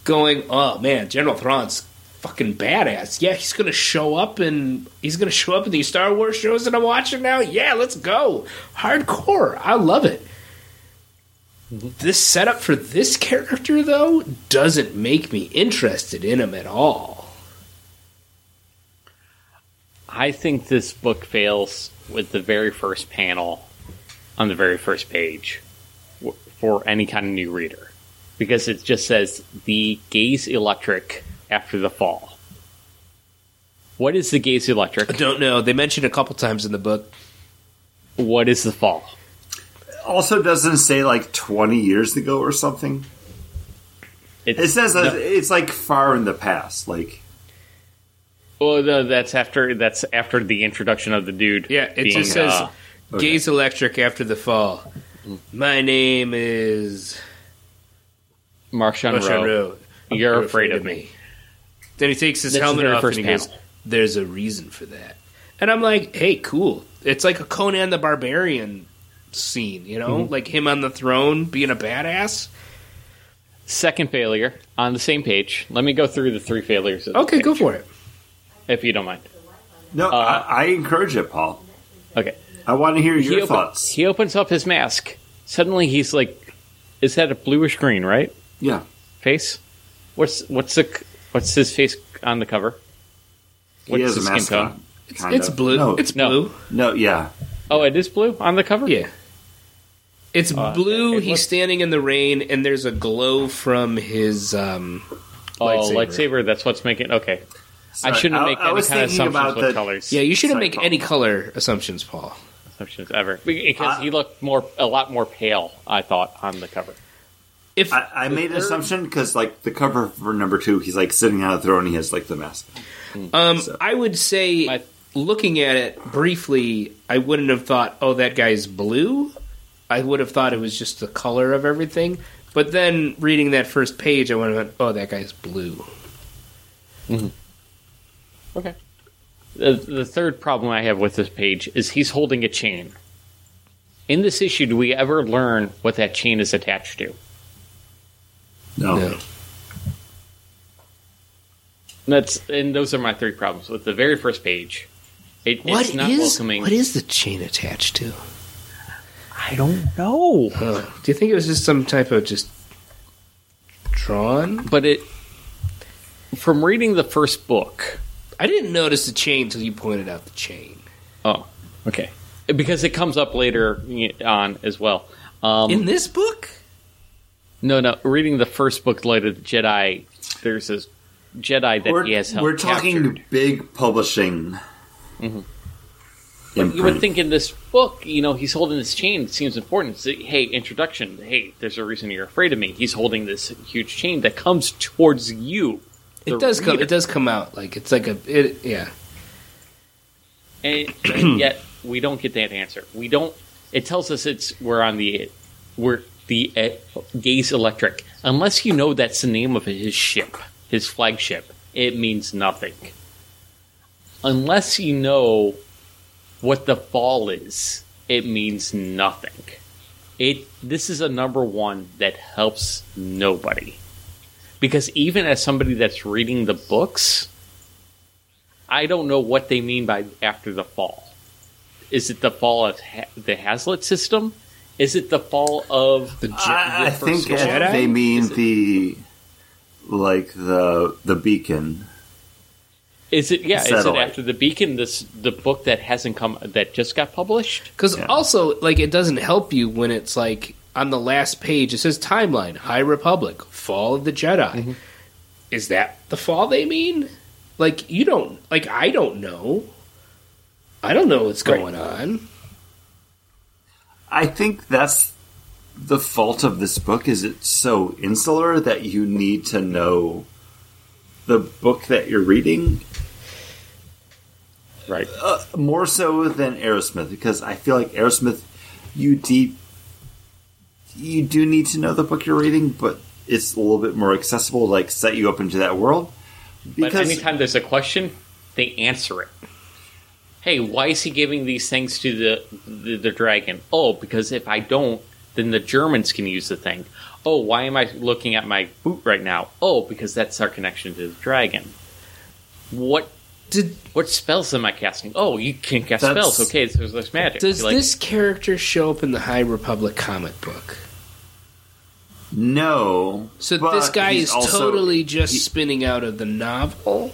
going, oh man, General Thrawn's fucking badass. Yeah, he's gonna show up and he's gonna show up in these Star Wars shows that I'm watching now. Yeah, let's go. Hardcore. I love it. This setup for this character though doesn't make me interested in him at all. I think this book fails with the very first panel on the very first page for any kind of new reader because it just says the gaze electric after the fall. What is the gaze electric? I don't know. They mentioned a couple times in the book. What is the fall? Also, doesn't say like 20 years ago or something? It's, It says no. it's like far in the past. Like, Well, no, that's after that's after the introduction of the dude. Yeah, it being, just says uh, Gaze Electric after the fall. My name is Marchion Marchion Ro. Ro. You're afraid of me. Then he takes his That's the helmet off first and he goes, "There's a reason for that." And I'm like, "Hey, cool! It's like a Conan the Barbarian scene, you know, Mm-hmm. like him on the throne being a badass." Second failure on the same page. Let me go through the three failures. Of the Okay, go for it. if you don't mind. no, I, I encourage it, Paul. Okay. I want to hear He, your open- thoughts. he opens up his mask. Suddenly, he's like, "Is that a bluish green? Right? Yeah. Face? What's what's the what's his face on the cover? He What's has the a skin mask tone? on. It's, it's blue. No, it's No. blue. no, yeah. Oh, it is blue on the cover. Yeah. It's Uh, blue. it He's looks- standing in the rain, and there's a glow from his um, Oh, lightsaber. lightsaber. That's what's making. Okay, I shouldn't I- make I any was kind of thinking assumptions about with the- colors. Yeah, you shouldn't Sorry, make Paul. any color assumptions, Paul. assumptions ever because Uh, he looked more a lot more pale. I thought on the cover. If I, I the made an assumption because, like, the cover for number two, he's like sitting on a throne. He has like the mask. Um, So- I would say, My- looking at it briefly, I wouldn't have thought, "Oh, that guy's blue." I would have thought it was just the color of everything. But then reading that first page, I would have went, "Oh, that guy's blue." Okay. The, the third problem I have with this page is he's holding a chain. In this issue, do we ever learn what that chain is attached to? No. No. That's and those are my three problems with the very first page. It, What it's not is welcoming. what is the chain attached to? I don't know, Uh, do you think it was just some type of just drawn? but it. From reading the first book, I didn't notice the chain until you pointed out the chain oh, okay, because it comes up later on as well. Um, in this book. No, no, reading the first book, Light of the Jedi, there's this Jedi that We're, he has helped we're talking captured. big publishing. Mm-hmm. But You would think in this book, you know, he's holding this chain. It seems important. It's, hey, introduction. Hey, there's a reason you're afraid of me. He's holding this huge chain that comes towards you. It does come. It does come out like it's like a. It, yeah. and, and yet we don't get that answer. We don't. It tells us it's we're on the we're the uh, Gaze Electric. Unless you know that's the name of his ship, his flagship, it means nothing. Unless you know what the fall is, it means nothing. It this is a number one that helps nobody. Because even as somebody that's reading the books, I don't know what they mean by after the fall. Is it the fall of ha- the Hetzal system? Is it the fall of The, Je- I, I the think first Jedi? they mean it- the like the the beacon. Is it yeah? Is it after the Beacon? This the book that hasn't come that just got published. Because Yeah. also, like, it doesn't help you when it's like on the last page it says timeline, High Republic, Fall of the Jedi. Mm-hmm. Is that the fall they mean? Like, you don't. Like, I don't know. I don't know what's Right. going on. I think that's the fault of this book. Is it's so insular that you need to know the book that you're reading Right. uh, more so than Arrowsmith because I feel like Arrowsmith, you deep, you do need to know the book you're reading, but it's a little bit more accessible, like set you up into that world. But Because anytime there's a question, they answer it. Hey, why is he giving these things to the, the the dragon? Oh, because if I don't, then the Germans can use the thing. Oh, why am I looking at my boot right now? Oh, because that's our connection to the dragon. What Did what spells am I casting? Oh, you can cast spells. Okay, so there's magic. does like, this character show up in the High Republic comic book? no, So but this guy is also- totally just he- spinning out of the novel.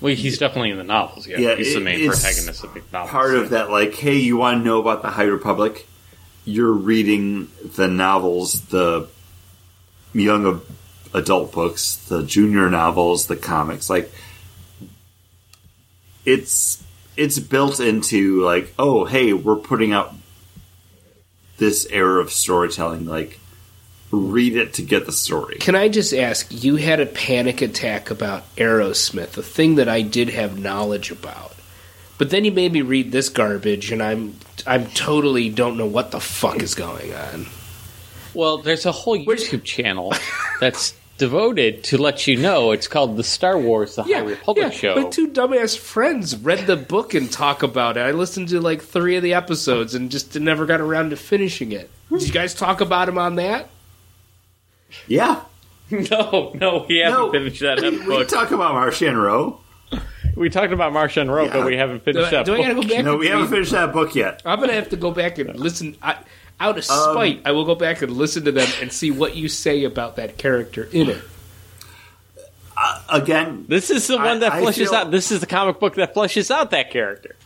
Well, he's definitely in the novels. Yeah, Yeah, he's the main protagonist of the novels. part of that. Like, hey, you want to know about the High Republic? You're reading the novels, the young adult books, the junior novels, the comics. Like, it's it's built into like, oh, hey, we're putting out this era of storytelling. Like, read it to get the story. Can I just ask? You had a panic attack about Arrowsmith, a thing that I did have knowledge about, but then you made me read this garbage, and I'm I'm totally don't know what the fuck is going on. Well, there's a whole YouTube channel that's devoted to let you know. It's called the Star Wars: The High Republic Show. My two dumbass friends read the book and talk about it. I listened to like three of the episodes and just never got around to finishing it. Did you guys talk about him on that? Yeah. no, no, we haven't No, finished that we book. talk about Marchion Ro. we talked about Marchion Ro, Yeah. but we haven't Do finished I, that do I book. gotta go back? No, and we haven't read- finished that book yet. I'm gonna have to go back and listen. I, out of um, spite, I will go back and listen to them and see what you say about that character in it. Uh, again, This is the I- one that I fleshes feel- out. This is the comic book that fleshes out that character.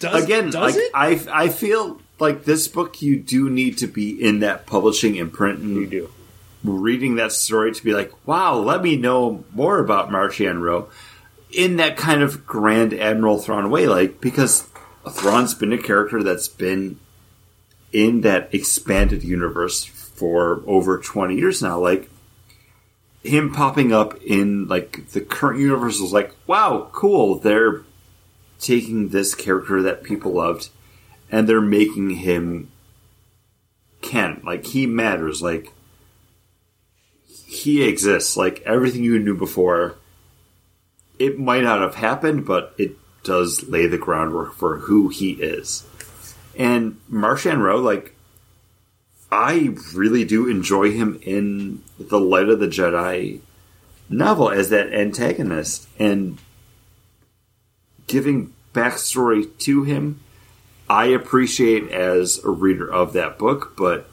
Does, again, does like, it? I I feel like this book you do need to be in that publishing imprint and You do. Reading that story to be like, wow, let me know more about Marchion Ro in that kind of Grand Admiral Thrawn way, like because Thrawn's been a character that's been in that expanded universe for over twenty years now. Like him popping up in like the current universe was like, wow, cool. They're taking this character that people loved and they're making him canon. Like he matters. Like he exists. Like everything you knew before, it might not have happened, but it does lay the groundwork for who he is. And Marchion Ro, like, I really do enjoy him in the Light of the Jedi novel as that antagonist and giving backstory to him. I appreciate as a reader of that book, but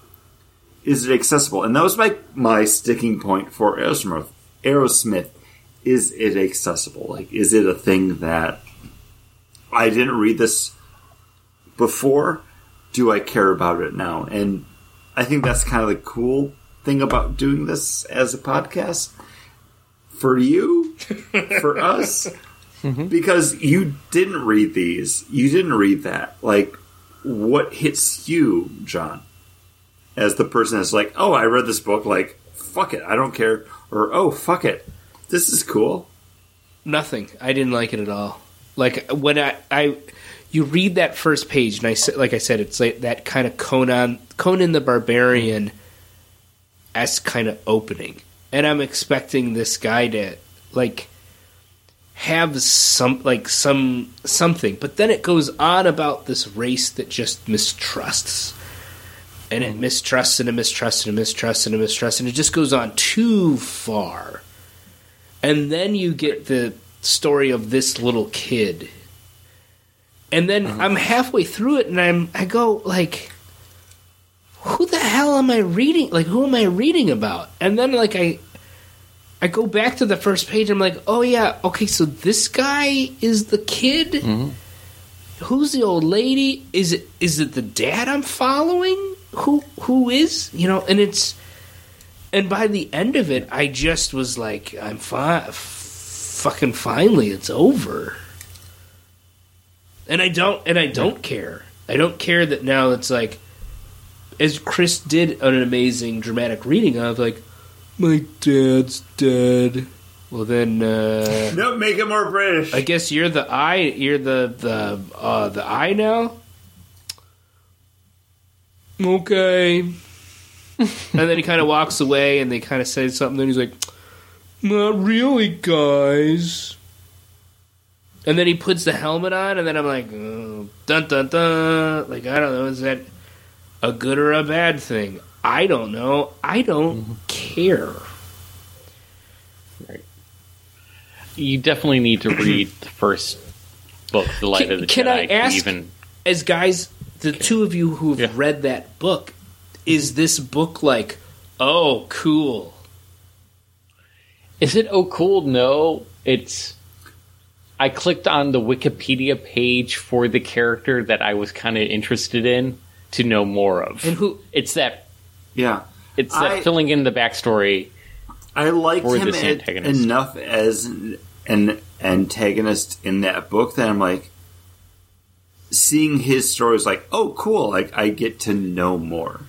is it accessible? And that was my my sticking point for Arrowsmith. Arrowsmith, is it accessible? Like, is it a thing that I didn't read this before? Do I care about it now? And I think that's kind of the cool thing about doing this as a podcast for you, for us, mm-hmm. because you didn't read these, you didn't read that. Like, what hits you, John? As the person that's like, oh, I read this book, like, fuck it, I don't care, or oh, fuck it, this is cool. Nothing. I didn't like it at all. Like when I, I you read that first page, and I said, like I said, it's like that kind of Conan, Conan the Barbarian, s kind of opening, and I'm expecting this guy to like have some like some something, but then it goes on about this race that just mistrusts. And it mistrusts and it mistrusts and it mistrusts and it mistrusts and it just goes on too far. And then you get the story of this little kid. And then uh-huh. I'm halfway through it and I'm I go like who the hell am I reading? Like who am I reading about? And then like I I go back to the first page I'm like, "Oh yeah, okay, so this guy is the kid? Mm-hmm. Who's the old lady? Is it is it the dad I'm following? Who who is, you know, and it's and by the end of it, I just was like, I'm fine. Fucking finally, it's over. And I don't, and I don't care. I don't care that now it's like, as Chris did an amazing dramatic reading of, like, my dad's dead. Well, then, uh, No, make it more British. I guess you're the eye. You're the the uh, the eye now. Okay. and then he kind of walks away, and they kind of say something. Then he's like, "Not really, guys." And then he puts the helmet on, and then I'm like, oh, "Dun dun dun!" Like I don't know, is that a good or a bad thing? I don't know. I don't mm-hmm. care. You definitely need to read the first book, The Light Can- of the can Jedi. I ask- even as guys, the two of you who've Yeah. read that book, is mm-hmm. this book like, oh, cool? Is it oh cool? No, it's. I clicked on the Wikipedia page for the character that I was kind of interested in to know more of. And who? It's that. yeah. It's that I- filling in the backstory. I liked Or him this antagonist. enough as an antagonist in that book that I'm like seeing his story is like, oh, cool! Like I get to know more.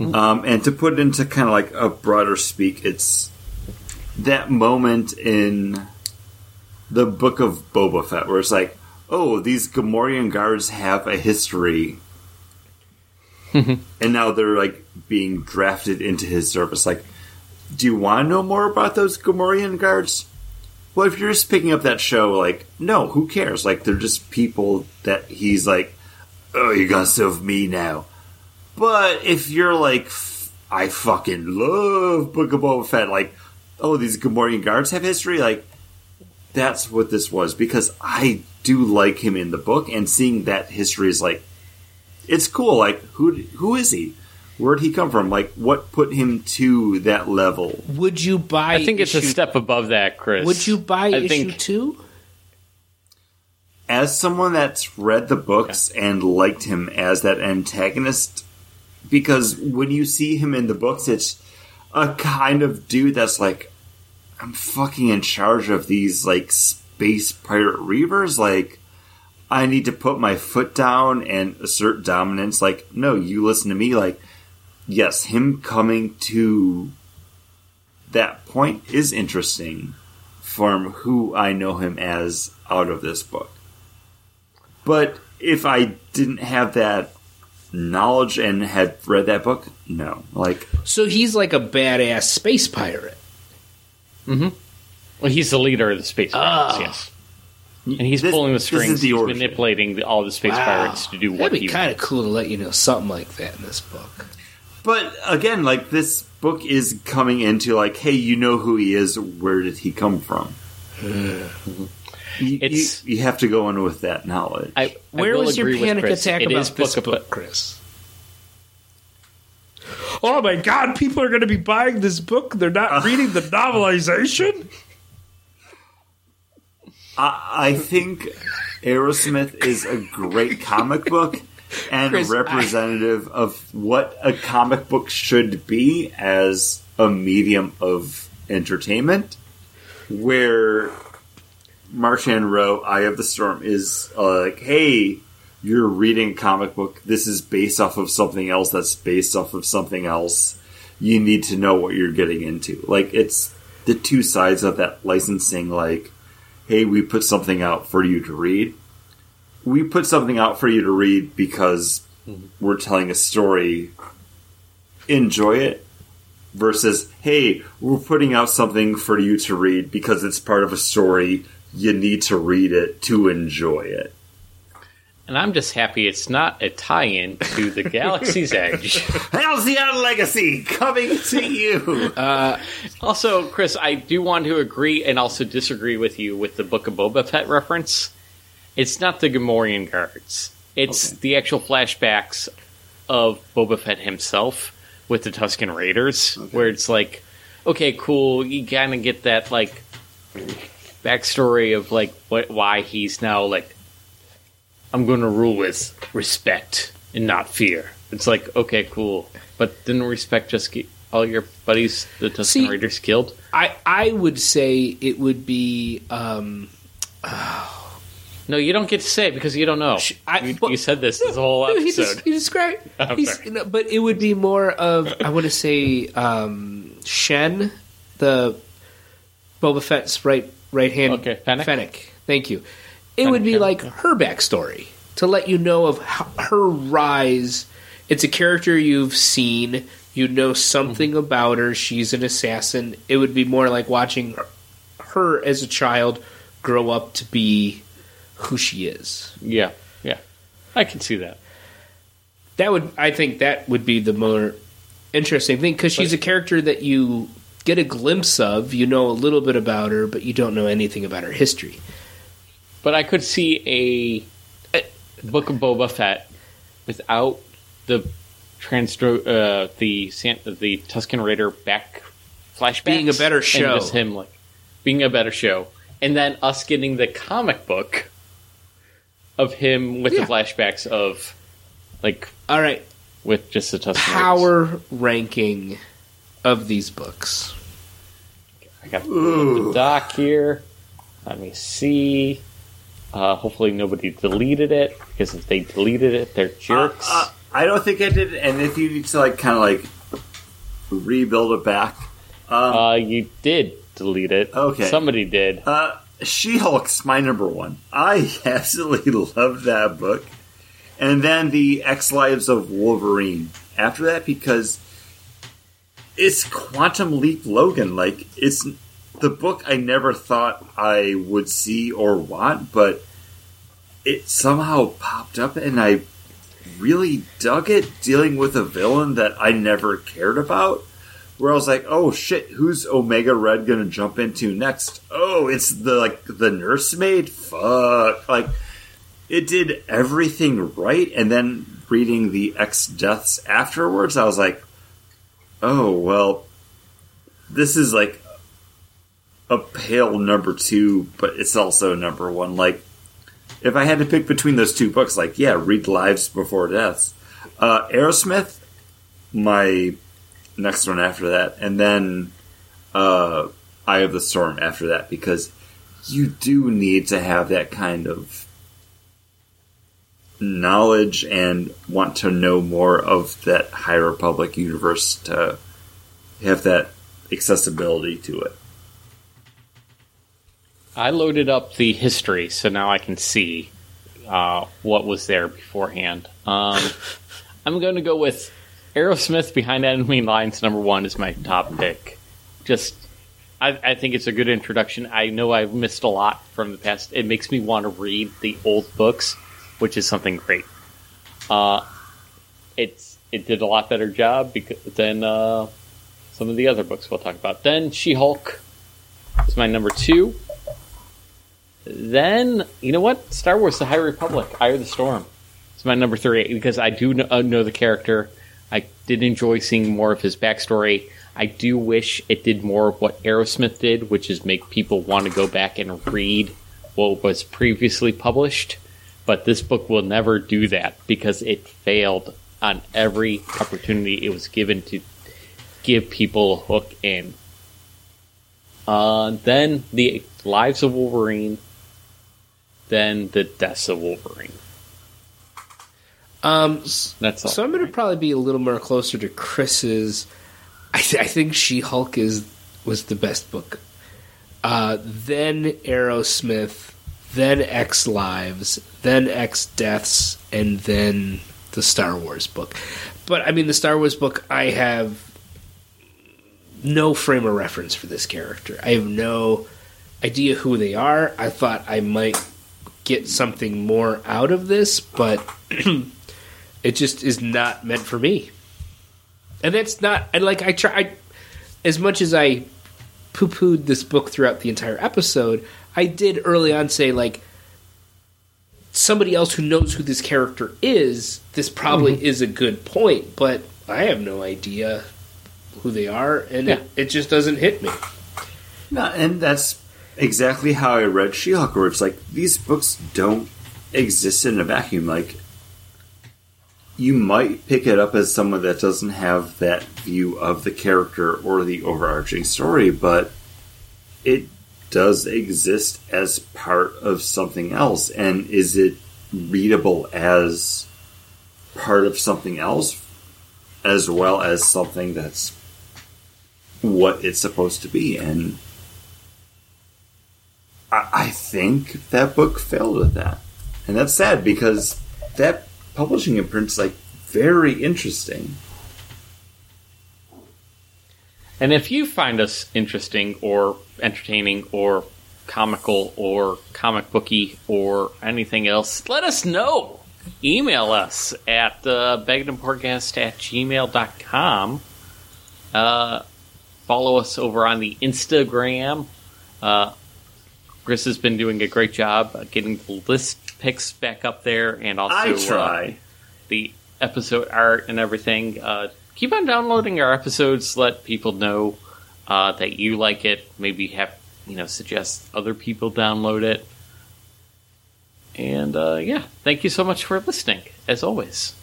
Um, and to put it into kind of like a broader speak, it's that moment in the book of Boba Fett where it's like, oh, these Gamorrean guards have a history, and now they're like being drafted into his service. Like, do you want to know more about those Gamorrean guards? Well, if you're just picking up that show, like, no, who cares? Like, they're just people that he's like, oh, you're gonna serve me now. But if you're like, I fucking love Book of Boba Fett, like, oh, these Gamorrean guards have history, like, that's what this was because I do like him in the book, and seeing that history is like, it's cool. Like, who who is he? Where'd he come from? Like, what put him to that level? Would you buy? I think it's a step above that, Chris. Would you buy I issue think- two? as someone that's read the books and liked him as that antagonist, because when you see him in the books, it's a kind of dude that's like, I'm fucking in charge of these like space pirate reavers. Like, I need to put my foot down and assert dominance. Like, no, you listen to me. Like, yes, him coming to that point is interesting from who I know him as out of this book. But if I didn't have that knowledge and had read that book, no. Like, So he's like a badass space pirate. Mm-hmm. Well, he's the leader of the space pirates, Ah. yes. And he's this- pulling the strings. the he's manipulating the, all the space Wow. pirates to do what That'd be he kind of cool to let you know something like that in this book. But again, like this book is coming into like, hey, you know who he is. Where did he come from? you, It's- you, you have to go in with that knowledge. I, I Where will was your panic Chris. attack It about is this book book, of- Chris? Oh my god, people are going to be buying this book. They're not uh. reading the novelization. I, I think Arrowsmith is a great comic book and Chris, I- representative of what a comic book should be as a medium of entertainment. Where Marchion Ro, Eye of the Storm, is uh, like, hey, you're reading a comic book. This is based off of something else that's based off of something else. You need to know what you're getting into. Like, it's the two sides of that licensing, like, hey, we put something out for you to read. We put something out for you to read because mm-hmm. we're telling a story. Enjoy it. Versus, hey, we're putting out something for you to read because it's part of a story. You need to read it to enjoy it. And I'm just happy it's not a tie-in to the Galaxy's Edge. Halcyon Legacy coming to you. Uh, also, Chris, I do want to agree and also disagree with you with the Book of Boba Fett reference. It's not the Gamorrean guards. It's Okay. the actual flashbacks of Boba Fett himself with the Tusken Raiders, where it's like, okay, cool, you kind of get that like backstory of like what why he's now like, I'm going to rule with respect and not fear. It's like, okay, cool, but didn't respect just get all your buddies, the Tusken See- Raiders, killed? I I would say it would be um, No, you don't get to say it because you don't know. I- you, well- you said this this whole No, he episode. just, he described. I'm he's- sorry. no, but it would be more of I want to say um, Shen, the Boba Fett's right right hand. Okay, Fennec? Thank you. It would be Shen, like yeah. her backstory to let you know of how, her rise. It's a character you've seen. You know something Mm-hmm. about her. She's an assassin. It would be more like watching her, her as a child grow up to be who she is. yeah, yeah, I can see that. That would, I think, that would be the more interesting thing because she's a character that you get a glimpse of. You know a little bit about her, but you don't know anything about her history. But I could see a, Book of Boba Fett without the transdro uh, the the Tusken Raider back flashbacks Being a better and show. just him like being a better show, and then us getting the comic book of him with Yeah. the flashbacks of like All right, with just the Tusken Raiders. power ranking of these books. I got the doc here. Let me see. Uh, hopefully nobody deleted it because if they deleted it, they're jerks. Uh, uh, I don't think I did. And if you need to like kind of like rebuild it back, um, Uh, you did delete it. Okay. Somebody did. uh, She Hulk's my number one. I absolutely love that book. And then the X Lives of Wolverine after that because it's Quantum Leap Logan. Like it's the book I never thought I would see or want, but it somehow popped up and I really dug it dealing with a villain that I never cared about. Where I was like, oh shit, who's Omega Red gonna jump into next? Oh, it's the like the nursemaid? Fuck. Like it did everything right and then reading the X deaths afterwards, I was like, oh well this is like a pale number two, but it's also number one. Like if I had to pick between those two books, like yeah, read Lives Before Deaths. Uh, Arrowsmith, my next one after that, and then uh, Eye of the Storm after that, because you do need to have that kind of knowledge and want to know more of that High Republic universe to have that accessibility to it. I loaded up the history, so now I can see uh, what was there beforehand. Um, I'm going to go with Arrowsmith Behind Enemy Lines. Number one is my top pick. Just, I, I think it's a good introduction. I know I've missed a lot from the past. It makes me want to read the old books, which is something great. Uh, it's it did a lot better job because, than uh, some of the other books we'll talk about. Then She Hulk is my number two. Then, you know what? Star Wars The High Republic, Eye of the Storm. It's my number three because I do know, uh, know the character. Did enjoy seeing more of his backstory. I do wish it did more of what Arrowsmith did, which is make people want to go back and read what was previously published. But this book will never do that because it failed on every opportunity it was given to give people a hook in. Uh, then the Lives of Wolverine, then the Deaths of Wolverine. Um, That's all. so I'm going to probably be a little more closer to Chris's. I, th- I think She Hulk is was the best book. Uh, then Arrowsmith, then X Lives, then X Deaths, and then the Star Wars book. But I mean, the Star Wars book, I have no frame of reference for this character. I have no idea who they are. I thought I might get something more out of this, but it just is not meant for me. And that's not and like I try as much as I poo pooed this book throughout the entire episode, I did early on say like somebody else who knows who this character is, this probably mm-hmm. is a good point, but I have no idea who they are and Yeah. it, it just doesn't hit me. No, and that's exactly how I read She-Hulk, where it's like these books don't exist in a vacuum. Like you might pick it up as someone that doesn't have that view of the character or the overarching story, but it does exist as part of something else. And is it readable as part of something else, as well as something that's what it's supposed to be? And I, I think that book failed at that, and that's sad because that publishing imprint's like very interesting. And if you find us interesting or entertaining or comical or comic booky or anything else, let us know. Email us at uh, Podcast at gmail.com. Uh, follow us over on the Instagram. Uh, Chris has been doing a great job uh, getting the list picks back up there and also I uh, try. the episode art and everything. Uh, keep on downloading our episodes. Let people know uh, that you like it. Maybe have you know suggest other people download it. And uh, yeah, thank you so much for listening. As always.